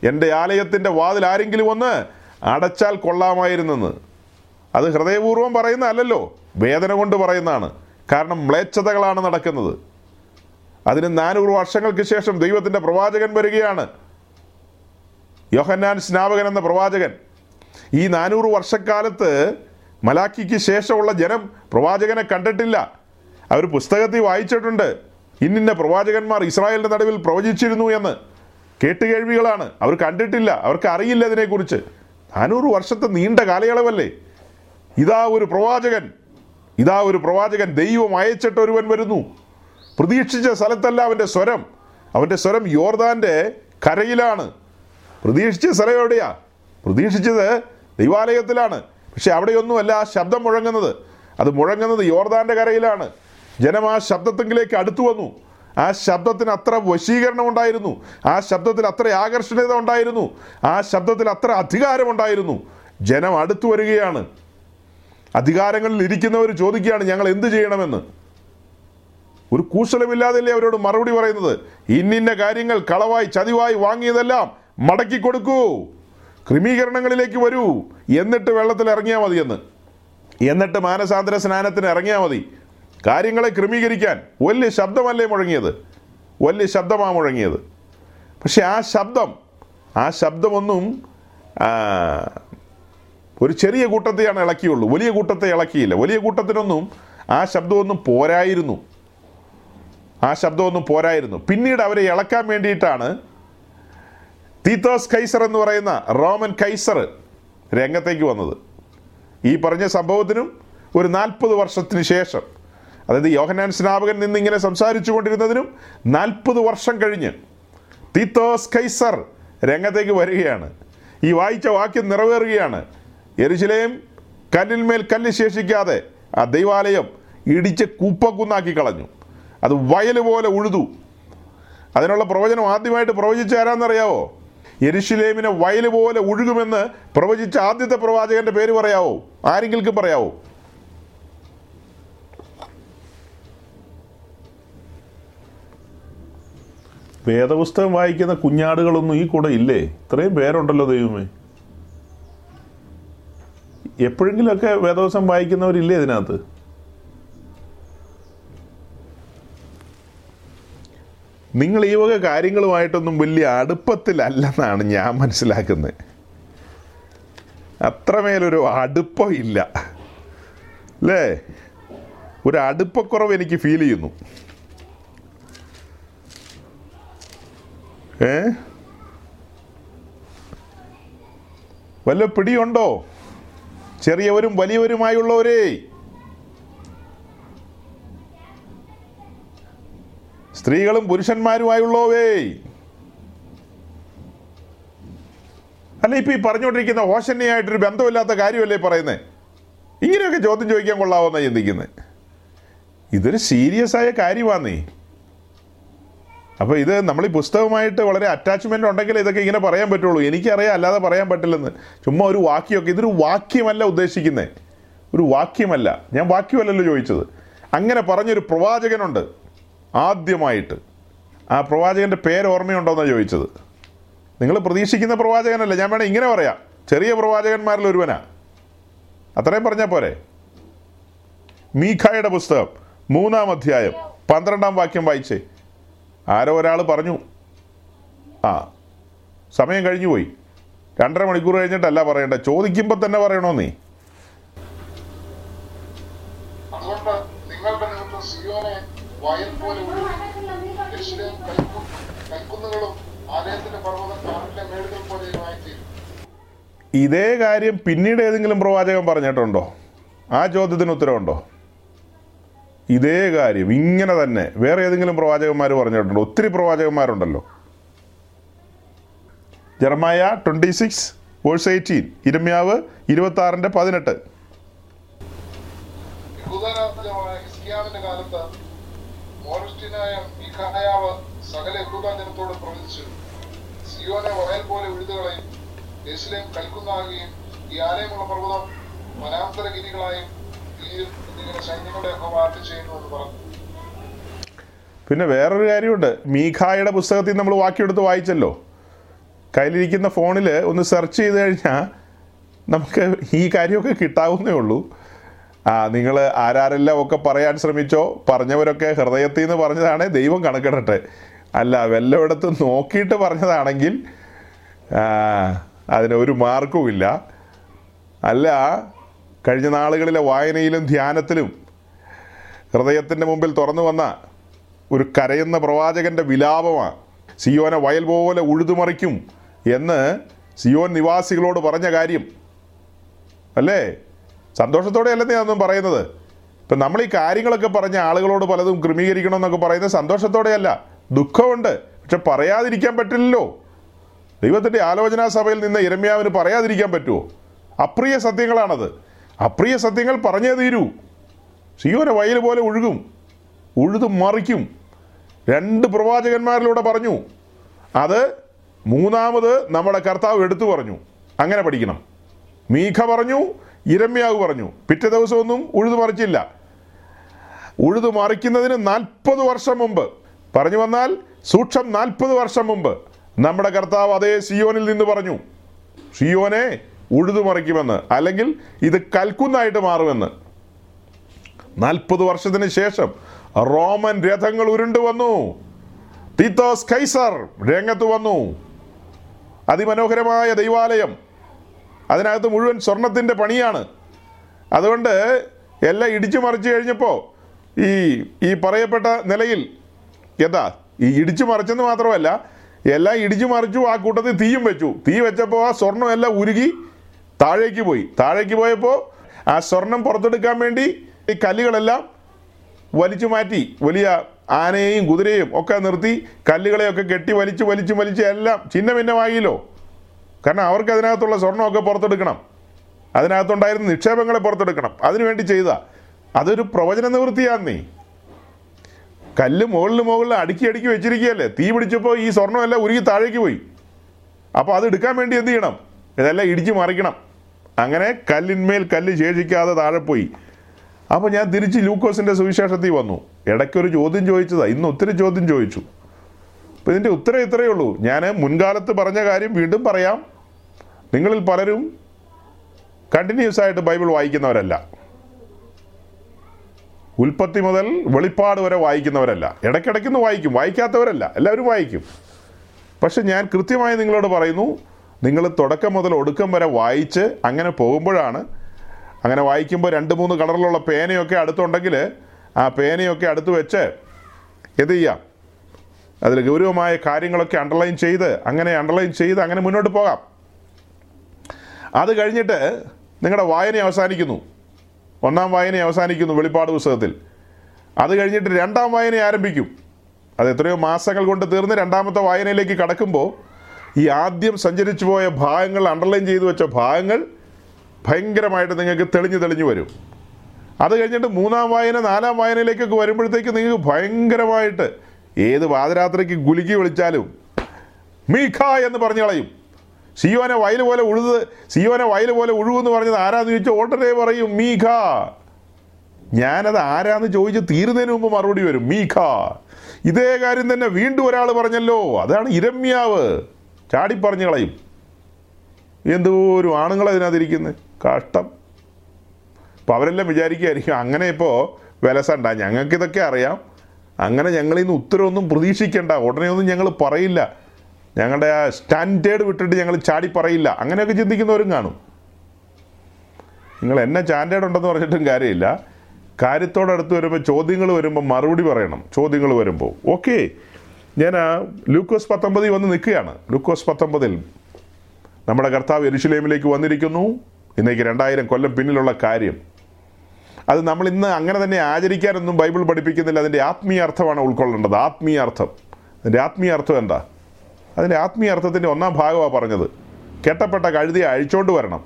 എന്റെ ആലയത്തിന്റെ വാതിൽ ആരെങ്കിലും ഒന്ന് അടച്ചാൽ കൊള്ളാമായിരുന്നെന്ന്. അത് ഹൃദയപൂർവം പറയുന്ന അല്ലല്ലോ വേദന കൊണ്ട് പറയുന്നതാണ്. കാരണം മ്ലേച്ഛതകളാണ് നടക്കുന്നത്. അതിന് നാനൂറ് വർഷങ്ങൾക്ക് ശേഷം ദൈവത്തിന്റെ പ്രവാചകൻ വരികയാണ്. യോഹന്നാൻ സ്നാപകൻ എന്ന പ്രവാചകൻ. ഈ നാനൂറ് വർഷക്കാലത്ത് മലാക്കിക്ക് ശേഷമുള്ള ജനം പ്രവാചകനെ കണ്ടിട്ടില്ല. അവർ പുസ്തകത്തിൽ വായിച്ചിട്ടുണ്ട്. ഇന്നിന്ന പ്രവാചകന്മാർ ഇസ്രായേലിന്റെ നടുവിൽ പ്രവചിച്ചിരുന്നു എന്ന്. കേട്ടുകേൾവികളാണ് അവർ കണ്ടിട്ടില്ല. അവർക്ക് അറിയില്ല ഇതിനെക്കുറിച്ച്. നാനൂറ് വർഷത്തെ നീണ്ട കാലയളവല്ലേ? ഇതാ ഒരു പ്രവാചകൻ. ഇതാ ഒരു പ്രവാചകൻ ദൈവം അയച്ചിട്ട് ഒരുവൻ വരുന്നു. പ്രതീക്ഷിച്ച സ്ഥലത്തല്ല അവന്റെ സ്വരം. അവന്റെ സ്വരം യോർദാന്റെ കരയിലാണ്. പ്രതീക്ഷിച്ച സ്ഥലം എവിടെയാ? പ്രതീക്ഷിച്ചത് ദൈവാലയത്തിലാണ്. പക്ഷെ അവിടെയൊന്നുമല്ല ശബ്ദം മുഴങ്ങുന്നത്. അത് മുഴങ്ങുന്നത് യോർദാന്റെ കരയിലാണ്. ജനം ആ ശബ്ദത്തെങ്കിലേക്ക് അടുത്തു വന്നു. ആ ശബ്ദത്തിന് അത്ര വശീകരണം ഉണ്ടായിരുന്നു ആ ശബ്ദത്തിൽ അത്ര ആകർഷണീയത ഉണ്ടായിരുന്നു. ആ ശബ്ദത്തിൽ അത്ര അധികാരമുണ്ടായിരുന്നു. ജനം അടുത്തു വരികയാണ്. അധികാരങ്ങളിൽ ഇരിക്കുന്നവർ ചോദിക്കുകയാണ് ഞങ്ങൾ എന്ത് ചെയ്യണമെന്ന്? ഒരു കൂശലമില്ലാതല്ലേ അവരോട് മറുപടി പറയുന്നത്? ഇന്നിന്ന കാര്യങ്ങൾ കളവായി ചതിവായി വാങ്ങിയതെല്ലാം മടക്കി കൊടുക്കൂ. ക്രമീകരണങ്ങളിലേക്ക് വരൂ. എന്നിട്ട് വെള്ളത്തിൽ ഇറങ്ങിയാൽ മതിയെന്ന്. എന്ന് എന്നിട്ട് മാനസാന്തര സ്നാനത്തിന് ഇറങ്ങിയാൽ മതി. കാര്യങ്ങളെ ക്രമീകരിക്കാൻ വലിയ ശബ്ദമല്ലേ മുഴങ്ങിയത്? വലിയ ശബ്ദമാണ് മുഴങ്ങിയത്. പക്ഷെ ആ ശബ്ദം ആ ശബ്ദമൊന്നും ഒരു ചെറിയ കൂട്ടത്തെയാണ് ഇളക്കിയുള്ളൂ. വലിയ കൂട്ടത്തെ ഇളക്കിയില്ല. വലിയ കൂട്ടത്തിനൊന്നും ആ ശബ്ദമൊന്നും പോരായിരുന്നു. ആ ശബ്ദമൊന്നും പോരായിരുന്നു. പിന്നീട് അവരെ ഇളക്കാൻ വേണ്ടിയിട്ടാണ് തീത്തോസ് കൈസർ എന്ന് പറയുന്ന റോമൻ കൈസർ രംഗത്തേക്ക് വന്നത്. ഈ പറഞ്ഞ സംഭവത്തിനും ഒരു നാൽപ്പത് വർഷത്തിന് ശേഷം അതായത് യോഹനാൻ സ്നാപകൻ നിന്ന് ഇങ്ങനെ സംസാരിച്ചു കൊണ്ടിരുന്നതിനും നാൽപ്പത് വർഷം കഴിഞ്ഞ് തീത്തോസ് കൈസർ രംഗത്തേക്ക് വരികയാണ്. ഈ വായിച്ച വാക്യം നിറവേറുകയാണ്. എരുശിലേം കല്ലിന്മേൽ കല്ല് ശേഷിക്കാതെ ആ ദൈവാലയം ഇടിച്ച് കുപ്പക്കുന്നാക്കി കളഞ്ഞു. അത് വയൽ പോലെ ഉഴുതു. അതിനുള്ള പ്രവചനം ആദ്യമായിട്ട് പ്രവചിച്ച ആരാന്നറിയാവോ? എരിശിലേമിനെ വയൽ പോലെ ഒഴുകുമെന്ന് പ്രവചിച്ച ആദ്യത്തെ പ്രവാചകന്റെ പേര് പറയാവോ? ആരെങ്കിലും പറയാവോ? വേദപുസ്തകം വായിക്കുന്ന കുഞ്ഞാടുകളൊന്നും ഈ കൂടെ ഇല്ലേ? ഇത്രയും പേരുണ്ടല്ലോ ദൈവമേ. എപ്പോഴെങ്കിലുമൊക്കെ വേദപുസ്തകം വായിക്കുന്നവരില്ലേ ഇതിനകത്ത്? നിങ്ങൾ ഈ വക കാര്യങ്ങളുമായിട്ടൊന്നും വലിയ അടുപ്പത്തിലല്ലെന്നാണ് ഞാൻ മനസ്സിലാക്കുന്നത്. അത്രമേലൊരു അടുപ്പം ഇല്ല. അല്ലേ? ഒരു അടുപ്പക്കുറവ് എനിക്ക് ഫീൽ ചെയ്യുന്നു. ഏ? വല്ല പിടിയുണ്ടോ? ചെറിയവരും വലിയവരുമായുള്ളവരേ? സ്ത്രീകളും പുരുഷന്മാരുമായുള്ളവേ അല്ല ഇപ്പൊ ഈ പറഞ്ഞുകൊണ്ടിരിക്കുന്ന ഹോഷന്യായിട്ടൊരു ബന്ധമില്ലാത്ത കാര്യമല്ലേ പറയുന്നത് ഇങ്ങനെയൊക്കെ ചോദ്യം ചോദിക്കാൻ കൊള്ളാവുന്ന ചിന്തിക്കുന്നത് ഇതൊരു സീരിയസ് ആയ കാര്യമാന്നേ. അപ്പോൾ ഇത് നമ്മൾ ഈ പുസ്തകമായിട്ട് വളരെ അറ്റാച്ച്മെന്റ് ഉണ്ടെങ്കിൽ ഇതൊക്കെ ഇങ്ങനെ പറയാൻ പറ്റുള്ളൂ. എനിക്കറിയാം അല്ലാതെ പറയാൻ പറ്റില്ലെന്ന്. ചുമ്മാ ഒരു വാക്യമൊക്കെ ഇതൊരു വാക്യമല്ല ഉദ്ദേശിക്കുന്നത് ഒരു വാക്യമല്ല. ഞാൻ വാക്യമല്ലല്ലോ ചോദിച്ചത്. അങ്ങനെ പറഞ്ഞൊരു പ്രവാചകനുണ്ട് ആദ്യമായിട്ട്. ആ പ്രവാചകന്റെ പേര് ഓർമ്മയുണ്ടോയെന്നാണ് ചോദിച്ചത്. നിങ്ങൾ പ്രതീക്ഷിക്കുന്ന പ്രവാചകനല്ല. ഞാൻ വേണേൽ ഇങ്ങനെ പറയാം. ചെറിയ പ്രവാചകന്മാരിൽ ഒരുവനാ. അത്രയും പറഞ്ഞാൽ പോരെ. മീഖായുടെ പുസ്തകം മൂന്നാം അധ്യായം പന്ത്രണ്ടാം വാക്യം വായിച്ചേ. ആരോ ഒരാൾ പറഞ്ഞു. ആ സമയം കഴിഞ്ഞു പോയി. രണ്ടര മണിക്കൂർ കഴിഞ്ഞിട്ടല്ല പറയണ്ട ചോദിക്കുമ്പോൾ തന്നെ പറയണോ നീ? ഇതേ കാര്യം പിന്നീട് ഏതെങ്കിലും പ്രവാചകൻ പറഞ്ഞിട്ടുണ്ടോ? ആ ചോദ്യത്തിന് ഉത്തരവുണ്ടോ? ഇതേ കാര്യം ഇങ്ങനെ തന്നെ. വേറെ ഏതെങ്കിലും പ്രവാചകന്മാർ പറഞ്ഞിട്ടുണ്ടോ? ഒത്തിരി പ്രവാചകന്മാരുണ്ടല്ലോ. Jeremiah twenty six verse eighteen ഇരമ്യാവ് ഇരുപത്തി ആറിന്റെ പതിനെട്ട് സകല പോലെ ഈ ആലയമുള്ള പർവതം പിന്നെ വേറൊരു കാര്യമുണ്ട്. മീഖായുടെ പുസ്തകത്തിൽ നമ്മൾ വാക്കിയെടുത്ത് വായിച്ചല്ലോ. കയ്യിലിരിക്കുന്ന ഫോണിൽ ഒന്ന് സെർച്ച് ചെയ്ത് കഴിഞ്ഞാൽ നമുക്ക് ഈ കാര്യമൊക്കെ കിട്ടാവുന്നേ ഉള്ളൂ. ആ നിങ്ങൾ ആരാരെല്ലാം ഒക്കെ പറയാൻ ശ്രമിച്ചോ പറഞ്ഞവരൊക്കെ ഹൃദയത്തിൽ നിന്ന് പറഞ്ഞതാണ് ദൈവം കണക്കിടട്ടെ. അല്ല വല്ലയിടത്ത് നോക്കിയിട്ട് പറഞ്ഞതാണെങ്കിൽ അതിനൊരു അതിന് ഒരു മാർക്കും അല്ല കഴിഞ്ഞ നാളുകളിലെ വായനയിലും ധ്യാനത്തിലും ഹൃദയത്തിന്റെ മുമ്പിൽ തുറന്നു വന്ന ഒരു കരയുന്ന പ്രവാചകന്റെ വിലാപമാണ്. സിയോനെ വയൽ പോലെ ഉഴുതുമറിക്കും എന്ന് സിയോൻ നിവാസികളോട് പറഞ്ഞ കാര്യം. അല്ലേ? സന്തോഷത്തോടെ അല്ലെന്നേ അതൊന്നും പറയുന്നത്? ഇപ്പം നമ്മൾ ഈ കാര്യങ്ങളൊക്കെ പറഞ്ഞ ആളുകളോട് പലതും ക്രമീകരിക്കണം എന്നൊക്കെ പറയുന്നത് സന്തോഷത്തോടെയല്ല. ദുഃഖമുണ്ട്. പക്ഷെ പറയാതിരിക്കാൻ പറ്റില്ലല്ലോ. ദൈവത്തിന്റെ ആലോചനാ സഭയിൽ നിന്ന് ഇരമ്യാവിന് പറയാതിരിക്കാൻ പറ്റുമോ അപ്രിയ സത്യങ്ങളാണത്. അപ്രിയ സത്യങ്ങൾ പറഞ്ഞേ തീരൂ. സിയോനെ വയൽ പോലെ ഒഴുകും ഉഴുതു മറിക്കും. രണ്ട് പ്രവാചകന്മാരിലൂടെ പറഞ്ഞു. അത് മൂന്നാമത് നമ്മുടെ കർത്താവ് എടുത്തു പറഞ്ഞു. അങ്ങനെ പഠിക്കണം. മീഖ പറഞ്ഞു ഇരമ്യാവ് പറഞ്ഞു. പിറ്റേ ദിവസമൊന്നും ഉഴുതു മറിച്ചില്ല. ഉഴുതു മറിക്കുന്നതിന് നാൽപ്പത് വർഷം മുമ്പ്. പറഞ്ഞു വന്നാൽ സൂക്ഷം നാൽപ്പത് വർഷം മുമ്പ്. നമ്മുടെ കർത്താവ് അതേ സിയോനിൽ നിന്ന് പറഞ്ഞു. സിയോനെ ഉഴുതു മറിക്കുമെന്ന് അല്ലെങ്കിൽ ഇത് കൽക്കുന്നായിട്ട് മാറുമെന്ന്. നാൽപ്പത് വർഷത്തിന് ശേഷം റോമൻ രഥങ്ങൾ ഉരുണ്ടു വന്നു. തീത്തോസ് കൈസർ രംഗത്ത് വന്നു. അതിമനോഹരമായ ദൈവാലയം. അതിനകത്ത് മുഴുവൻ സ്വർണത്തിന്റെ പണിയാണ്. അതുകൊണ്ട് എല്ലാം ഇടിച്ചു മറിച്ചു കഴിഞ്ഞപ്പോൾ ഈ ഈ പറയപ്പെട്ട നിലയിൽ എന്താ ഈ ഇടിച്ചു മറിച്ചെന്ന് മാത്രമല്ല എല്ലാം ഇടിച്ചു മറിച്ചു ആ കൂട്ടത്തിൽ തീയും വെച്ചു. തീ വെച്ചപ്പോൾ ആ സ്വർണമെല്ലാം ഉരുകി താഴേക്ക് പോയി. താഴേക്ക് പോയപ്പോൾ ആ സ്വർണം പുറത്തെടുക്കാൻ വേണ്ടി ഈ കല്ലുകളെല്ലാം വലിച്ചു മാറ്റി വലിയ ആനയെയും കുതിരയെയും ഒക്കെ നിർത്തി കല്ലുകളെയൊക്കെ കെട്ടി വലിച്ചു വലിച്ചു വലിച്ച് എല്ലാം ചിഹ്ന ഭിന്നമായില്ലോ കാരണം അവർക്ക് അതിനകത്തുള്ള സ്വർണമൊക്കെ പുറത്തെടുക്കണം. അതിനകത്തുണ്ടായിരുന്ന നിക്ഷേപങ്ങളെ പുറത്തെടുക്കണം. അതിനുവേണ്ടി ചെയ്ത. അതൊരു പ്രവചന നിവൃത്തിയാന്നേ. കല്ല് മുകളിൽ മുകളിൽ അടുക്കി അടുക്കി വെച്ചിരിക്കുകയല്ലേ. തീ പിടിച്ചപ്പോൾ ഈ സ്വർണമെല്ലാം ഉരുകി താഴേക്ക് പോയി. അപ്പോൾ അത് എടുക്കാൻ വേണ്ടി എന്ത് ചെയ്യണം? ഇതെല്ലാം ഇടിച്ചു മറിക്കണം. അങ്ങനെ കല്ലിന്മേൽ കല്ല് ശേഷിക്കാതെ താഴെ പോയി. അപ്പോൾ ഞാൻ തിരിച്ച് ലൂക്കോസിന്റെ സുവിശേഷത്തിൽ വന്നു. ഇടയ്ക്കൊരു ചോദ്യം ചോദിച്ചതാ. ഇന്ന് ഒത്തിരി ചോദ്യം ചോദിച്ചു. അപ്പോൾ ഇതിന്റെ ഉത്തരം ഇത്രയേ ഉള്ളൂ. ഞാൻ മുൻകാലത്ത് പറഞ്ഞ കാര്യം വീണ്ടും പറയാം. നിങ്ങളിൽ പലരും കണ്ടിന്യൂസ് ആയിട്ട് ബൈബിൾ വായിക്കുന്നവരല്ല. ഉൽപ്പത്തി മുതൽ വെളിപ്പാട് വരെ വായിക്കുന്നവരല്ല. ഇടയ്ക്കിടയ്ക്കൊന്ന് വായിക്കും. വായിക്കാത്തവരല്ല. എല്ലാവരും വായിക്കും. പക്ഷെ ഞാൻ കൃത്യമായി നിങ്ങളോട് പറയുന്നു നിങ്ങൾ തുടക്കം മുതൽ ഒടുക്കം വരെ വായിച്ച് അങ്ങനെ പോകുമ്പോഴാണ് അങ്ങനെ വായിക്കുമ്പോൾ രണ്ട് മൂന്ന് കളറിലുള്ള പേനയൊക്കെ അടുത്തുണ്ടെങ്കിൽ ആ പേനയൊക്കെ അടുത്ത് വെച്ച് എന്ത് ചെയ്യാം? അതിൽ ഗൗരവമായ കാര്യങ്ങളൊക്കെ അണ്ടർലൈൻ ചെയ്ത് അങ്ങനെ അണ്ടർലൈൻ ചെയ്ത് അങ്ങനെ മുന്നോട്ട് പോകാം. അത് കഴിഞ്ഞിട്ട് നിങ്ങളുടെ വായന അവസാനിക്കുന്നു. ഒന്നാം വായന അവസാനിക്കുന്നു വെളിപ്പാട് പുസ്തകത്തിൽ. അത് കഴിഞ്ഞിട്ട് രണ്ടാം വായന ആരംഭിക്കും. അത് എത്രയോ മാസങ്ങൾ കൊണ്ട് തീർന്ന് രണ്ടാമത്തെ വായനയിലേക്ക് കടക്കുമ്പോൾ ഈ ആദ്യം സഞ്ചരിച്ചു പോയ ഭാഗങ്ങൾ അണ്ടർലൈൻ ചെയ്തു വെച്ച ഭാഗങ്ങൾ ഭയങ്കരമായിട്ട് നിങ്ങൾക്ക് തെളിഞ്ഞു തെളിഞ്ഞു വരും. അത് കഴിഞ്ഞിട്ട് മൂന്നാം വായന നാലാം വായനയിലേക്കൊക്കെ വരുമ്പോഴത്തേക്ക് നിങ്ങൾക്ക് ഭയങ്കരമായിട്ട് ഏത് പാതിരാത്രിക്ക് ഗുലുക്കി വിളിച്ചാലും മീഖ എന്ന് പറഞ്ഞു കളയും. സിയോനെ വയൽ പോലെ ഉഴുത് സിയോനെ വയൽ പോലെ ഉഴുവെന്ന് പറഞ്ഞത് ആരാന്ന് ചോദിച്ചാൽ ഓട്ടനെ പറയും മീഖ. ഞാനത് ആരാന്ന് ചോദിച്ച് തീരുന്നതിന് മുമ്പ് മറുപടി വരും മീഖ. ഇതേ കാര്യം തന്നെ വീണ്ടും ഒരാൾ പറഞ്ഞല്ലോ അതാണ് ഇരമ്യാവ്. ചാടി പറഞ്ഞു കളയും എന്തോരും ആണുങ്ങൾ അതിനകത്തിരിക്കുന്നത് കഷ്ടം. അപ്പോൾ അവരെല്ലാം വിചാരിക്കുകയായിരിക്കും അങ്ങനെ ഇപ്പോൾ വിലസണ്ട. ഞങ്ങൾക്കിതൊക്കെ അറിയാം. അങ്ങനെ ഞങ്ങളിൽ നിന്ന് ഉത്തരവൊന്നും പ്രതീക്ഷിക്കേണ്ട. ഉടനെ ഒന്നും ഞങ്ങൾ പറയില്ല. ഞങ്ങളുടെ ആ സ്റ്റാൻഡേർഡ് വിട്ടിട്ട് ഞങ്ങൾ ചാടി പറയില്ല അങ്ങനെയൊക്കെ ചിന്തിക്കുന്നവരും കാണും. നിങ്ങൾ എന്നെ സ്റ്റാൻഡേർഡ് ഉണ്ടെന്ന് പറഞ്ഞിട്ടും കാര്യമില്ല. കാര്യത്തോടടുത്ത് വരുമ്പോൾ ചോദ്യങ്ങൾ വരുമ്പോൾ മറുപടി പറയണം. ചോദ്യങ്ങൾ വരുമ്പോൾ ഓക്കെ. ഞാൻ ലൂക്കോസ് പത്തൊമ്പതിൽ വന്ന് നിൽക്കുകയാണ്. ലൂക്കോസ് പത്തൊമ്പതിൽ നമ്മുടെ കർത്താവ് എരിശിലേമിലേക്ക് വന്നിരിക്കുന്നു. ഇന്നേക്ക് രണ്ടായിരം കൊല്ലം പിന്നിലുള്ള കാര്യം. അത് നമ്മൾ ഇന്ന് അങ്ങനെ തന്നെ ആചരിക്കാനൊന്നും ബൈബിൾ പഠിപ്പിക്കുന്നില്ല. അതിന്റെ ആത്മീയ അർത്ഥമാണ് ഉൾക്കൊള്ളേണ്ടത്. ആത്മീയ അർത്ഥം. അതിന്റെ ആത്മീയ അർത്ഥം എന്താ? അതിന്റെ ആത്മീയ അർത്ഥത്തിന്റെ ഒന്നാം ഭാഗമാണ് പറഞ്ഞത്. കെട്ടപ്പെട്ട കഴുതിയെ അഴിച്ചോണ്ട് വരണം.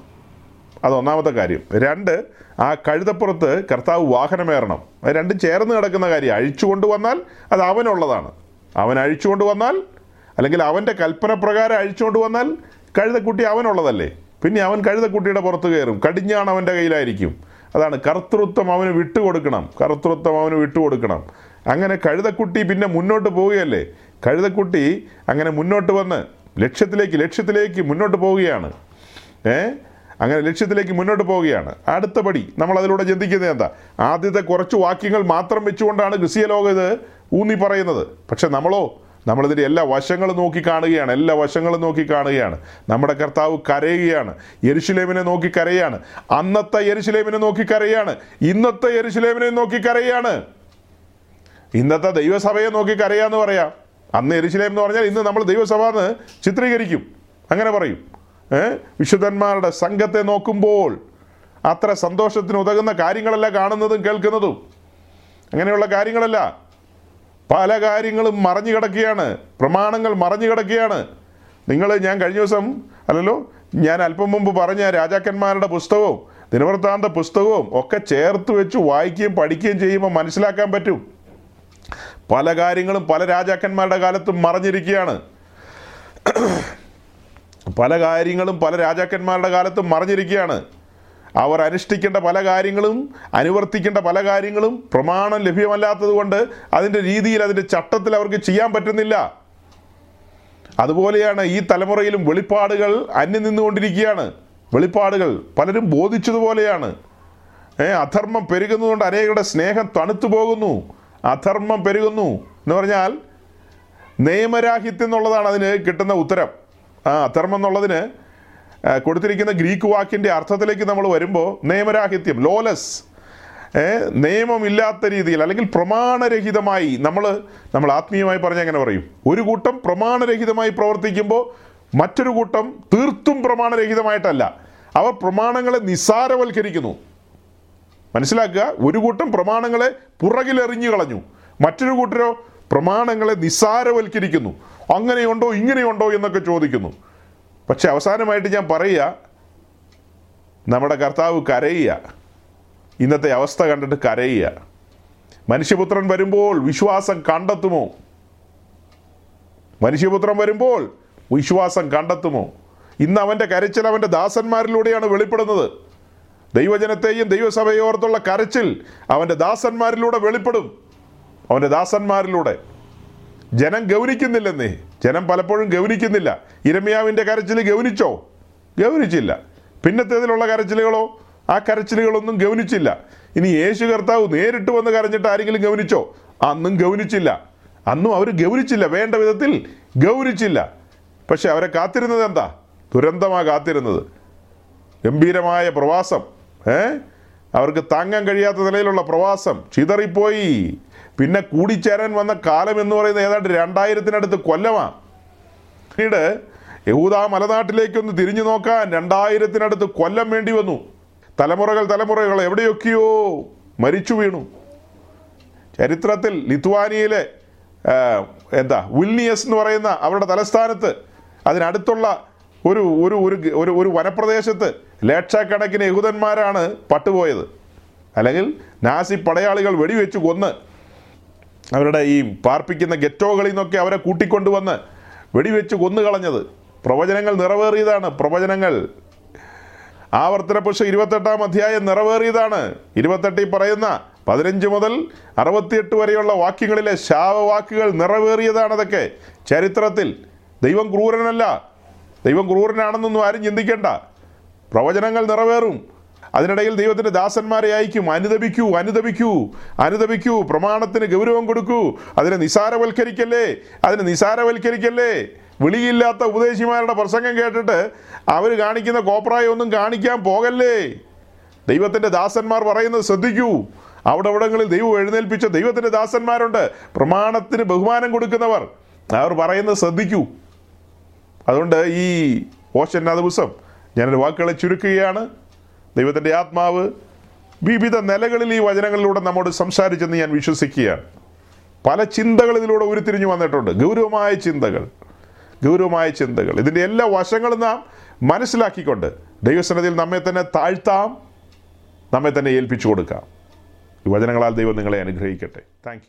അത് ഒന്നാമത്തെ കാര്യം. രണ്ട് ആ കഴുതപ്പുറത്ത് കർത്താവ് വാഹനമേറണം. അത് രണ്ടും ചേർന്ന് കിടക്കുന്ന കാര്യം. അഴിച്ചു കൊണ്ടുവന്നാൽ അത് അവനുള്ളതാണ്. അവൻ അഴിച്ചുകൊണ്ട് വന്നാൽ അല്ലെങ്കിൽ അവന്റെ കൽപ്പന പ്രകാരം അഴിച്ചുകൊണ്ട് വന്നാൽ കഴുതക്കുട്ടി അവനുള്ളതല്ലേ? പിന്നെ അവൻ കഴുതക്കുട്ടിയുടെ പുറത്ത് കയറും. കടിഞ്ഞാണ് അവന്റെ കയ്യിലായിരിക്കും. അതാണ് കർത്തൃത്വം അവന് വിട്ടുകൊടുക്കണം. കർത്തൃത്വം അവന് വിട്ടുകൊടുക്കണം. അങ്ങനെ കഴുതക്കുട്ടി പിന്നെ മുന്നോട്ട് പോവുകയല്ലേ? കഴുതക്കുട്ടി അങ്ങനെ മുന്നോട്ട് വന്ന് ലക്ഷ്യത്തിലേക്ക് ലക്ഷ്യത്തിലേക്ക് മുന്നോട്ട് പോവുകയാണ്. ഏ? അങ്ങനെ ലക്ഷ്യത്തിലേക്ക് മുന്നോട്ട് പോവുകയാണ്. അടുത്ത പടി നമ്മൾ അതിലൂടെ ചിന്തിക്കുന്നത് എന്താ? ആദ്യത്തെ കുറച്ച് വാക്യങ്ങൾ മാത്രം വെച്ചുകൊണ്ടാണ് ക്രിസ്തീയ ലോകം ഇത് ഊന്നി പറയുന്നത്. പക്ഷെ നമ്മളോ നമ്മളിതിന്റെ എല്ലാ വശങ്ങളും നോക്കി കാണുകയാണ് എല്ലാ വശങ്ങളും നോക്കി കാണുകയാണ്. നമ്മുടെ കർത്താവ് കരയുകയാണ്. എരിശിലേമിനെ നോക്കി കരയാണ്. അന്നത്തെ എരിശിലേമിനെ നോക്കി കരയാണ്. ഇന്നത്തെ എരിശിലേമിനെ നോക്കി കരയാണ്. ഇന്നത്തെ ദൈവസഭയെ നോക്കി കരയാന്ന് പറയാം. അന്ന് എരിശിലേം എന്ന് പറഞ്ഞാൽ ഇന്ന് നമ്മൾ ദൈവസഭ എന്ന് ചിത്രീകരിക്കും. അങ്ങനെ പറയും. വിശുദ്ധന്മാരുടെ സംഘത്തെ നോക്കുമ്പോൾ അത്ര സന്തോഷത്തിന് ഉതകുന്ന കാര്യങ്ങളല്ല കാണുന്നതും കേൾക്കുന്നതും. അങ്ങനെയുള്ള കാര്യങ്ങളല്ല. പല കാര്യങ്ങളും മറഞ്ഞു കിടക്കുകയാണ്. പ്രമാണങ്ങൾ മറഞ്ഞു കിടക്കുകയാണ്. നിങ്ങൾ ഞാൻ കഴിഞ്ഞ ദിവസം അല്ലല്ലോ ഞാൻ അല്പം മുമ്പ് പറഞ്ഞ രാജാക്കന്മാരുടെ പുസ്തകവും ദിനവൃത്താന്ത പുസ്തകവും ഒക്കെ ചേർത്ത് വെച്ച് വായിക്കുകയും പഠിക്കുകയും ചെയ്യുമ്പോൾ മനസ്സിലാക്കാൻ പറ്റും. പല കാര്യങ്ങളും പല രാജാക്കന്മാരുടെ കാലത്തും മറഞ്ഞിരിക്കുകയാണ്. പല കാര്യങ്ങളും പല രാജാക്കന്മാരുടെ കാലത്തും മറിഞ്ഞിരിക്കുകയാണ്. അവർ അനുഷ്ഠിക്കേണ്ട പല കാര്യങ്ങളും അനുവർത്തിക്കേണ്ട പല കാര്യങ്ങളും പ്രമാണം ലഭ്യമല്ലാത്തത് കൊണ്ട് അതിന്റെ രീതിയിൽ അതിന്റെ ചട്ടത്തിൽ അവർക്ക് ചെയ്യാൻ പറ്റുന്നില്ല. അതുപോലെയാണ് ഈ തലമുറയിലും വെളിപ്പാടുകൾ അന്യം നിന്നുകൊണ്ടിരിക്കുകയാണ്. വെളിപ്പാടുകൾ പലരും ബോധിച്ചതുപോലെയാണ്. ഏ അധർമ്മം പെരുകുന്നതുകൊണ്ട് അനേകരുടെ സ്നേഹം തണുത്തു പോകുന്നു. അധർമ്മം പെരുകുന്നു എന്ന് പറഞ്ഞാൽ നിയമരാഹിത്യം എന്നുള്ളതാണ് അതിന് കിട്ടുന്ന ഉത്തരം. ആ അധർമ്മം എന്നുള്ളതിന് കൊടുത്തിരിക്കുന്ന ഗ്രീക്ക് വാക്കിന്റെ അർത്ഥത്തിലേക്ക് നമ്മൾ വരുമ്പോൾ നിയമരാഹിത്യം ലോലസ് നിയമമില്ലാത്ത രീതിയിൽ അല്ലെങ്കിൽ പ്രമാണരഹിതമായി നമ്മൾ നമ്മൾ ആത്മീയമായി പറഞ്ഞാൽ എങ്ങനെ പറയും? ഒരു കൂട്ടം പ്രമാണരഹിതമായി പ്രവർത്തിക്കുമ്പോൾ മറ്റൊരു കൂട്ടം തീർത്തും പ്രമാണരഹിതമായിട്ടല്ല. അവർ പ്രമാണങ്ങളെ നിസ്സാരവൽക്കരിക്കുന്നു. മനസ്സിലാക്കുക? ഒരു കൂട്ടം പ്രമാണങ്ങളെ പുറകിലെറിഞ്ഞു കളഞ്ഞു മറ്റൊരു കൂട്ടരോ പ്രമാണങ്ങളെ നിസ്സാരവൽക്കരിക്കുന്നു. അങ്ങനെയുണ്ടോ ഇങ്ങനെയുണ്ടോ എന്നൊക്കെ ചോദിക്കുന്നു. പക്ഷെ അവസാനമായിട്ട് ഞാൻ പറയുക നമ്മുടെ കർത്താവ് കരയുക. ഇന്നത്തെ അവസ്ഥ കണ്ടിട്ട് കരയുക. മനുഷ്യപുത്രൻ വരുമ്പോൾ വിശ്വാസം കണ്ടെത്തുമോ? മനുഷ്യപുത്രൻ വരുമ്പോൾ വിശ്വാസം കണ്ടെത്തുമോ? ഇന്ന് അവന്റെ കരച്ചിൽ അവന്റെ ദാസന്മാരിലൂടെയാണ് വെളിപ്പെടുന്നത്. ദൈവജനത്തെയും ദൈവസഭയോർത്തുള്ള കരച്ചിൽ അവന്റെ ദാസന്മാരിലൂടെ വെളിപ്പെടും. അവന്റെ ദാസന്മാരിലൂടെ. ജനം ഗൗനിക്കുന്നില്ലെന്നേ ജനം പലപ്പോഴും ഗൗനിക്കുന്നില്ല ഇരമ്യാവിന്റെ കരച്ചിൽ ഗൗനിച്ചോ ഗൗനിച്ചില്ല പിന്നത്തേതിലുള്ള കരച്ചിലുകളോ? ആ കരച്ചിലുകളൊന്നും ഗൗനിച്ചില്ല ഇനി യേശു കർത്താവ് നേരിട്ട് വന്ന് കരഞ്ഞിട്ട് ആരെങ്കിലും ഗൗനിച്ചോ അന്നും ഗൗനിച്ചില്ല അന്നും അവർ ഗൗനിച്ചില്ല വേണ്ട വിധത്തിൽ ഗൗനിച്ചില്ല പക്ഷെ അവരെ കാത്തിരുന്നത് എന്താ? ദുരന്തമാണ് കാത്തിരുന്നത്. ഗംഭീരമായ പ്രവാസം. ഏ? അവർക്ക് താങ്ങാൻ കഴിയാത്ത നിലയിലുള്ള പ്രവാസം. ചിതറിപ്പോയി. പിന്നെ കൂടിച്ചേരാൻ വന്ന കാലം എന്ന് പറയുന്നത് ഏതാണ്ട് രണ്ടായിരത്തിനടുത്ത് കൊല്ലമാണ് പിന്നീട് യഹൂദ മലനാട്ടിലേക്കൊന്ന് തിരിഞ്ഞു നോക്കാൻ രണ്ടായിരത്തിനടുത്ത് കൊല്ലം വേണ്ടി വന്നു. തലമുറകൾ തലമുറകൾ എവിടെയൊക്കെയോ മരിച്ചു വീണു. ചരിത്രത്തിൽ ലിത്വാനിയയിലെ എന്താ വിൽനിയസ് എന്ന് പറയുന്ന അവരുടെ തലസ്ഥാനത്ത് അതിനടുത്തുള്ള ഒരു ഒരു ഒരു ഒരു വനപ്രദേശത്ത് ലക്ഷക്കണക്കിന് യഹൂദന്മാരാണ് പട്ടുപോയത്. അല്ലെങ്കിൽ നാസി പടയാളികൾ വെടിവെച്ച് കൊന്ന് അവരുടെ ഈ പാർപ്പിക്കുന്ന ഗെറ്റോകളിൽ നിന്നൊക്കെ അവരെ കൂട്ടിക്കൊണ്ടുവന്ന് വെടിവെച്ച് കൊന്നുകളഞ്ഞത്. പ്രവചനങ്ങൾ നിറവേറിയതാണ്. പ്രവചനങ്ങൾ. ആവർത്തന പുരുഷ ഇരുപത്തെട്ടാം അധ്യായം നിറവേറിയതാണ്. ഇരുപത്തെട്ടിൽ പറയുന്ന പതിനഞ്ച് മുതൽ അറുപത്തിയെട്ട് വരെയുള്ള വാക്യങ്ങളിലെ ശാപവാക്കുകൾ നിറവേറിയതാണതൊക്കെ ചരിത്രത്തിൽ ദൈവം ക്രൂരനല്ല. ദൈവം ക്രൂരനാണെന്നൊന്നും ആരും ചിന്തിക്കേണ്ട. പ്രവചനങ്ങൾ നിറവേറും. അതിനിടയിൽ ദൈവത്തിന്റെ ദാസന്മാരെ അയക്കും അനുദപിക്കൂ അനുദപിക്കൂ അനുദപിക്കൂ പ്രമാണത്തിന് ഗൗരവം കൊടുക്കൂ. അതിനെ നിസാരവൽക്കരിക്കല്ലേ? അതിനെ നിസാരവൽക്കരിക്കല്ലേ? വിളിയില്ലാത്ത ഉപദേശിമാരുടെ പ്രസംഗം കേട്ടിട്ട് അവർ കാണിക്കുന്ന കോപ്രായം ഒന്നും കാണിക്കാൻ പോകല്ലേ? ദൈവത്തിന്റെ ദാസന്മാർ പറയുന്നത് ശ്രദ്ധിക്കൂ. അവിടെ ദൈവം എഴുന്നേൽപ്പിച്ച ദൈവത്തിന്റെ ദാസന്മാരുണ്ട്. പ്രമാണത്തിന് ബഹുമാനം കൊടുക്കുന്നവർ. അവർ പറയുന്നത് ശ്രദ്ധിക്കൂ. അതുകൊണ്ട് ഈ ഓശന്ന ദിവസം ഞാനൊരു വാക്കുകളെ ചുരുക്കുകയാണ്. ദൈവത്തിന്റെ ആത്മാവ് വിവിധ നിലകളിൽ ഈ വചനങ്ങളിലൂടെ നമ്മോട് സംസാരിച്ചെന്ന് ഞാൻ വിശ്വസിക്കുകയാണ്. പല ചിന്തകൾ ഇതിലൂടെ ഉരുത്തിരിഞ്ഞു വന്നിട്ടുണ്ട്. ഗൗരവമായ ചിന്തകൾ. ഗൗരവമായ ചിന്തകൾ. ഇതിന്റെ എല്ലാ വശങ്ങളും നാം മനസ്സിലാക്കിക്കൊണ്ട് ദൈവസനത്തിൽ നമ്മെ തന്നെ താഴ്ത്താം നമ്മെ തന്നെ ഏൽപ്പിച്ചു കൊടുക്കാം. ഈ വചനങ്ങളാൽ ദൈവം നിങ്ങളെ അനുഗ്രഹിക്കട്ടെ. താങ്ക്